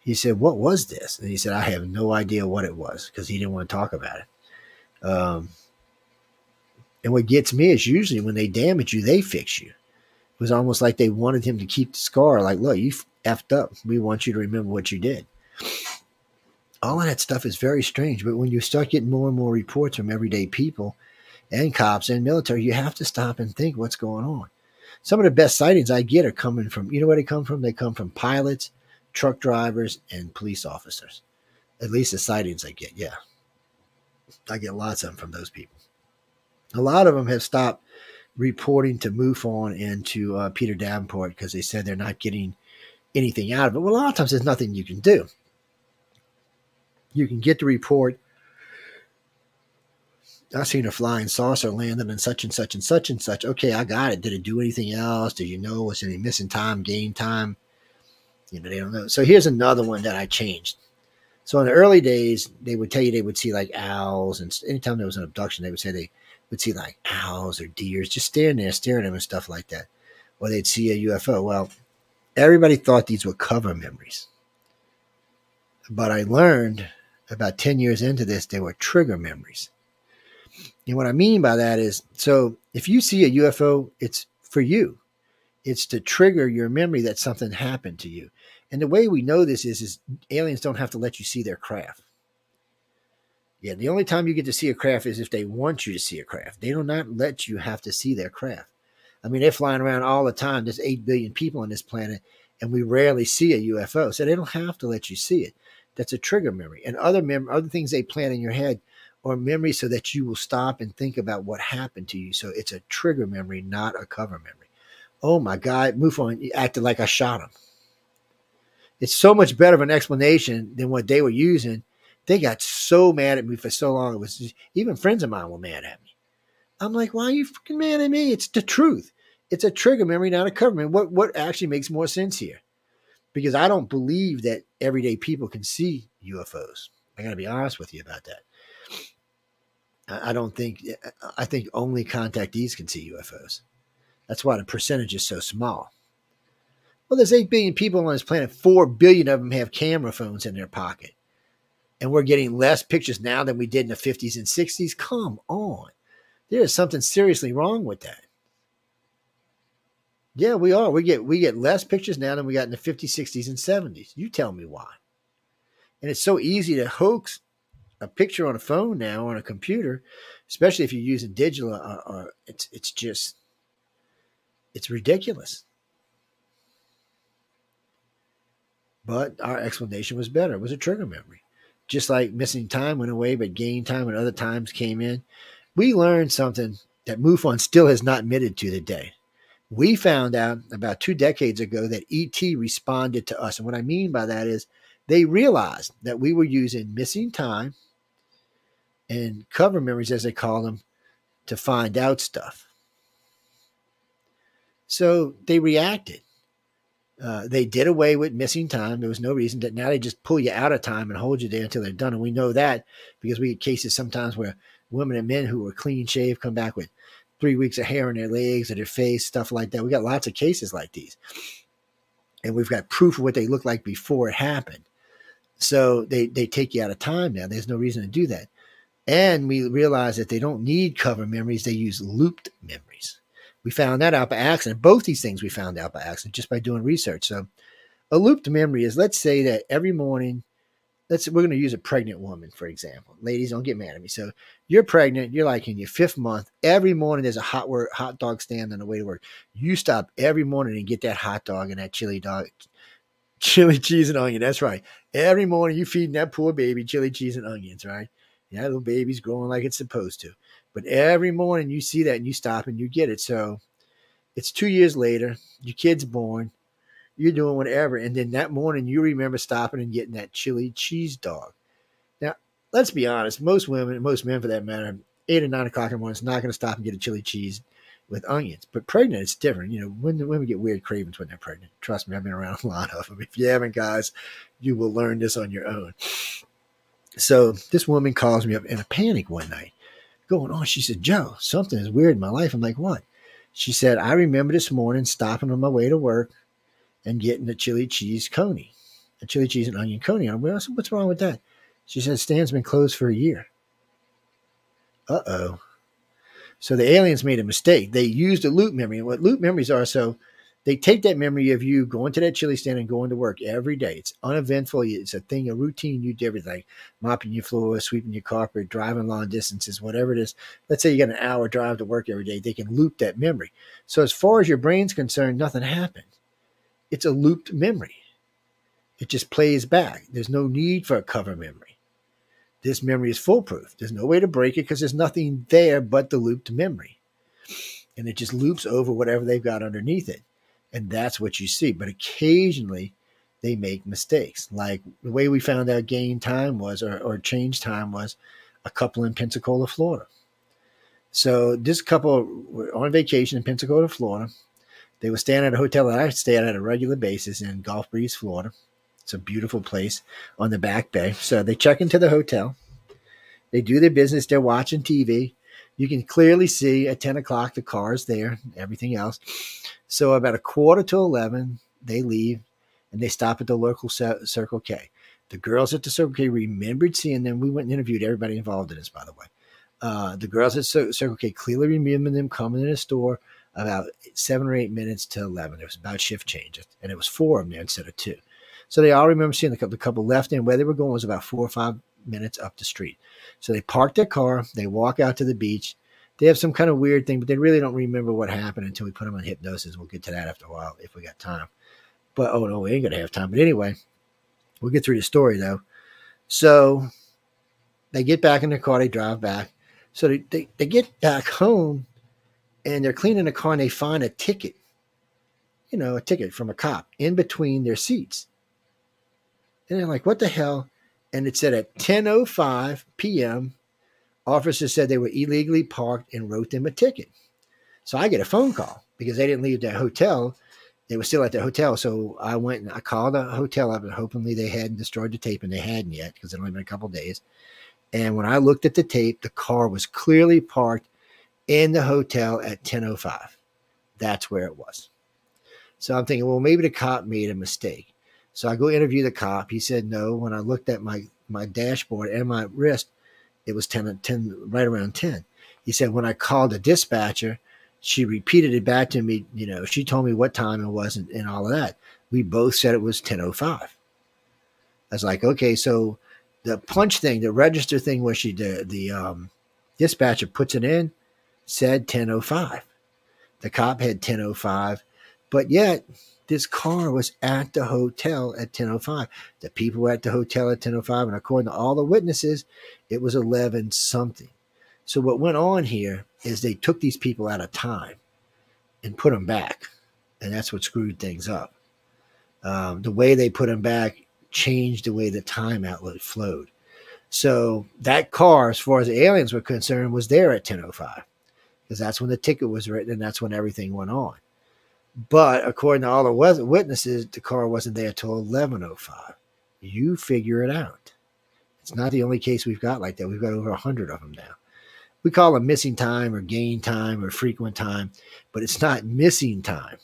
He said, What was this? And he said, I have no idea what it was because he didn't want to talk about it. Um, and what gets me is usually when they damage you, they fix you. It was almost like they wanted him to keep the scar. Like, look, you effed up. We want you to remember what you did. All of that stuff is very strange. But when you start getting more and more reports from everyday people, and cops and military, you have to stop and think what's going on. Some of the best sightings I get are coming from, you know where they come from? They come from pilots, truck drivers, and police officers. At least the sightings I get, yeah. I get lots of them from those people. A lot of them have stopped reporting to MUFON and to uh, Peter Davenport because they said they're not getting anything out of it. Well, a lot of times there's nothing you can do. You can get the report. I've seen a flying saucer landing in such and such and such and such. Okay, I got it. Did it do anything else? Did you know was any missing time, gain time? You know, they don't know. So here's another one that I changed. So in the early days, they would tell you they would see like owls, and anytime there was an abduction, they would say they would see like owls or deers just standing there, staring at them and stuff like that. Or they'd see a UFO. Well, everybody thought these were cover memories. But I learned about 10 years into this, they were trigger memories. And what I mean by that is so if you see a UFO, it's for you. It's to trigger your memory that something happened to you. And the way we know this is, is aliens don't have to let you see their craft. Yeah, the only time you get to see a craft is if they want you to see a craft. They do not let you have to see their craft. I mean, they're flying around all the time. There's 8 billion people on this planet, and we rarely see a UFO. So they don't have to let you see it. That's a trigger memory. And other mem- other things they plant in your head are memories so that you will stop and think about what happened to you. So it's a trigger memory, not a cover memory. Oh my God, MUFON acted like I shot him. It's so much better of an explanation than what they were using. They got so mad at me for so long. It was just, even friends of mine were mad at me. I'm like, why are you freaking mad at me? It's the truth. It's a trigger memory, not a cover memory. What what actually makes more sense here? Because I don't believe that everyday people can see UFOs. I got to be honest with you about that. I don't think. I think only contactees can see UFOs. That's why the percentage is so small. Well, there's 8 billion people on this planet. 4 billion of them have camera phones in their pocket. And we're getting less pictures now than we did in the 50s and 60s. Come on. There is something seriously wrong with that. Yeah, we are. We get we get less pictures now than we got in the 50s, 60s, and 70s. You tell me why. And it's so easy to hoax a picture on a phone now on a computer, especially if you're using digital. Uh, uh, it's it's just it's ridiculous. But our explanation was better. It was a trigger memory. Just like missing time went away, but gain time and other times came in. We learned something that MUFON still has not admitted to today. We found out about two decades ago that ET responded to us. And what I mean by that is they realized that we were using missing time and cover memories, as they call them, to find out stuff. So they reacted. Uh, they did away with missing time. There was no reason that now they just pull you out of time and hold you there until they're done. And we know that because we get cases sometimes where women and men who were clean shaved come back with three weeks of hair on their legs or their face, stuff like that. We got lots of cases like these. And we've got proof of what they looked like before it happened. So they, they take you out of time now. There's no reason to do that. And we realize that they don't need cover memories, they use looped memories. We found that out by accident. Both these things we found out by accident just by doing research. So, a looped memory is let's say that every morning, let's we're going to use a pregnant woman for example. Ladies, don't get mad at me. So you're pregnant, you're like in your fifth month. Every morning there's a hot work, hot dog stand on the way to work. You stop every morning and get that hot dog and that chili dog, chili cheese and onion. That's right. Every morning you feeding that poor baby chili cheese and onions, right? Yeah, little baby's growing like it's supposed to. But every morning you see that and you stop and you get it. So it's two years later, your kid's born, you're doing whatever. And then that morning you remember stopping and getting that chili cheese dog. Now, let's be honest, most women, most men for that matter, eight or nine o'clock in the morning is not going to stop and get a chili cheese with onions. But pregnant, it's different. You know, when women get weird cravings when they're pregnant. Trust me, I've been around a lot of them. If you haven't, guys, you will learn this on your own. So this woman calls me up in a panic one night going on? She said, Joe, something is weird in my life. I'm like, what? She said, I remember this morning stopping on my way to work and getting a chili cheese coney, a chili cheese and onion coney. I said, what's wrong with that? She said, Stan's been closed for a year. Uh oh. So the aliens made a mistake. They used a loop memory. And what loop memories are, so they take that memory of you going to that chili stand and going to work every day. It's uneventful. It's a thing, a routine. You do everything, mopping your floor, sweeping your carpet, driving long distances, whatever it is. Let's say you got an hour drive to work every day. They can loop that memory. So as far as your brain's concerned, nothing happened. It's a looped memory. It just plays back. There's no need for a cover memory. This memory is foolproof. There's no way to break it because there's nothing there but the looped memory. And it just loops over whatever they've got underneath it and that's what you see. But occasionally they make mistakes. Like the way we found out gain time was, or, or change time was, a couple in Pensacola, Florida. So this couple were on vacation in Pensacola, Florida. They were staying at a hotel that I stay at a regular basis in Gulf Breeze, Florida. It's a beautiful place on the back bay. So they check into the hotel. They do their business. They're watching TV. You can clearly see at 10 o'clock the car's there, everything else. So about a quarter to 11, they leave and they stop at the local Circle K. The girls at the Circle K remembered seeing them. We went and interviewed everybody involved in this, by the way. Uh, the girls at Circle K clearly remember them coming in the store about seven or eight minutes to 11. It was about shift change, and it was four of them there instead of two. So they all remember seeing the couple, the couple left, and where they were going was about four or five minutes up the street. So they park their car, they walk out to the beach, they have some kind of weird thing, but they really don't remember what happened until we put them on hypnosis. We'll get to that after a while if we got time. But oh no, we ain't gonna have time. But anyway, we'll get through the story though. So they get back in their car, they drive back. So they, they, they get back home and they're cleaning the car and they find a ticket, you know, a ticket from a cop in between their seats. And they're like, what the hell? And it said at 10.05 p.m., Officers said they were illegally parked and wrote them a ticket. So I get a phone call because they didn't leave their hotel. They were still at their hotel. So I went and I called the hotel up and hopefully they hadn't destroyed the tape and they hadn't yet because it only been a couple days. And when I looked at the tape, the car was clearly parked in the hotel at 10:05. That's where it was. So I'm thinking, well, maybe the cop made a mistake. So I go interview the cop. He said no. When I looked at my my dashboard and my wrist, it was 10, 10 right around 10. He said, when I called the dispatcher, she repeated it back to me. You know, she told me what time it was and, and all of that. We both said it was 10.05. I was like, okay, so the punch thing, the register thing where she did, the um, dispatcher puts it in, said 10.05. The cop had 10.05, but yet this car was at the hotel at 10:05. The people were at the hotel at 10:05, and according to all the witnesses, it was 11 something. So what went on here is they took these people out of time and put them back, and that's what screwed things up. Um, the way they put them back changed the way the time outlet flowed. So that car, as far as the aliens were concerned, was there at 10:05 because that's when the ticket was written and that's when everything went on. But according to all the witnesses, the car wasn't there till 11:05. You figure it out. It's not the only case we've got like that. We've got over 100 of them now. We call them missing time or gain time or frequent time, but it's not missing time.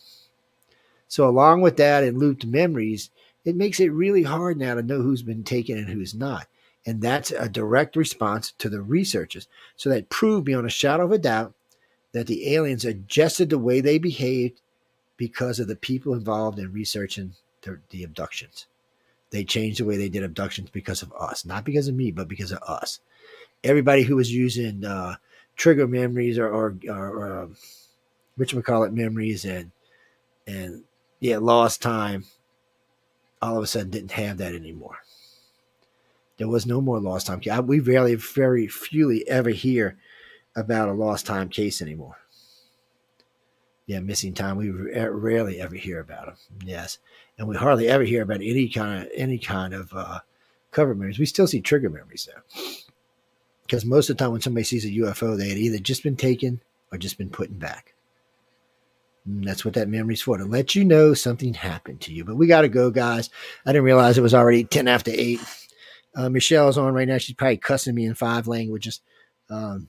So, along with that and looped memories, it makes it really hard now to know who's been taken and who's not. And that's a direct response to the researchers. So, that proved beyond a shadow of a doubt that the aliens adjusted the way they behaved because of the people involved in researching the, the abductions. They changed the way they did abductions because of us, not because of me, but because of us. Everybody who was using uh, trigger memories or, or, or, um, which we call it memories and and yeah, lost time. All of a sudden, didn't have that anymore. There was no more lost time. We rarely, very fewly ever hear about a lost time case anymore yeah, missing time. We rarely ever hear about them. Yes, and we hardly ever hear about any kind of any kind of uh, cover memories. We still see trigger memories though, because most of the time when somebody sees a UFO, they had either just been taken or just been put back. And that's what that memory's for to let you know something happened to you. But we got to go, guys. I didn't realize it was already ten after eight. Uh, Michelle's on right now. She's probably cussing me in five languages. Um,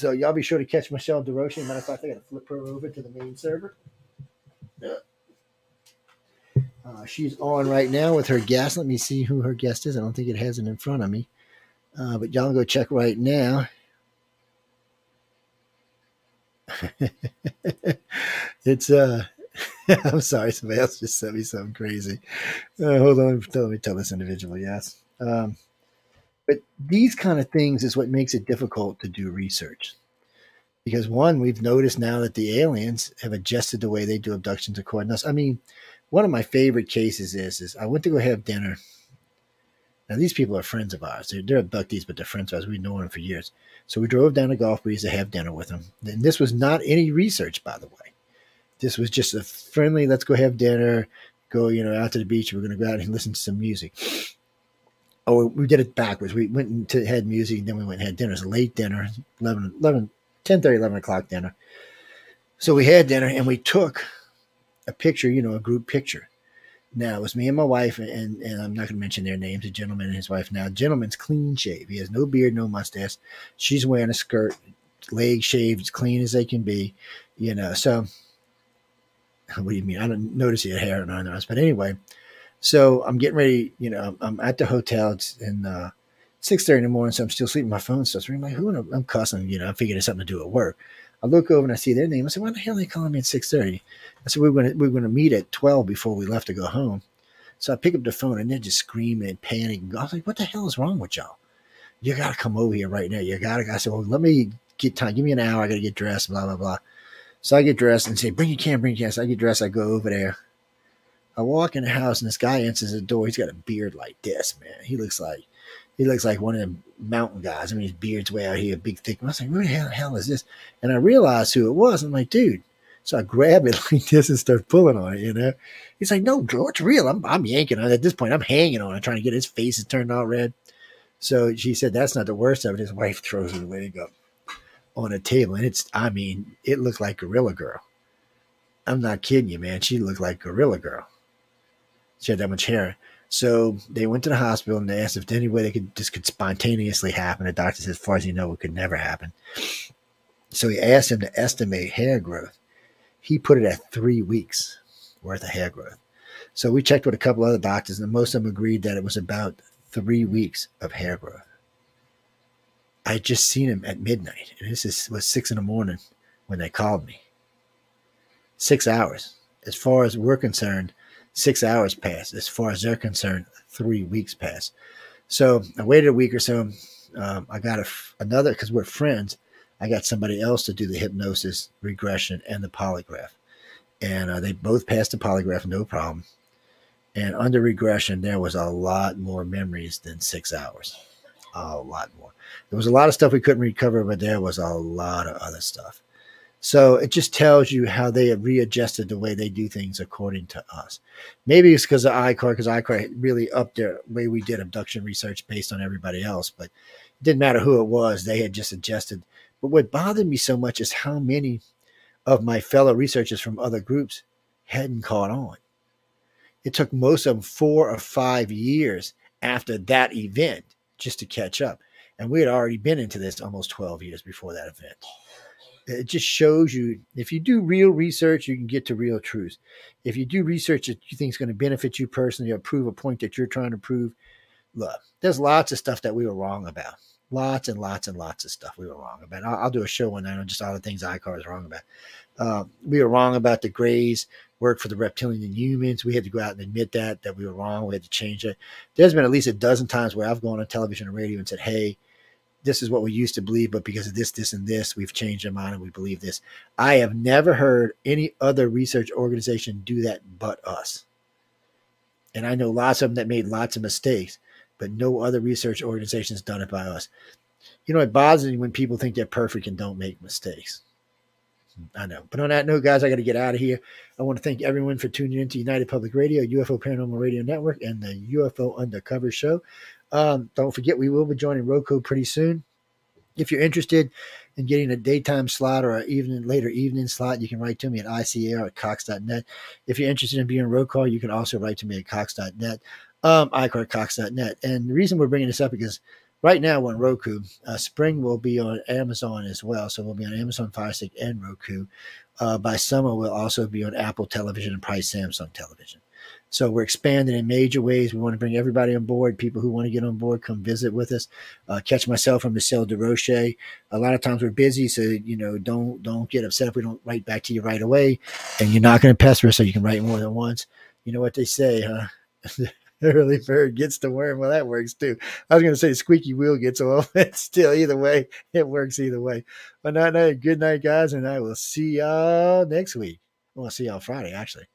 so y'all be sure to catch Michelle DeRoche. Matter of fact, I got to flip her over to the main server. Yeah. Uh, she's on right now with her guest. Let me see who her guest is. I don't think it has it in front of me. Uh, but y'all go check right now. it's uh I'm sorry, somebody else just sent me something crazy. Uh, hold on, let me tell this individual. Yes, um, but these kind of things is what makes it difficult to do research. Because one, we've noticed now that the aliens have adjusted the way they do abductions according to us. I mean, one of my favorite cases is is I went to go have dinner. Now these people are friends of ours. They're, they're abductees, but they're friends of ours. We've known them for years. So we drove down to Gulf Breeze to have dinner with them. And this was not any research, by the way. This was just a friendly, let's go have dinner, go, you know, out to the beach. We're going to go out and listen to some music. Oh, we did it backwards. We went to had music, then we went and had dinner. It was a late dinner, 11, 11 10 30, 11 o'clock dinner. So we had dinner and we took a picture, you know, a group picture. Now it was me and my wife, and, and I'm not going to mention their names, a gentleman and his wife. Now, gentleman's clean shave. He has no beard, no mustache. She's wearing a skirt, leg shaved, as clean as they can be, you know. So, what do you mean? I don't notice he had hair on us, but anyway. So I'm getting ready, you know, I'm at the hotel. It's in uh, six thirty in the morning, so I'm still sleeping. My phone starts ringing. Like, who? I'm cussing. You know, I'm figuring it's something to do at work. I look over and I see their name. I said, "Why the hell are they calling me at six 30? I said, we are going to we were going to meet at twelve before we left to go home." So I pick up the phone and they're just screaming and panicking. I was like, "What the hell is wrong with y'all? You got to come over here right now. You got to." I said, "Well, let me get time. Give me an hour. I got to get dressed." Blah blah blah. So I get dressed and say, "Bring your camera, bring your camera." So I get dressed. I go over there. I walk in the house and this guy answers the door. He's got a beard like this, man. He looks like he looks like one of them mountain guys. I mean, his beard's way out here, big, thick. I was like, who the hell, hell is this? And I realized who it was. I'm like, dude. So I grab it like this and start pulling on it, you know? He's like, no, George, it's real. I'm, I'm yanking on it. At this point, I'm hanging on it, trying to get his face is turned all red. So she said, that's not the worst of it. His wife throws his leg up on a table. And it's, I mean, it looked like Gorilla Girl. I'm not kidding you, man. She looked like Gorilla Girl. She had that much hair. So they went to the hospital and they asked if any way they could this could spontaneously happen. The doctor said, as far as you know, it could never happen. So he asked him to estimate hair growth. He put it at three weeks worth of hair growth. So we checked with a couple other doctors, and most of them agreed that it was about three weeks of hair growth. I had just seen him at midnight, and this is, was six in the morning when they called me. Six hours. As far as we're concerned, six hours passed. As far as they're concerned, three weeks passed. So I waited a week or so. Um, I got a, another because we're friends. I got somebody else to do the hypnosis, regression, and the polygraph, and uh, they both passed the polygraph, no problem. And under regression, there was a lot more memories than six hours, a lot more. There was a lot of stuff we couldn't recover, but there was a lot of other stuff. So it just tells you how they have readjusted the way they do things according to us. Maybe it's because of ICAR, because ICAR really upped their way we did abduction research based on everybody else, but it didn't matter who it was, they had just adjusted. But what bothered me so much is how many of my fellow researchers from other groups hadn't caught on. It took most of them four or five years after that event just to catch up. And we had already been into this almost 12 years before that event it just shows you if you do real research, you can get to real truth. If you do research that you think is going to benefit you personally or prove a point that you're trying to prove, look, there's lots of stuff that we were wrong about. Lots and lots and lots of stuff we were wrong about. I'll, I'll do a show one night on just all the things ICAR is wrong about. Uh, we were wrong about the Greys work for the reptilian humans. We had to go out and admit that that we were wrong. We had to change it. There's been at least a dozen times where I've gone on television and radio and said, "Hey, this is what we used to believe, but because of this, this, and this, we've changed our mind and we believe this. I have never heard any other research organization do that but us. And I know lots of them that made lots of mistakes, but no other research organization has done it by us. You know, it bothers me when people think they're perfect and don't make mistakes. I know. But on that note, guys, I got to get out of here. I want to thank everyone for tuning in to United Public Radio, UFO Paranormal Radio Network, and the UFO Undercover Show. Um, don't forget, we will be joining Roku pretty soon. If you're interested in getting a daytime slot or an evening later evening slot, you can write to me at ICAR at Cox.net. If you're interested in being on Roku, you can also write to me at Cox.net, um, ICAR Cox.net. And the reason we're bringing this up because right now on Roku, uh, Spring will be on Amazon as well. So we'll be on Amazon Fire Stick and Roku. Uh, by summer, we'll also be on Apple Television and probably Samsung Television. So we're expanding in major ways. We want to bring everybody on board. People who want to get on board, come visit with us. Uh, catch myself and Michelle DeRoche. A lot of times we're busy, so you know don't don't get upset if we don't write back to you right away. And you're not going to pester us, so you can write more than once. You know what they say, huh? early bird gets the worm. Well, that works too. I was going to say squeaky wheel gets oil. It's still either way. It works either way. But night, night. Good night, guys, and I will see y'all next week. Well, I'll see y'all Friday, actually.